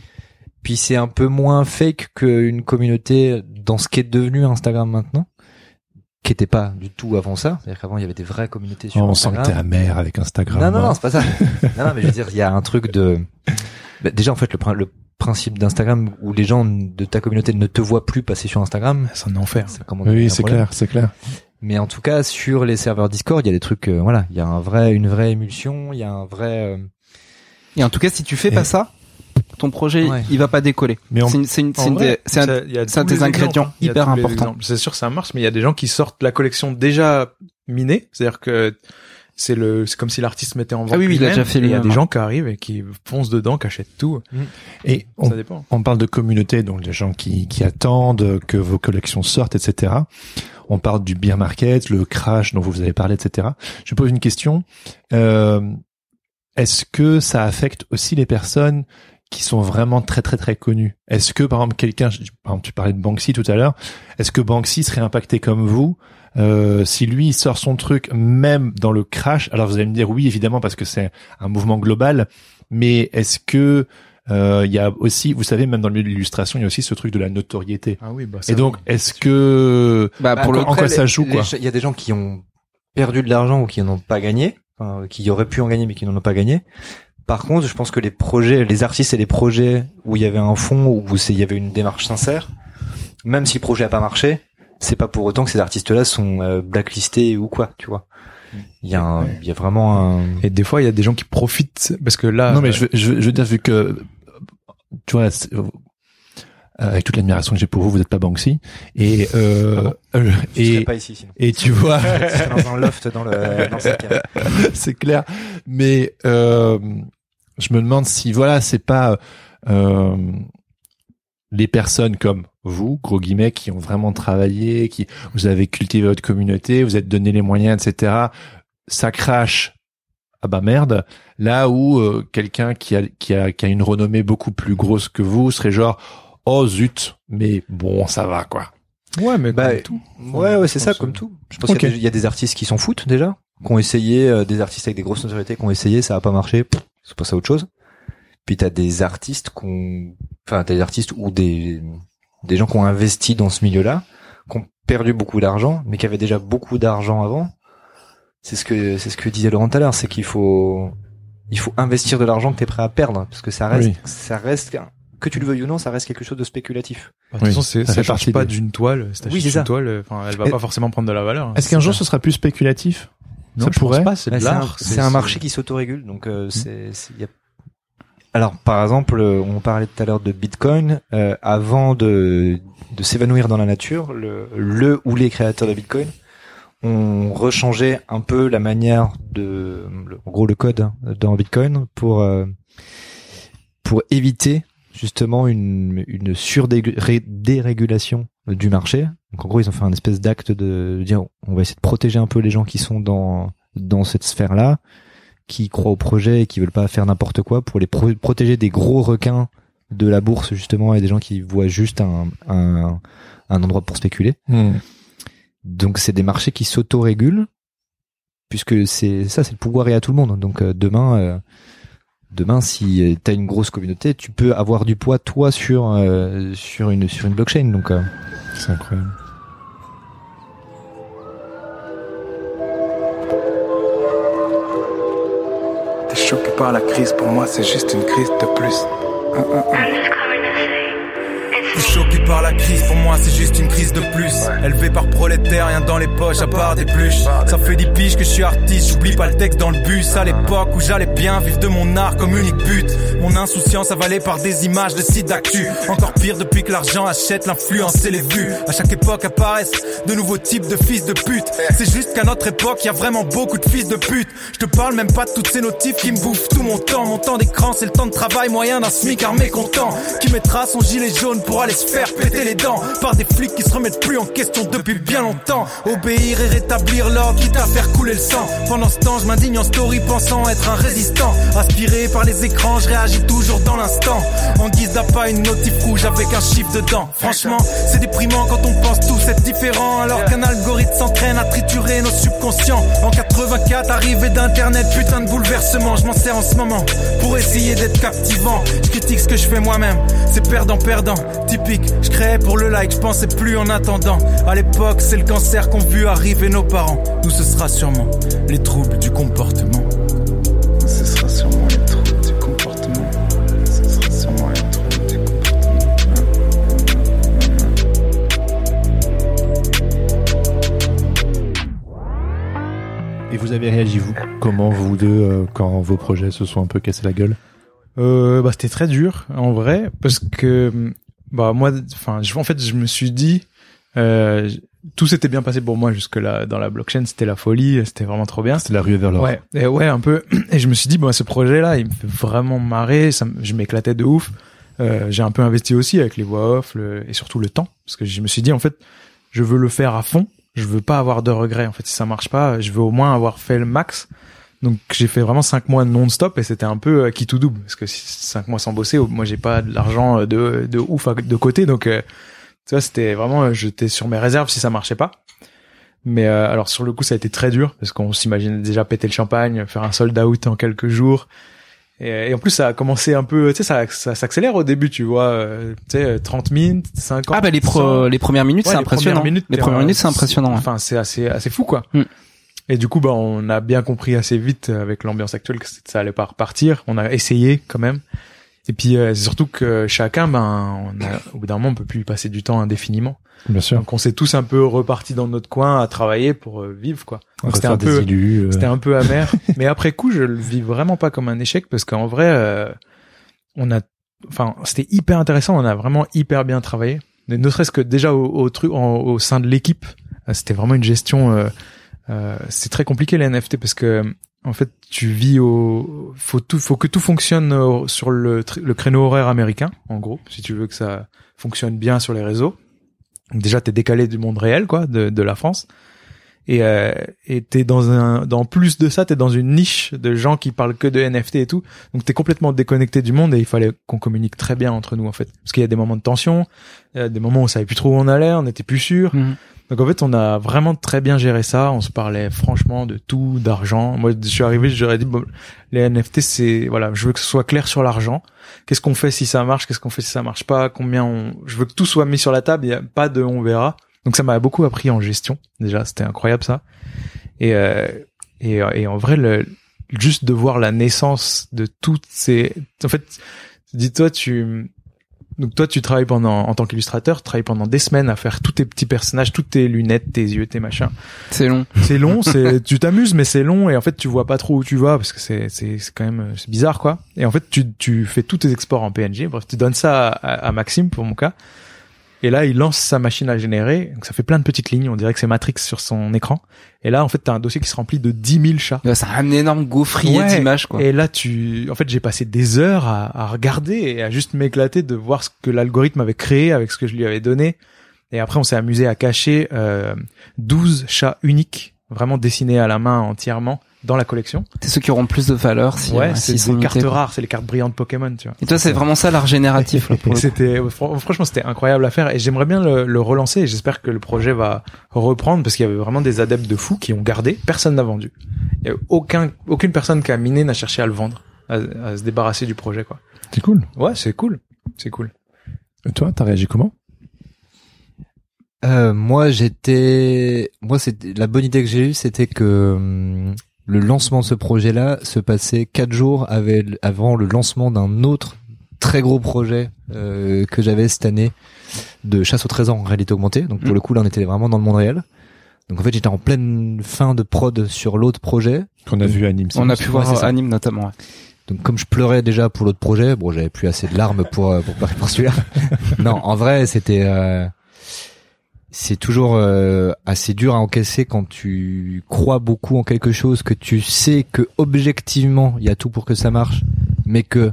puis c'est un peu moins fake qu'une communauté dans ce qui est devenu Instagram maintenant, qui était pas du tout avant ça. C'est-à-dire qu'avant il y avait des vraies communautés sur Oh, on sent que Instagram. t'es amer avec Instagram. Non, non, hein. non, c'est pas ça. non, non, mais je veux dire, il y a un truc de. Bah, déjà, en fait, le, le principe d'Instagram où les gens de ta communauté ne te voient plus passer sur Instagram, C'est un enfer. ça Oui, c'est clair, c'est clair. Mais en tout cas, sur les serveurs Discord, il y a des trucs. euh, voilà, il y a un vrai, une vraie émulsion. Il y a un vrai. euh, Et en tout cas, si tu fais Et- pas ça, ton projet, Ouais. il va pas décoller. Mais on- C'est un- des ingrédients hein. Hyper exemples. C'est sûr, ça marche, mais il y a des gens qui sortent la collection déjà minée. C'est-à-dire que c'est le, c'est comme si l'artiste mettait en vente. Ah oui, oui, il a déjà fait et Il y a des hein. gens qui arrivent et qui foncent dedans, qui achètent tout. Et on, Ça dépend. on parle de communauté, donc des gens qui, qui attendent que vos collections sortent, etc. On parle du beer market, le crash dont vous avez parlé, etc. Je pose une question. Euh, Est-ce que ça affecte aussi les personnes qui sont vraiment très très très connues? Est-ce que par exemple quelqu'un, je- par exemple tu parlais de Banksy tout à l'heure, est-ce que Banksy serait impacté comme vous euh, si lui il sort son truc même dans le crash Alors vous allez me dire oui évidemment parce que c'est un mouvement global, mais est-ce que euh, il y a aussi, vous savez, même dans le milieu de l'illustration, il y a aussi ce truc de la notoriété. Ah oui, bah, ça, Et donc, est-ce que Bah, pour Bah, le en quoi ça joue quoi Il y a des gens qui ont perdu de l'argent ou qui n'en ont pas gagné, enfin, qui auraient pu en gagner mais qui n'en ont pas gagné. Par contre, je pense que les projets, les artistes et les projets où il y avait un fond, où il y avait une démarche sincère, même si le projet a pas marché, c'est pas pour autant que ces artistes-là sont euh, blacklistés ou quoi, tu vois. Il y a, un- il y a vraiment un. Et des fois, il y a des gens qui profitent parce que là. Non, mais je, veux- je, veux- je veux dire vu que tu vois, euh, avec toute l'admiration que j'ai pour vous, vous n'êtes pas Banksy et euh, euh, Je serais et pas ici sinon. et tu vois, dans un loft dans le dans c'est clair. Mais euh, je me demande si voilà, c'est pas euh, les personnes comme vous, gros guillemets, qui ont vraiment travaillé, qui vous avez cultivé votre communauté, vous êtes donné les moyens, etc. Ça crache. Ah bah merde. Là où euh, quelqu'un qui a, qui a qui a une renommée beaucoup plus grosse que vous serait genre oh zut, mais bon ça va quoi. Ouais, mais Bah, comme tout. Ouais, ouais, c'est ça, comme tout. Je pense qu'il y a des- il y, a des artistes qui s'en foutent déjà, qui ont essayé, euh, des artistes avec des grosses notoriétés qui ont essayé, ça a pas marché, pff, c'est passé à autre chose. Puis t'as des artistes qu'on, enfin t'as des artistes ou des des gens qui ont investi dans ce milieu-là, qui ont perdu beaucoup d'argent, mais qui avaient déjà beaucoup d'argent avant. C'est ce que c'est ce que disait Laurent tout à l'heure, c'est qu'il faut il faut investir de l'argent que t'es prêt à perdre, parce que ça reste Oui. ça reste que tu le veuilles ou non, ça reste quelque chose de spéculatif. Bah, de toute façon, c'est, ça change partie pas d'une toile. Si Oui, c'est ça. une toile, enfin, elle va Et- pas forcément prendre de la valeur. hein. Est-ce qu'un jour ce sera plus spéculatif? Non, ça je pourrait pense pas, c'est c'est un- l'art. C'est un marché qui s'autorégule, donc euh, c'est. c'est- y a- Alors, par exemple, euh, on parlait tout à l'heure de Bitcoin. euh, avant de s'évanouir dans la nature, le, ou les créateurs de Bitcoin ont rechangé un peu la manière de, en gros, le code hein, dans Bitcoin pour euh, pour éviter justement une une surdérégulation du marché. Donc en gros, ils ont fait un espèce d'acte de, de dire on va essayer de protéger un peu les gens qui sont dans dans cette sphère-là, qui croient au projet et qui veulent pas faire n'importe quoi pour les pro- protéger des gros requins de la bourse justement et des gens qui voient juste un un, un endroit pour spéculer. Donc c'est des marchés qui s'autorégulent puisque c'est ça c'est le pouvoir est à tout le monde. Donc euh, demain euh, demain si tu as une grosse communauté, tu peux avoir du poids toi sur euh, sur une sur une blockchain. Donc euh, C'est incroyable. Choqué par la crise, pour moi c'est juste une crise de plus. T'es choqué par la crise, pour moi c'est juste une crise de plus. Élevé par prolétaire, rien dans les poches à part des pluches. Ça fait des piges que je suis artiste, j'oublie pas le texte dans le bus. À l'époque où j'allais bien vivre de mon art comme unique but. Mon insouciance avalée par des images de sites d'actu. Encore pire depuis que l'argent achète l'influence et les vues. À chaque époque apparaissent de nouveaux types de fils de pute. C'est juste qu'à notre époque, y a vraiment beaucoup de fils de pute. Je te parle même pas de toutes ces notifs qui me bouffent tout mon temps. Mon temps d'écran, c'est le temps de travail moyen d'un SMIC armé content. Qui mettra son gilet jaune pour aller se faire péter les dents. Par des flics qui se remettent plus en question depuis bien longtemps. Obéir et rétablir l'ordre, quitte à faire couler le sang. Pendant ce temps, je m'indigne en story pensant être un résistant. Aspiré par les écrans, je réagis toujours dans l'instant. En guise d'appât, une notif rouge avec un chiffre dedans. Franchement, c'est déprimant quand on pense tous être différents. Alors qu'un algorithme s'entraîne à triturer nos subconscients. En 84, arrivée d'internet, putain de bouleversement. Je m'en sers en ce moment pour essayer d'être captivant. Je critique ce que je fais moi-même, c'est perdant-perdant. Typique, je créais pour le like, je pensais plus en attendant. À l'époque, c'est le cancer qu'ont vu arriver nos parents. Nous, ce sera sûrement les troubles du comportement. Ce sera sûrement les troubles du comportement. Ce sera sûrement les troubles du comportement. Et vous avez réagi vous? Comment vous deux euh, quand vos projets se sont un peu cassés la gueule? Euh, bah, c'était très dur en vrai parce que bah moi, enfin, je- en fait, je me suis dit, euh, tout s'était bien passé pour moi jusque là dans la blockchain, c'était la folie, c'était vraiment trop bien. C'était la rue vers l'or. Ouais, et ouais, un peu. Et je me suis dit, bon, ce projet-là, il me fait vraiment marrer. Ça, je m'éclatais de ouf. Euh, j'ai un peu investi aussi avec les voix off le- et surtout le temps, parce que je me suis dit, en fait, je veux le faire à fond. Je veux pas avoir de regrets. En fait, si ça marche pas, je veux au moins avoir fait le max. Donc, j'ai fait vraiment cinq mois non-stop et c'était un peu euh, qui tout double, parce que cinq mois sans bosser, moi, j'ai pas de l'argent euh, de de ouf de côté, donc. euh, tu vois, c'était vraiment, j'étais sur mes réserves si ça marchait pas. Mais euh, alors sur le coup, ça a été très dur parce qu'on s'imaginait déjà péter le champagne, faire un sold out en quelques jours. Et, et en plus, ça a commencé un peu, tu sais, ça, ça s'accélère au début, tu vois, euh, tu sais, 30 minutes, 50. Ah bah les pro, 100. les premières minutes Ouais, c'est impressionnant. minutes, les premières minutes c'est impressionnant. Enfin, c'est assez, assez fou, quoi. Mm. Et du coup, bah, on a bien compris assez vite euh, avec l'ambiance actuelle que ça allait pas repartir. On a essayé quand même. Et puis, euh, c'est surtout que chacun, ben, on a, au bout d'un moment, on peut plus passer du temps indéfiniment. Bien sûr. Donc, on s'est tous un peu repartis dans notre coin à travailler pour euh, vivre, quoi. C'était un peu, euh, c'était un peu amer. mais après coup, je le vis vraiment pas comme un échec parce qu'en vrai, euh, on a, enfin, c'était hyper intéressant. On a vraiment hyper bien travaillé. Ne serait-ce que déjà au, au au sein de l'équipe, c'était vraiment une gestion. Euh, c'est très compliqué les NFT parce que en fait, tu vis au, faut tout, faut que tout fonctionne euh, sur le, le créneau horaire américain, en gros, si tu veux que ça fonctionne bien sur les réseaux. Donc déjà, t'es décalé du monde réel, quoi, de, de la France. Et euh, et t'es dans un, dans plus de ça, t'es dans une niche de gens qui parlent que de NFT et tout. Donc t'es complètement déconnecté du monde et il fallait qu'on communique très bien entre nous en fait, parce qu'il y a des moments de tension, il des moments où on savait plus trop où on allait, on n'était plus sûr. Mhm. Donc en fait, on a vraiment très bien géré ça. On se parlait franchement de tout, d'argent. Moi, je suis arrivé, j'aurais dit bon, les NFT, c'est voilà, je veux que ce soit clair sur l'argent. Qu'est-ce qu'on fait si ça marche? Qu'est-ce qu'on fait si ça marche pas? Combien on Je veux que tout soit mis sur la table. Il y a pas de on verra. Donc ça m'a beaucoup appris en gestion. Déjà, c'était incroyable ça. Et euh, et, et en vrai, le, juste de voir la naissance de toutes ces. En fait, dis-toi, tu donc toi, tu travailles pendant en tant qu'illustrateur, tu travailles pendant des semaines à faire tous tes petits personnages, toutes tes lunettes, tes yeux, tes machins. C'est long. C'est long, c'est tu t'amuses, mais c'est long et en fait tu vois pas trop où tu vas parce que c'est c'est c'est quand même euh, c'est bizarre quoi. Et en fait tu tu fais tous tes exports en PNG. Bref, tu donnes ça à, à Maxime pour mon cas. Et là, il lance sa machine à générer. Donc ça fait plein de petites lignes. On dirait que c'est Matrix sur son écran. Et là, en fait, t'as un dossier qui se remplit de 10 000 chats. Ouais, C'est un énorme gaufrier Ouais. d'images quoi. Et là, tu, en fait, j'ai passé des heures à, à regarder et à juste m'éclater de voir ce que l'algorithme avait créé avec ce que je lui avais donné. Et après, on s'est amusé à cacher euh, 12 chats uniques, vraiment dessinés à la main entièrement dans la collection. C'est ceux qui auront plus de valeur si ouais, euh, c'est des cartes quoi. rares, c'est les cartes brillantes Pokémon, tu vois. Et toi c'est vraiment ça l'art génératif. C'était fr- franchement c'était incroyable à faire et j'aimerais bien le, le relancer et j'espère que le projet va reprendre parce qu'il y avait vraiment des adeptes de fous qui ont gardé, personne n'a vendu. Il y a aucun aucune personne qui a miné n'a cherché à le vendre, à, à se débarrasser du projet quoi. C'est cool. Ouais, c'est cool. C'est cool. Et toi, t'as réagi comment? Euh, moi, j'étais, moi, c'était la bonne idée que j'ai eue, c'était que hum, le lancement de ce projet-là se passait quatre jours avec- avant le lancement d'un autre très gros projet euh, que j'avais cette année de chasse au trésor en réalité augmentée. Donc pour Mm. le coup, là, on était vraiment dans le monde réel. Donc en fait, j'étais en pleine fin de prod sur l'autre projet. Qu'on a vu à Nîmes. On a pu voir ça. Anime notamment. ouais. Donc comme je pleurais déjà pour l'autre projet, bon, j'avais plus assez de larmes pour euh, pour pleurer pour celui-là. non, en vrai, c'était euh, c'est toujours euh, assez dur à encaisser quand tu crois beaucoup en quelque chose que tu sais que objectivement il y a tout pour que ça marche, mais que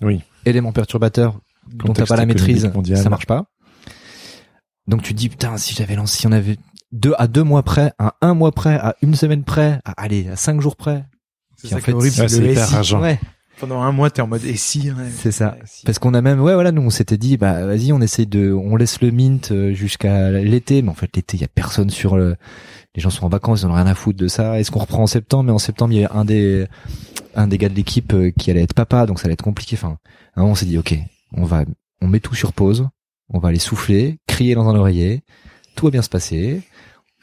Oui. élément perturbateur dont t'as pas la maîtrise, économique mondial. ça marche pas. Donc tu te dis putain si j'avais lancé, si on avait deux à deux mois près, à un mois près, à une semaine près, à allez à cinq jours près. C'est ça en fait, horrible, c'est c'est le hyper SI. rageant. Ouais. Pendant un mois, t'es en mode et si ouais. C'est ça. Si. Parce qu'on a même, ouais, voilà, nous on s'était dit, bah vas-y, on essaye de, on laisse le mint euh, jusqu'à l'été, mais en fait l'été, il y a personne sur le, les gens sont en vacances, ils en ont rien à foutre de ça. Est-ce qu'on reprend en septembre? Mais en septembre, il y a un des, un des gars de l'équipe euh, qui allait être papa, donc ça allait être compliqué. Enfin, à un moment, on s'est dit, ok, on va, on met tout sur pause, on va aller souffler, crier dans un oreiller, tout va bien se passer.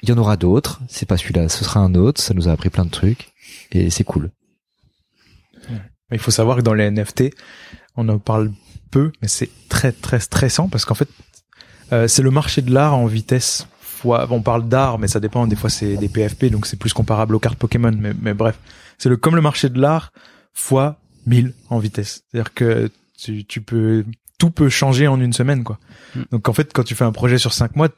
Il y en aura d'autres. C'est pas celui-là, ce sera un autre. Ça nous a appris plein de trucs et c'est cool. Il faut savoir que dans les NFT, on en parle peu, mais c'est très très stressant parce qu'en fait, euh, c'est le marché de l'art en vitesse. Fois, on parle d'art, mais ça dépend. Des fois, c'est des PFP, donc c'est plus comparable aux cartes Pokémon. Mais, mais bref, c'est le comme le marché de l'art fois 1000 en vitesse. C'est-à-dire que tu, tu peux tout peut changer en une semaine, quoi. Mm. Donc en fait, quand tu fais un projet sur cinq mois,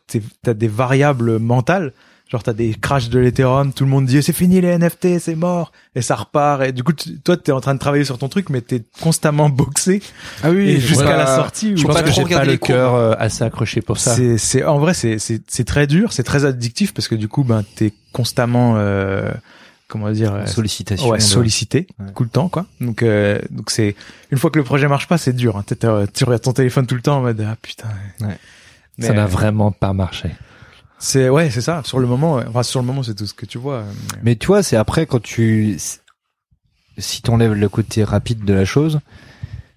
t'as des variables mentales. Genre t'as des crashs de l'Ethereum, tout le monde dit c'est fini les NFT, c'est mort, et ça repart. Et du coup, toi t'es en train de travailler sur ton truc, mais t'es constamment boxé. Ah oui, jusqu'à la sortie, Je pense pas que j'ai pas le cœur euh, assez accroché pour ça. c'est c'est en vrai c'est c'est c'est très dur, c'est très addictif parce que du coup ben t'es constamment euh, comment dire euh, Sollicitation. ouais sollicité Ouais. tout le temps quoi. Donc euh, donc c'est une fois que le projet marche pas, c'est dur. Hein. Tu regardes ton téléphone tout le temps en mode ah putain. Ouais. Mais, ça n'a euh, vraiment pas marché. C'est ouais, c'est ça. Sur le moment, ouais. enfin sur le moment, c'est tout ce que tu vois. mais- Mais tu vois, c'est après quand tu, si t'enlèves le côté rapide de la chose,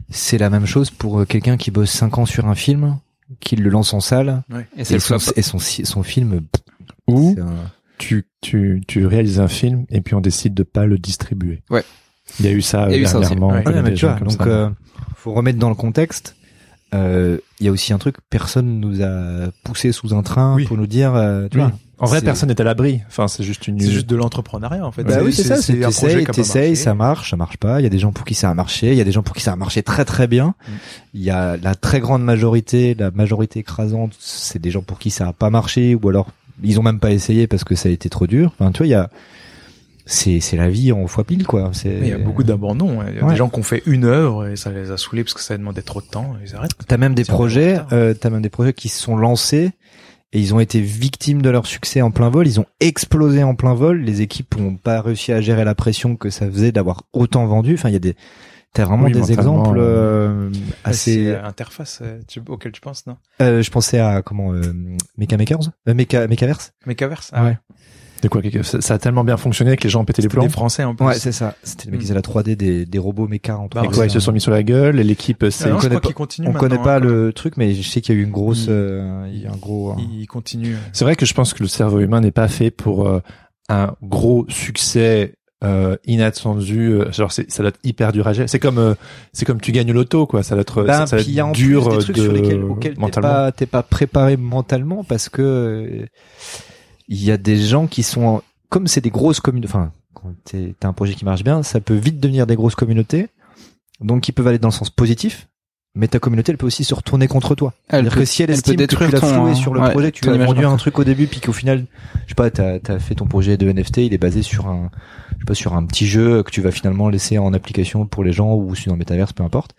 c'est la même chose pour euh, quelqu'un qui bosse 5 ans sur un film, qui le lance en salle, Et c'est et le son, flop. et son, son film, Ou un- tu, tu, tu réalises un film et puis on décide de pas le distribuer. Ouais. Il y a eu ça Il y a eu ça aussi. dernièrement. Ouais. Ouais, mais tu vois, donc euh, faut remettre dans le contexte. Euh, Il y a aussi un truc, personne nous a poussé sous un train Oui. pour nous dire, euh, tu Oui. vois. En vrai, personne n'est à l'abri. Enfin, c'est juste une. c'est juste de l'entrepreneuriat en fait. Bah oui, c'est ça, c'est un projet t'essayes, t'essayes, ça marche, ça marche pas. Il y a des gens pour qui ça a marché, il y a des gens pour qui ça a marché très très bien. Mm. Il y a la très grande majorité, la majorité écrasante, c'est des gens pour qui ça a pas marché ou alors ils ont même pas essayé parce que ça a été trop dur. Enfin, tu vois, il y a c'est c'est la vie en fois pile quoi. Il y a beaucoup d'abandons. hein. Il y a Ouais. des gens qui ont fait une œuvre et ça les a saoulés parce que ça demandait trop de temps. Ils arrêtent. T'as même des projets, euh, t'as même des projets qui se sont lancés et ils ont été victimes de leur succès en plein vol. Ils ont explosé en plein vol. Les équipes ont pas réussi à gérer la pression que ça faisait d'avoir autant vendu. Enfin, il y a des, t'as vraiment Oui, des exemples euh, euh, C'est assez. interface euh, tu- auquel tu penses, non? Euh, je pensais à comment euh, Mecha Makers, euh, Mecha Mechaverse? Mechaverse. Ouais. De quoi quelque- ça, ça a tellement bien fonctionné que les gens ont pété les C'était plombs. des Français en plus. Ouais, c'est ça. C'était les mecs qui faisaient la 3D des, des robots méca en 3D. Bah, Et quoi, ils se sont mis sur la gueule et l'équipe, Ah c'est. non, je connaît crois pas- On connaît pas hein, le truc, mais je sais qu'il y a eu une grosse, Il- euh, il y a un gros. hein. Ils continuent. C'est vrai que je pense que le cerveau humain n'est pas fait pour euh, un gros succès euh, inattendu. euh, genre, c'est, ça doit être hyper dur à gérer. C'est comme, euh, c'est comme tu gagnes au loto, quoi. Ça doit être, Ben, ça, il y a en être dur plus des euh, trucs de, sur lesquels auxquels t'es pas t'es pas préparé mentalement parce que euh, il y a des gens qui sont en- comme c'est des grosses communautés enfin quand t'es- t'as un projet qui marche bien ça peut vite devenir des grosses communautés. Donc qui peuvent aller dans le sens positif mais ta communauté elle peut aussi se retourner contre toi. Elle c'est-à-dire que si elle elle peut estime que tu détruire l'as ton, floué euh, sur le ouais, projet que tu as vendu un truc au début puis qu'au final je sais pas t'as as fait ton projet de NFT il est basé sur un je sais pas sur un petit jeu que tu vas finalement laisser en application pour les gens ou sur un métaverse peu importe.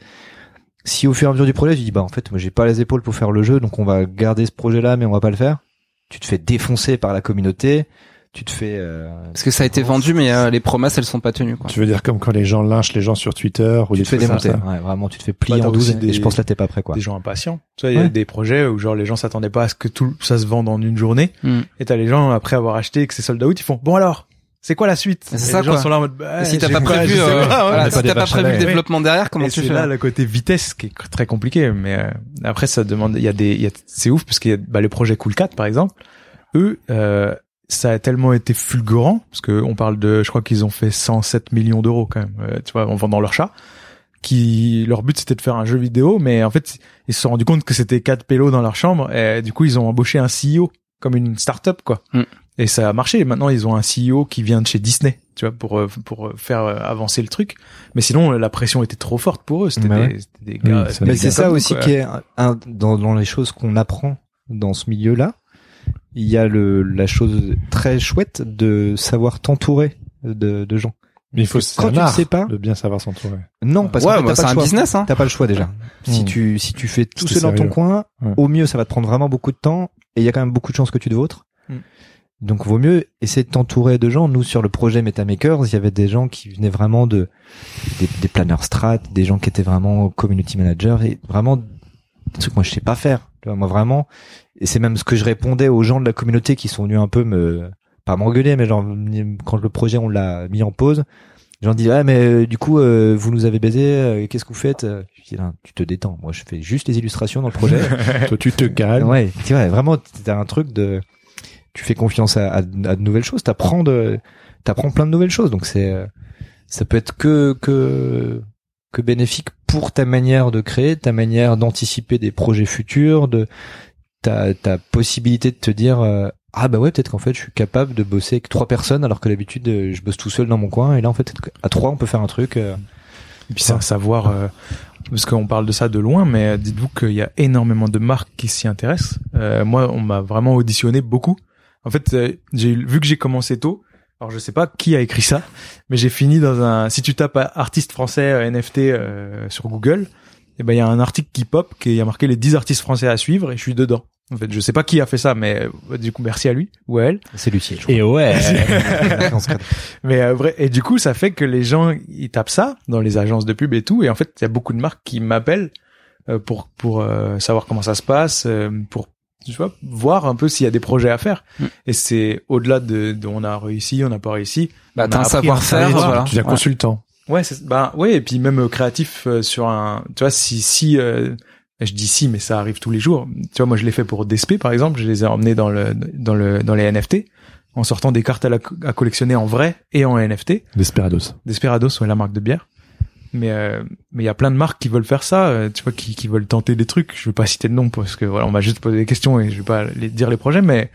Si au fur et à mesure du projet tu dis bah en fait moi j'ai pas les épaules pour faire le jeu donc on va garder ce projet là mais on va pas le faire tu te fais défoncer par la communauté tu te fais euh, Parce que ça a été vendu, mais euh, les promesses, elles sont pas tenues, quoi. Tu veux dire comme quand les gens lynchent les gens sur Twitter ou tu des te fais démonter ça. ouais, vraiment tu te fais plier Bah, en 12 aussi et je pense là t'es pas prêt quoi Des gens impatients. Tu vois, il y a Ouais. des projets où genre les gens s'attendaient pas à ce que tout ça se vende en une journée. Hmm. Et t'as les gens après avoir acheté et que c'est sold out, ils font bon alors. C'est quoi la suite C'est ça, les gens quoi. sont là en mode bah, si t'as pas prévu, euh, pas, voilà, si pas prévu le développement derrière, comment et tu c'est fais là hein le côté vitesse qui est très compliqué mais euh, après ça demande il y a des il y a c'est ouf parce qu'il y a bah, le projet Cool 4 par exemple eux euh, ça a tellement été fulgurant parce que on parle de je crois qu'ils ont fait 107 millions d'euros quand même euh, tu vois en vendant leur chat qui leur but c'était de faire un jeu vidéo mais en fait ils se sont rendus compte que c'était quatre pélos dans leur chambre et du coup ils ont embauché un CEO comme une start-up quoi Mm. Et ça a marché maintenant ils ont un CEO qui vient de chez Disney tu vois pour euh, pour faire euh, avancer le truc mais sinon la pression était trop forte pour eux c'était Bah des, c'était des gars Oui, Mais c'est ça aussi quoi. qui est un, dans, dans les choses qu'on apprend dans ce milieu-là. Il y a le, la chose très chouette de savoir t'entourer de, de gens. Mais il faut quand c'est tu un ne art sais pas, de bien savoir s'entourer. non, parce Ouais, que bah, c'est un choix. business, hein. T'as pas le choix déjà. Si Hmm. tu si tu fais tout seul dans ton coin, Ouais. au mieux ça va te prendre vraiment beaucoup de temps et il y a quand même beaucoup de chances que tu te vautres. Mm. Donc vaut mieux essayer de t'entourer de gens. Nous sur le projet MetaMakers, il y avait des gens qui venaient vraiment de des, des planeurs strat, des gens qui étaient vraiment community managers et vraiment des trucs que moi je sais pas faire. Moi vraiment et c'est même ce que je répondais aux gens de la communauté qui sont venus un peu me pas m'engueuler mais genre quand le projet on l'a mis en pause gens disent ah mais euh, du coup euh, vous nous avez baisé euh, qu'est-ce que vous faites? Je dis Là, tu te détends moi je fais juste les illustrations dans le projet Toi, tu te calmes. ouais tu vois vraiment t'as un truc de tu fais confiance à, à, à de nouvelles choses t'apprends de t'apprends plein de nouvelles choses donc c'est euh, ça peut être que que que bénéfique pour ta manière de créer ta manière d'anticiper des projets futurs de ta ta possibilité de te dire euh, ah bah ouais peut-être qu'en fait je suis capable de bosser avec trois personnes alors que d'habitude euh, je bosse tout seul dans mon coin et là en fait à trois on peut faire un truc euh, Et puis c'est un savoir, euh, parce qu'on parle de ça de loin, mais euh, dites-vous qu'il y a énormément de marques qui s'y intéressent. Euh, moi, on m'a vraiment auditionné beaucoup. En fait, euh, j'ai vu que j'ai commencé tôt. Alors je sais pas qui a écrit ça, mais j'ai fini dans un. Si tu tapes artiste français euh, NFT euh, sur Google, et ben il y a un article qui pop qui a marqué les 10 artistes français à suivre et je suis dedans. En fait, je sais pas qui a fait ça, mais euh, du coup merci à lui ou à elle. C'est Lucie. je crois. Et ouais. Mais euh, vrai, et du coup, ça fait que les gens ils tapent ça dans les agences de pub et tout, et en fait, il y a beaucoup de marques qui m'appellent euh, pour pour euh, savoir comment ça se passe, euh, pour tu vois voir un peu s'il y a des projets à faire. Mm. Et c'est au-delà de, de on a réussi, on n'a pas réussi. Bah, On t'as a un savoir-faire, savoir. voilà. Tu deviens Ouais. consultant. Ouais, c'est bah ouais, et puis même euh, créatif euh, sur un, tu vois, si si euh, je dis si, mais ça arrive tous les jours. Tu vois, moi je l'ai fait pour DSP par exemple, je les ai emmenés dans le dans le dans les NFT en sortant des cartes à, la- à collectionner en vrai et en NFT. Desperados. Desperados, ouais, la marque de bière. Mais euh, mais il y a plein de marques qui veulent faire ça, euh, tu vois, qui, qui veulent tenter des trucs. Je vais pas citer de nom parce que voilà, on m'a juste posé des questions et je vais pas les dire les projets, mais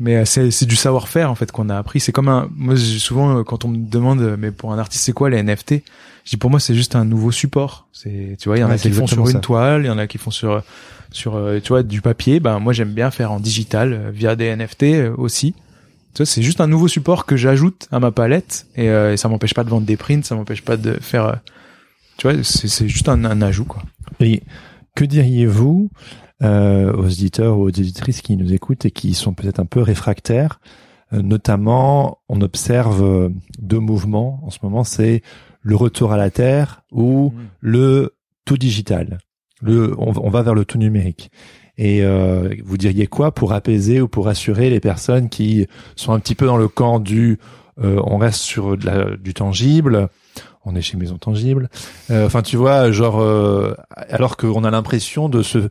mais euh, c'est c'est du savoir-faire en fait qu'on a appris. C'est comme un, moi souvent euh, quand on me demande, euh, mais pour un artiste c'est quoi les NFT Je dis pour moi c'est juste un nouveau support. C'est tu vois, il y en Ouais, a qui font sur une toile, il y en a qui font sur sur tu vois du papier. Ben moi j'aime bien faire en digital via des NFT aussi. Tu c'est juste un nouveau support que j'ajoute à ma palette et, euh, et ça m'empêche pas de vendre des prints, ça m'empêche pas de faire. euh, tu vois, c'est c'est juste un, un ajout quoi. Et que diriez-vous euh, aux éditeurs ou aux éditrices qui nous écoutent et qui sont peut-être un peu réfractaires Euh, Notamment, on observe euh, deux mouvements en ce moment, c'est le retour à la terre ou Mm. le tout digital. Le, on, on va vers le tout numérique. Et euh, vous diriez quoi pour apaiser ou pour rassurer les personnes qui sont un petit peu dans le camp du euh, on reste sur du tangible, on est chez Maison Tangible. Euh, Enfin, tu vois, genre euh, alors qu'on a l'impression de se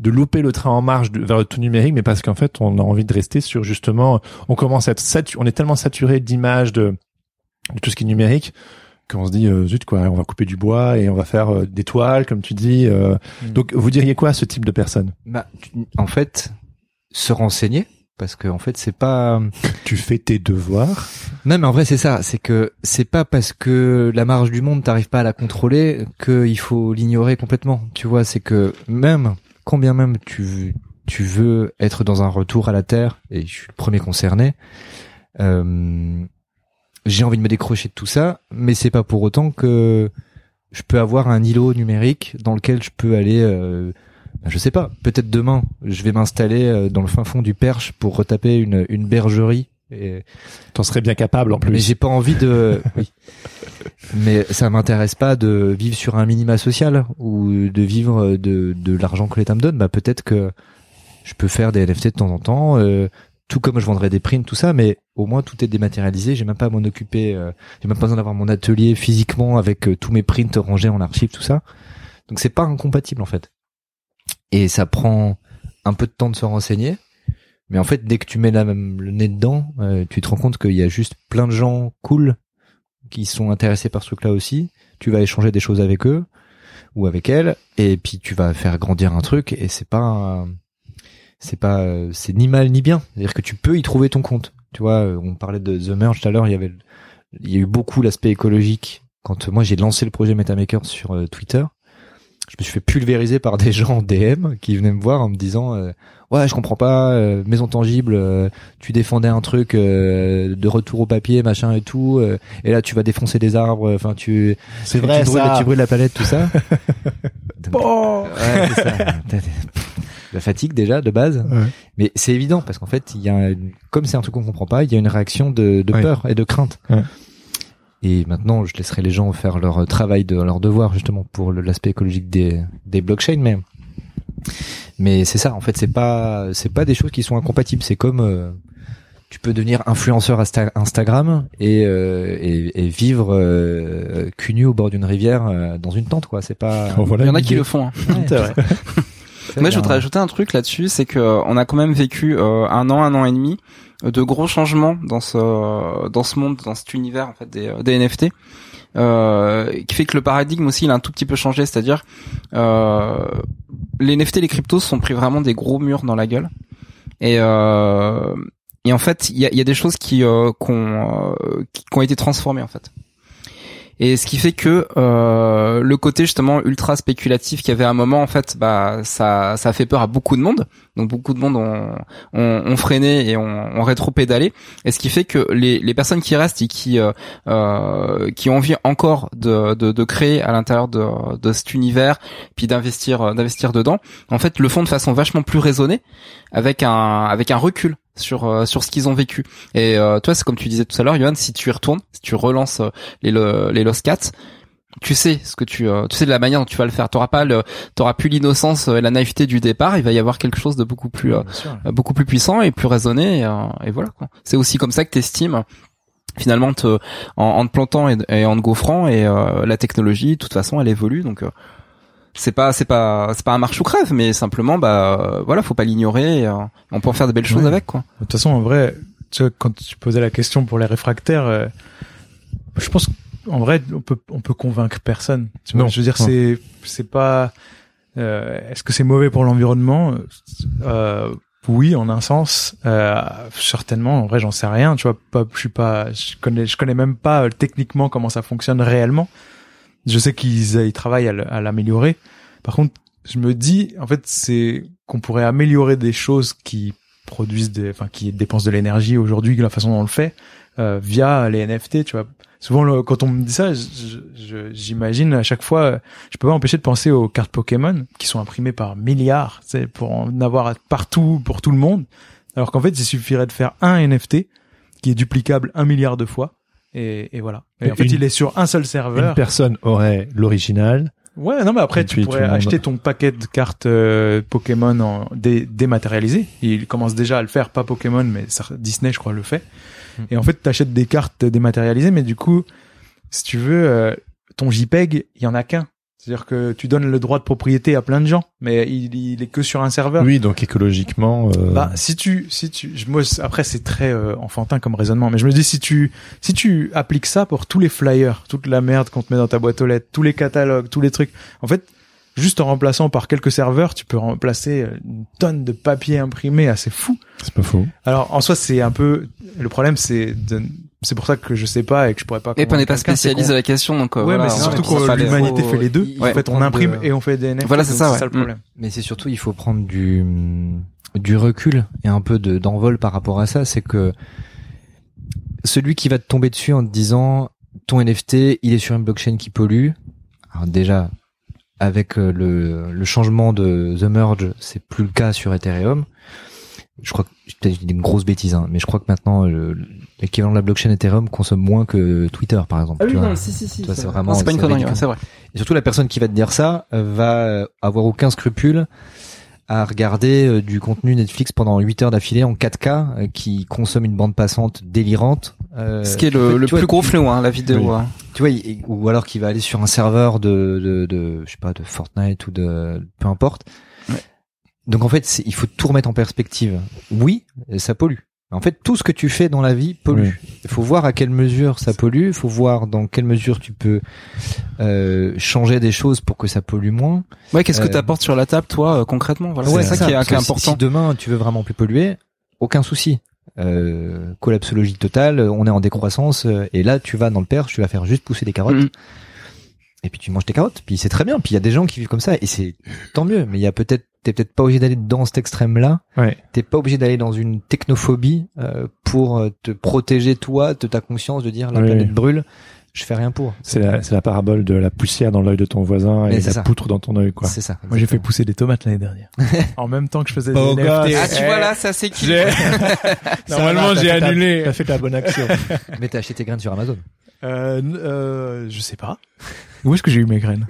de louper le train en marche vers le tout numérique, mais parce qu'en fait, on a envie de rester sur justement, on commence à être satu- on est tellement saturé d'images de tout ce qui est numérique qu'on se dit euh, zut quoi, on va couper du bois et on va faire euh, des toiles comme tu dis. euh. Mm. Donc, vous diriez quoi à ce type de personne? Bah, en fait, se renseigner parce que en fait c'est pas Tu fais tes devoirs? non mais en vrai c'est ça c'est que c'est pas parce que la marge du monde t'arrives pas à la contrôler qu'il faut l'ignorer complètement tu vois c'est que même combien même tu tu veux être dans un retour à la terre et je suis le premier concerné euh, j'ai envie de me décrocher de tout ça mais c'est pas pour autant que je peux avoir un îlot numérique dans lequel je peux aller euh, ben, je sais pas peut-être demain je vais m'installer euh, dans le fin fond du Perche pour retaper une une bergerie et T'en serais bien capable en mais plus. j'ai pas envie de. oui. Mais ça m'intéresse pas de vivre sur un minima social ou de vivre de de l'argent que l'État me donne. Bah peut-être que je peux faire des NFT de temps en temps, euh, tout comme je vendrais des prints, tout ça. Mais au moins tout est dématérialisé. J'ai même pas à m'en occuper. euh, j'ai même pas besoin d'avoir mon atelier physiquement avec euh, tous mes prints rangés en archive, tout ça. Donc c'est pas incompatible en fait. Et ça prend un peu de temps de se renseigner. Mais en fait, dès que tu mets le nez dedans, euh, tu te rends compte qu'il y a juste plein de gens cool qui sont intéressés par ce truc-là aussi. Tu vas échanger des choses avec eux ou avec elles, et puis tu vas faire grandir un truc. Et c'est pas, c'est pas, euh, c'est ni mal ni bien. C'est-à-dire que tu peux y trouver ton compte. Tu vois, euh, on parlait de The Merge tout à l'heure. Il y avait, il y a eu beaucoup l'aspect écologique. Quand moi j'ai lancé le projet MetaMaker sur euh, Twitter, je me suis fait pulvériser par des gens en DM qui venaient me voir en me disant euh, ouais je comprends pas euh, maison tangible euh, tu défendais un truc euh, de retour au papier machin et tout euh, et là tu vas défoncer des arbres enfin tu C'est vrai tu brûles, ça. tu brûles la planète tout ça Donc, ouais, ça. La fatigue déjà de base Ouais. mais c'est évident parce qu'en fait il y a une- comme c'est un truc qu'on comprend pas il y a une réaction de, de Ouais. peur et de crainte Ouais. et maintenant je laisserai les gens faire leur travail de leur devoir justement pour l'aspect écologique des des blockchains mais mais c'est ça en fait c'est pas c'est pas des choses qui sont incompatibles c'est comme euh, tu peux devenir influenceur Insta- Instagram et, euh, et, et vivre euh, cul nu au bord d'une rivière euh, dans une tente quoi c'est pas Oh, voilà Il y en a qui le font. hein. Ouais. Moi, je voudrais ajouter un truc là-dessus, c'est que euh, on a quand même vécu euh, un an, un an et demi de gros changements dans ce dans ce monde, dans cet univers en fait des, euh, des NFT, euh, qui fait que le paradigme aussi il a un tout petit peu changé, c'est-à-dire euh, les NFT, les cryptos sont pris vraiment des gros murs dans la gueule. Et euh, et en fait il y a, y a des choses qui euh, qui ont, euh, qui, qui ont été transformées en fait. Et ce qui fait que euh, le côté justement ultra spéculatif qu'il y avait à un moment, en fait, bah ça ça fait peur à beaucoup de monde. Donc beaucoup de monde ont, freiné et ont, ont rétro-pédalé. Et ce qui fait que les, personnes qui restent et qui euh, euh, qui ont envie encore de, de, créer à l'intérieur de, de cet univers, puis d'investir d'investir dedans, en fait, le font de façon vachement plus raisonnée, avec un avec un recul sur euh, sur ce qu'ils ont vécu. Et euh, toi, c'est comme tu disais tout à l'heure, Johan, si tu y retournes, si tu relances euh, les les Lost Cats, tu sais ce que tu euh, tu sais de la manière dont tu vas le faire. T'auras pas le t'auras plus l'innocence et la naïveté du départ. Il va y avoir quelque chose de beaucoup plus euh, sûr. beaucoup plus puissant et plus raisonné. Et, euh, et voilà. quoi. C'est aussi comme ça que t'estimes finalement te, en, en te plantant et, et en te gaufrant et euh, la technologie de toute façon elle évolue donc euh, c'est pas c'est pas c'est pas un marche ou crève mais simplement bah euh, voilà faut pas l'ignorer euh, on peut en faire de belles choses Ouais. avec quoi De toute façon, en vrai, tu vois, quand tu posais la question pour les réfractaires, euh, je pense qu'en vrai, on peut on peut convaincre personne. Tu vois, Non. je veux dire, c'est c'est pas. euh, Est-ce que c'est mauvais pour l'environnement? Euh, Oui, en un sens. Euh, certainement. En vrai, j'en sais rien. Tu vois, pas, je suis pas. Je connais. Je connais même pas euh, techniquement comment ça fonctionne réellement. Je sais qu'ils ils travaillent à l'améliorer. Par contre, je me dis, en fait, c'est qu'on pourrait améliorer des choses qui produisent des, enfin, qui dépensent de l'énergie aujourd'hui, la façon dont on le fait, euh, via les NFT, tu vois. Souvent, le- quand on me dit ça, j'imagine à chaque fois, je peux pas m'empêcher de penser aux cartes Pokémon qui sont imprimées par milliards, c'est pour en avoir partout, pour tout le monde. Alors qu'en fait, il suffirait de faire un NFT qui est duplicable un milliard de fois. Et, et voilà. Et en fait, Une- il est sur un seul Une serveur. personne aurait l'original. Ouais, non, mais après, tu pourrais acheter ton paquet de cartes euh, Pokémon en dé dématérialisé. Il commence déjà à le faire, pas Pokémon, mais ça- Disney, je crois, le fait. Hmm. Et en fait, tu achètes des cartes dématérialisées, mais du coup, si tu veux, euh, ton JPEG, il y en a qu'un. C'est-à-dire que tu donnes le droit de propriété à plein de gens, mais il, il est que sur un serveur. Oui, donc écologiquement. euh, Bah, si tu, si tu, je- moi, après, c'est très euh, enfantin comme raisonnement, mais je me dis, si tu, si tu appliques ça pour tous les flyers, toute la merde qu'on te met dans ta boîte aux lettres, tous les catalogues, tous les trucs, en fait, juste en remplaçant par quelques serveurs, tu peux remplacer euh, une tonne de papier imprimé assez fou. c'est pas faux. Alors, en soi, c'est un peu, le problème, c'est de, c'est pour ça que je sais pas et que je pourrais pas. et puis on n'est pas spécialiste de la question donc euh, Ouais, voilà, mais c'est surtout que l'humanité fait les deux. il- En fait, on imprime de- et on fait des NFT. Voilà, c'est ça, ouais. ça le Mm. problème. Mais c'est surtout, il faut prendre du du recul et un peu de d'envol par rapport à ça. C'est que celui qui va te tomber dessus en te disant ton NFT, il est sur une blockchain qui pollue. Alors déjà, avec euh, le, le changement de The Merge, c'est plus le cas sur Ethereum. Je crois que peut-être une grosse bêtise, hein, mais je crois que maintenant le- l'équivalent de la blockchain Ethereum consomme moins que Twitter, par exemple. tu vois. si si si. Toi, c'est Non, vraiment- c'est pas une connerie, ouais, c'est vrai. Et surtout, la personne qui va te dire ça euh, va euh, avoir aucun scrupule à regarder du contenu Netflix pendant 8 heures d'affilée en 4K euh, qui consomme une bande passante délirante. Euh, Ce qui est tu le, le tu vois, plus gros tu- fléau, hein, la vidéo. Oui. hein. Tu vois, il- ou alors qu'il va aller sur un serveur de, de, de, je sais pas, de Fortnite ou de, peu importe. Ouais. Donc en fait, il faut tout remettre en perspective. Oui, ça pollue. En fait, tout ce que tu fais dans la vie pollue. Oui. Il faut voir à quelle mesure ça pollue. Il faut voir dans quelle mesure tu peux euh, changer des choses pour que ça pollue moins. Ouais, qu'est-ce que Euh, t'apportes sur la table, toi, euh, concrètement? Voilà, Ouais, c'est ça, qui est, parce qui est que si- important. Si demain tu veux vraiment plus polluer, aucun souci. Euh, collapsologie totale, on est en décroissance euh, et là tu vas dans le perche, tu vas faire juste pousser des carottes Mhm. et puis tu manges tes carottes. Puis c'est très bien. Puis il y a des gens qui vivent comme ça et c'est tant mieux. Mais il y a peut-être t'es peut-être pas obligé d'aller dans cet extrême-là. Ouais. T'es pas obligé d'aller dans une technophobie euh, pour euh, te protéger toi de ta conscience de dire la Oui. planète brûle. Je fais rien pour. C'est la, c'est la parabole de la poussière dans l'œil de ton voisin Mais et c'est la ça. poutre dans ton œil, quoi. C'est ça. Moi, j'ai fait pousser des tomates l'année dernière. en même temps que je faisais Oh, des. Ah, tu vois là, c'est assez qui Ça Normalement, j'ai annulé. T'as fait ta bonne action. Mais t'as acheté tes graines sur Amazon. Euh, euh, je sais pas. Où est-ce que j'ai eu mes graines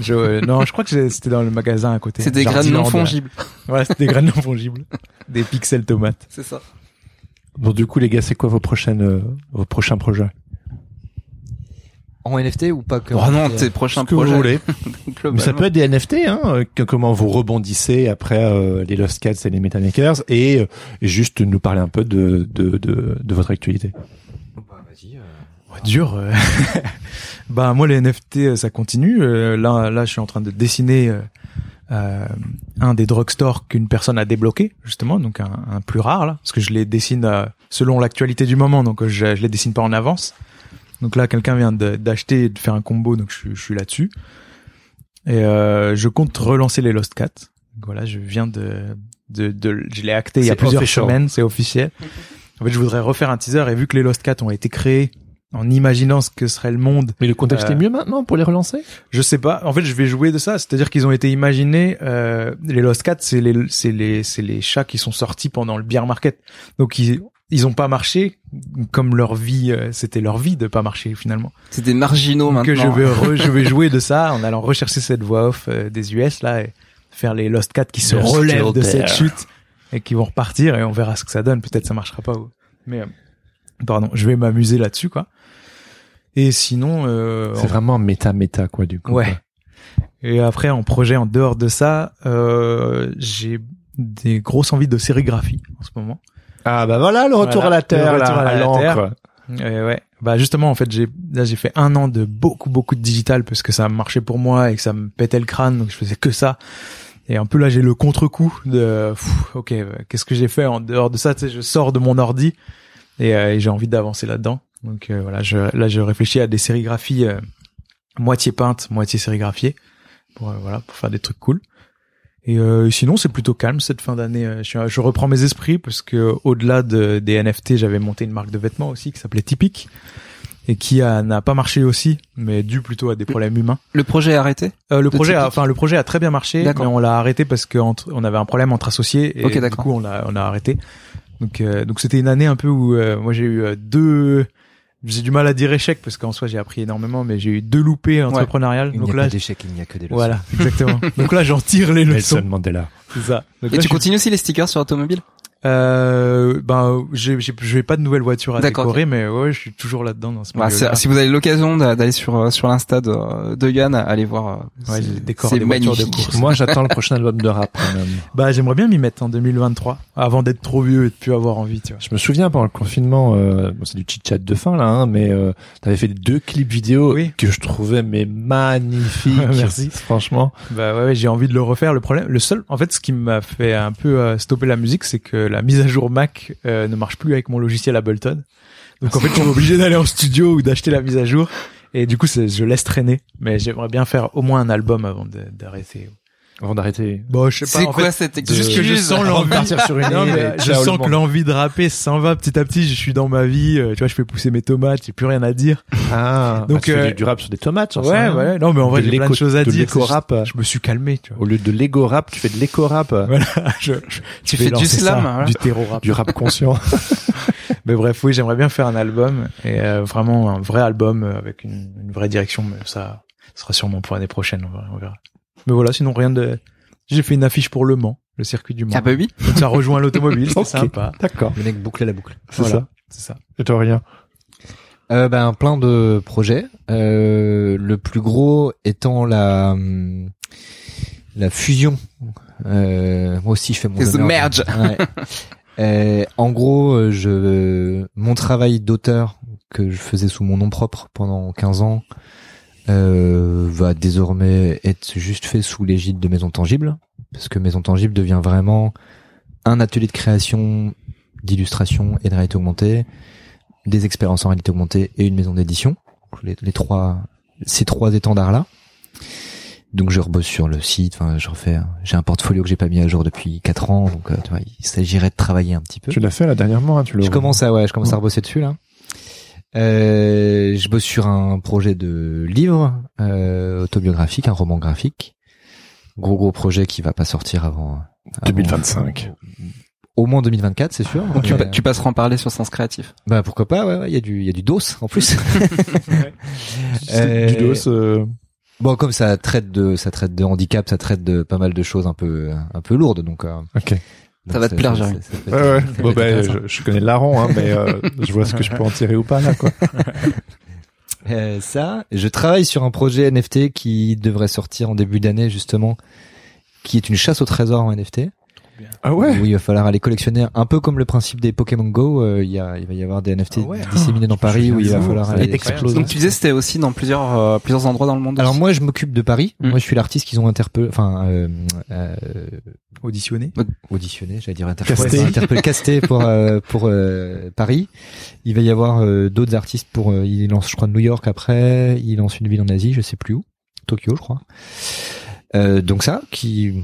je, euh, Non, je crois que c'était dans le magasin à côté. C'est des graines non fongibles. Ouais, c'était des graines non fongibles. Des pixels tomates. C'est ça. Bon, du coup, les gars, c'est quoi vos prochaines, euh, vos prochains projets? En NFT ou pas que Oh non, tes prochains Ce que vous projets. voulez. globalement. Mais ça peut être des NFT, hein, que- comment vous rebondissez après euh, les Lost Cats et les Metamakers et, euh, et juste nous parler un peu de, de, de, de votre actualité. Bah, vas-y, euh. Ouais, dur. euh. bah moi les NFT ça continue. Là là je suis en train de dessiner un des drugstores qu'une personne a débloqué justement, donc un, un plus rare là, parce que je les dessine euh, selon l'actualité du moment, donc je, je les dessine pas en avance. Donc là, quelqu'un vient d'acheter et de faire un combo, donc je, suis- je suis là-dessus. Et euh, je compte relancer les Lost Cats. Donc voilà, je viens de, de, de je l'ai acté il y a plusieurs official. semaines, c'est officiel. En fait, je voudrais refaire un teaser et vu que les Lost Cats ont été créés en imaginant ce que serait le monde Mais le contexte Euh, est mieux maintenant pour les relancer? je sais pas. En fait, je vais jouer de ça. C'est-à-dire qu'ils ont été imaginés. Euh, les Lost Cats, c'est les, c'est les, c'est les chats qui sont sortis pendant le bear market. Donc ils, ils ont pas marché comme leur vie. euh, c'était leur vie de pas marcher finalement. C'est des marginaux maintenant. je vais, re- je vais jouer de ça en allant rechercher cette voix off euh, des US là et faire les Lost Cats qui se They're relèvent de cette chute et qui vont repartir et on verra ce que ça donne. Peut-être ça marchera pas. ou- Mais euh, pardon, je vais m'amuser là-dessus quoi. Et sinon, euh, C'est vraiment méta méta quoi du coup. Ouais. quoi. Et après, en projet en dehors de ça, euh, j'ai des grosses envies de sérigraphie en ce moment. Ah bah voilà le retour Voilà, à la terre, le retour là, à la terre. Ouais. Bah justement, en fait, j'ai là j'ai fait un an de beaucoup beaucoup de digital parce que ça marchait pour moi et que ça me pétait le crâne, donc je faisais que ça. Et un peu là, j'ai le contre-coup de, pff, ok, qu'est-ce que j'ai fait en dehors de ça? Tu sais, je sors de mon ordi et, euh, et j'ai envie d'avancer là-dedans. Donc euh, voilà, je, là, je réfléchis à des sérigraphies euh, moitié peintes, moitié sérigraphiées, pour euh, voilà, pour faire des trucs cool. Et euh, sinon, c'est plutôt calme cette fin d'année. Euh, Je, reprends mes esprits parce que au-delà de, des NFT, j'avais monté une marque de vêtements aussi qui s'appelait Typique et qui a- n'a pas marché aussi, mais dû plutôt à des problèmes humains. Le projet est arrêté Euh, le projet, a, enfin le projet a très bien marché, mais on l'a arrêté parce que entre- on avait un problème entre associés et Ok, du coup on l'a on a arrêté. Donc euh, donc c'était une année un peu où euh, moi j'ai eu euh, deux j'ai du mal à dire échec parce qu'en soi j'ai appris énormément mais j'ai eu deux loupés entrepreneuriales. Il n'y Donc a là pas d'échec, il n'y a que des leçons. voilà, exactement. donc là j'en tire les leçons, Nelson Mandela. c'est ça. Donc Et là, tu je- continues aussi les stickers sur automobile? Euh, ben j'ai j'ai j'ai pas de nouvelle voiture à décorer mais ouais, je suis toujours là-dedans dans ce Bah, c'est- Si vous avez l'occasion d'a- d'aller sur euh, sur l'insta de, de Yann, allez voir. euh, Ouais, c'est- je décore c'est des voitures de magnifique. course. Moi j'attends le prochain album de rap quand même. Bah j'aimerais bien m'y mettre en 2023 avant d'être trop vieux et de plus avoir envie, tu vois. Je me souviens pendant le confinement, euh, bon, c'est du chit chat de fin là, hein, mais euh, t'avais fait deux clips vidéo Oui. que je trouvais mais magnifiques. Merci. Franchement. Bah ouais, ouais, j'ai envie de le refaire. Le problème, le seul, en fait, ce qui m'a fait un peu euh, stopper la musique, c'est que la mise à jour Mac euh, ne marche plus avec mon logiciel Ableton. Donc en fait, je suis obligé d'aller en studio ou d'acheter la mise à jour. Et du coup, je laisse traîner. Mais j'aimerais bien faire au moins un album avant d'arrêter. Avant d'arrêter. Bon, je sais pas. C'est quoi fait, cette c'est juste que je excuse sens l'envie. partir sur une Non, mais et je sens que l'envie de rapper s'en va petit à petit. Je suis dans ma vie. euh, tu vois, je fais pousser mes tomates. J'ai plus rien à dire. Ah, Donc, donc tu fais euh, du- du rap sur des tomates. j'en sais Ouais, ouais. Non, mais en vrai, j'ai plein de choses à de dire. juste- Je me suis calmé, tu vois. Au lieu de Lego rap, tu fais de l'éco rap, Voilà, je, je- Tu fais du slam, ça, voilà. du terreau rap. du rap conscient. Mais bref, oui, j'aimerais bien faire un album et euh, vraiment un vrai album euh, avec une, une vraie direction. Mais ça sera sûrement pour l'année prochaine, on verra. Mais voilà, sinon rien de. J'ai fait une affiche pour Le Mans, le circuit du Mans. Ah bah oui. Donc ça rejoint l'automobile, c'est Ok. sympa. D'accord. Le mec bouclait la boucle. C'est Voilà. ça. C'est ça. Et toi rien. Euh, ben plein de projets. Euh, le plus gros étant la la fusion. Euh, moi aussi, je fais mon The honneur. merge. Ouais. Euh, en gros, euh, je mon travail d'auteur que je faisais sous mon nom propre pendant 15 ans euh, va désormais être juste fait sous l'égide de Maison Tangible, parce que Maison Tangible devient vraiment un atelier de création, d'illustration et de réalité augmentée, des expériences en réalité augmentée et une maison d'édition. Les, les trois, ces trois étendards là. Donc je rebosse sur le site, enfin je refais, j'ai un portfolio que j'ai pas mis à jour depuis quatre ans, donc euh, tu vois, il s'agirait de travailler un petit peu. Tu l'as fait là dernièrement, hein, tu le. Je commence à ouais, je commence à rebosser dessus là. Euh, je bosse sur un projet de livre euh, autobiographique, un roman graphique. Gros gros projet qui va pas sortir avant, avant 2025. Au moins 2024, c'est sûr. Donc tu, Mais, tu passeras en parler sur Sens Créatif. bah pourquoi pas ouais, ouais, il y a du il y a du dos en plus. C'est du Euh, dos. euh, Bon comme ça traite de ça traite de handicap, ça traite de pas mal de choses un peu un peu lourdes donc euh, Ok. Donc Ça va te plaire, Jérémy. Ouais, ouais. Bon, ben, je, je connais le larron, hein, mais euh, je vois ce que je peux en tirer ou pas là, quoi. Euh, ça, je travaille sur un projet NFT qui devrait sortir en début d'année justement, qui est une chasse au trésor en NFT. Ah ouais. où il va falloir aller collectionner un peu comme le principe des Pokémon Go. euh, Il y a, il va y avoir des NFT Ah ouais. disséminés dans Paris où il va falloir aller Incroyable. Donc tu disais c'était aussi dans plusieurs euh, plusieurs endroits dans le monde. Alors aussi. moi, je m'occupe de Paris. Mm. Moi, je suis l'artiste qu'ils ont interpellé, enfin euh, euh, Auditionné. auditionné, j'allais dire interpellé, Casté. interpellé, casté pour euh, pour euh, Paris. Il va y avoir euh, d'autres artistes pour. euh, il lance, je crois, New York après. Il lance une ville en Asie, je sais plus où, Tokyo, je crois. Euh, donc ça, qui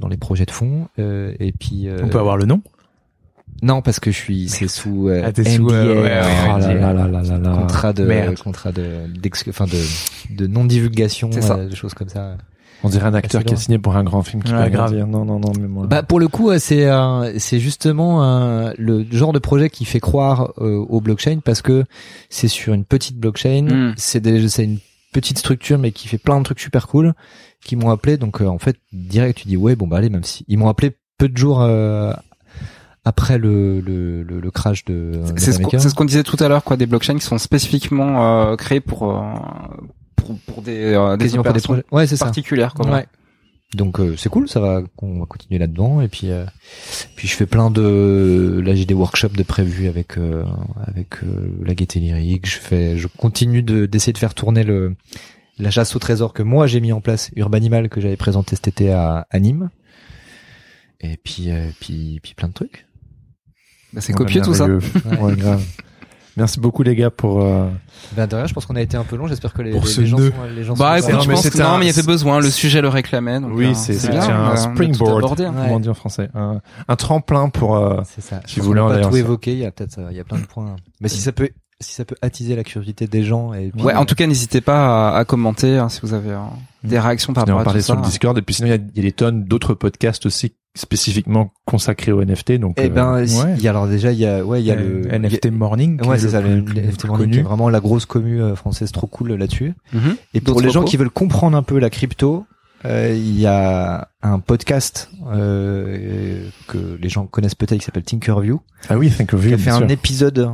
dans les projets de fond. euh, et puis. euh, On peut avoir le nom? Non, parce que je suis, c'est sous euh, Ah, euh, contrat de Merde. contrat de d'ex- enfin de de non divulgation, ça. des choses comme ça. On dirait un acteur qui a signé pour un grand film qui Ouais, grave. Non, non, non, mais moi. Bah pour le coup, euh, c'est c'est justement un- le genre de projet qui fait croire euh, au blockchain parce que c'est sur une petite blockchain, Mm. c'est c'est une petite structure mais qui fait plein de trucs super cool qui m'ont appelé donc euh, en fait direct tu dis ouais bon bah allez même si ils m'ont appelé peu de jours euh, après le le, le, le crash de c'est ce qu'on d'Amaker. c'est ce qu'on disait tout à l'heure quoi des blockchains qui sont spécifiquement euh, créés pour euh, pour pour des euh, des pas des projets. Ouais, particulières quoi. Ouais. Donc euh, c'est cool, ça va, on va continuer là-dedans et puis euh, puis je fais plein de là j'ai des workshops de prévus avec euh, avec euh, la gaieté lyrique, je fais je continue de d'essayer de faire tourner le la chasse au trésor que moi j'ai mis en place Urbanimal que j'avais présenté cet été à, à Nîmes. Et puis euh, puis puis plein de trucs. Bah, c'est copieux tout ça. ouais, grave. Merci beaucoup les gars pour. euh, Ben de rien, je pense qu'on a été un peu long, j'espère que les, Pour les- ce les gens sont les gens Bah sont écoute, je mais pense que non, un- mais il y avait besoin, le sujet le réclamait. Donc, Oui, euh, c'est un euh, springboard. abordé, hein. Comment on dit en français un, un tremplin pour. euh, C'est ça. Si vous voulez en va tout évoquer, il y a peut-être il y a plein de points. Mais si ça peut si ça peut attiser la curiosité des gens et puis, Ouais, en tout cas, n'hésitez pas à, à commenter hein, si vous avez euh, des réactions par rapport à parlait tout sur ça. le Discord et puis sinon il y a, il y a des tonnes d'autres podcasts aussi spécifiquement consacrés aux NFT donc. Eh ben, euh, ouais. il y a alors déjà il y a ouais il y a Euh, le NFT Morning. Ouais, est c'est ça, le, NFT Morning, connu. qui est vraiment la grosse commu euh, française trop cool là-dessus. Mhm. Et pour les gens qui veulent comprendre un peu la crypto, euh, il y a un podcast euh, que les gens connaissent peut-être qui s'appelle Tinkerview, Ah oui, Think of qui You. a fait un sûr. épisode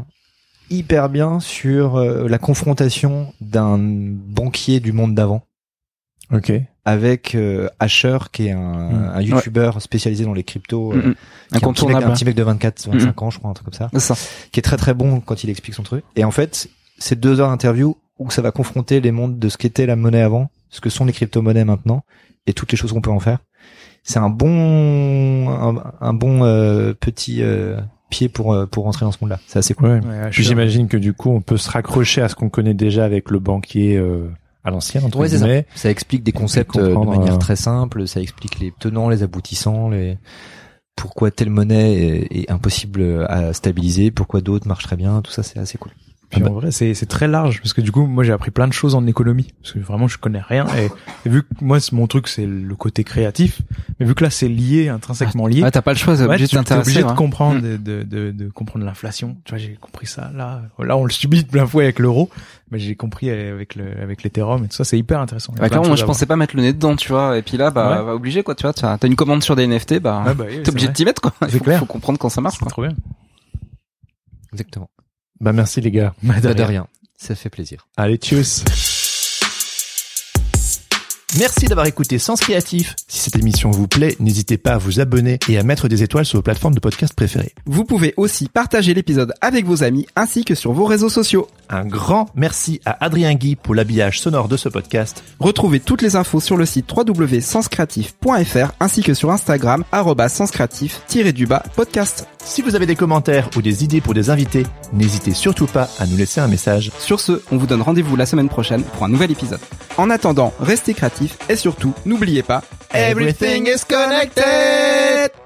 hyper bien sur euh, la confrontation d'un banquier du monde d'avant Ok. avec euh, Asher qui est un, Mm. un youtubeur spécialisé dans les cryptos euh, qui est un petit mec- Incontournable. un petit mec de 24 25 ans je crois un truc comme ça C'est ça. qui est très très bon quand il explique son truc. Et en fait, c'est deux heures d'interview où ça va confronter les mondes de ce qu'était la monnaie avant, ce que sont les crypto-monnaies maintenant, et toutes les choses qu'on peut en faire. C'est un bon, un, un bon euh, petit euh, pied pour euh, pour rentrer dans ce monde-là. C'est assez cool. Ouais. Ouais, Puis j'imagine que du coup on peut se raccrocher à ce qu'on connaît déjà avec le banquier euh, à l'ancien entre Ouais, c'est ça. Ça explique des concepts euh, de manière euh, très simple. Ça explique les tenants, les aboutissants, les pourquoi telle monnaie est, est impossible à stabiliser, pourquoi d'autres marchent très bien. Tout ça, c'est assez cool. Puis Ah bah. en vrai, c'est c'est très large parce que du coup, moi, j'ai appris plein de choses en économie parce que vraiment, je connais rien et, et vu que moi, c'est- mon truc, c'est le côté créatif, mais vu que là, c'est lié, intrinsèquement lié. Ouais, t'as pas le choix, t'es ouais, obligé de t'intéresser. obligé de ouais. comprendre, Mm. de, de, de, de comprendre l'inflation. Tu vois, j'ai compris ça. Là, là, on le subit de plein fouet avec l'euro, mais j'ai compris avec le, avec l'Ethereum et tout ça. C'est hyper intéressant. De clairement, moi je pensais pas mettre le nez dedans, tu vois. Et puis là, bah, Ouais. bah, obligé quoi, tu vois. T'as une commande sur des NFT, bah. Ouais, bah oui, t'es obligé de t'y mettre quoi. Il faut, comprendre quand ça marche C'est quoi. trop bien. Exactement. Bah merci les gars. Bah, de Pas de rien. rien. Ça fait plaisir. Allez, tchuss Merci d'avoir écouté Sens Créatif. Si cette émission vous plaît, n'hésitez pas à vous abonner et à mettre des étoiles sur vos plateformes de podcast préférées. Vous pouvez aussi partager l'épisode avec vos amis ainsi que sur vos réseaux sociaux. Un grand merci à Adrien Guy pour l'habillage sonore de ce podcast. Retrouvez toutes les infos sur le site www.senscreatif.fr ainsi que sur Instagram senscreatif-du-bas podcast. Si vous avez des commentaires ou des idées pour des invités, n'hésitez surtout pas à nous laisser un message. Sur ce, on vous donne rendez-vous la semaine prochaine pour un nouvel épisode. En attendant, restez créatifs et surtout, n'oubliez pas, Everything is connected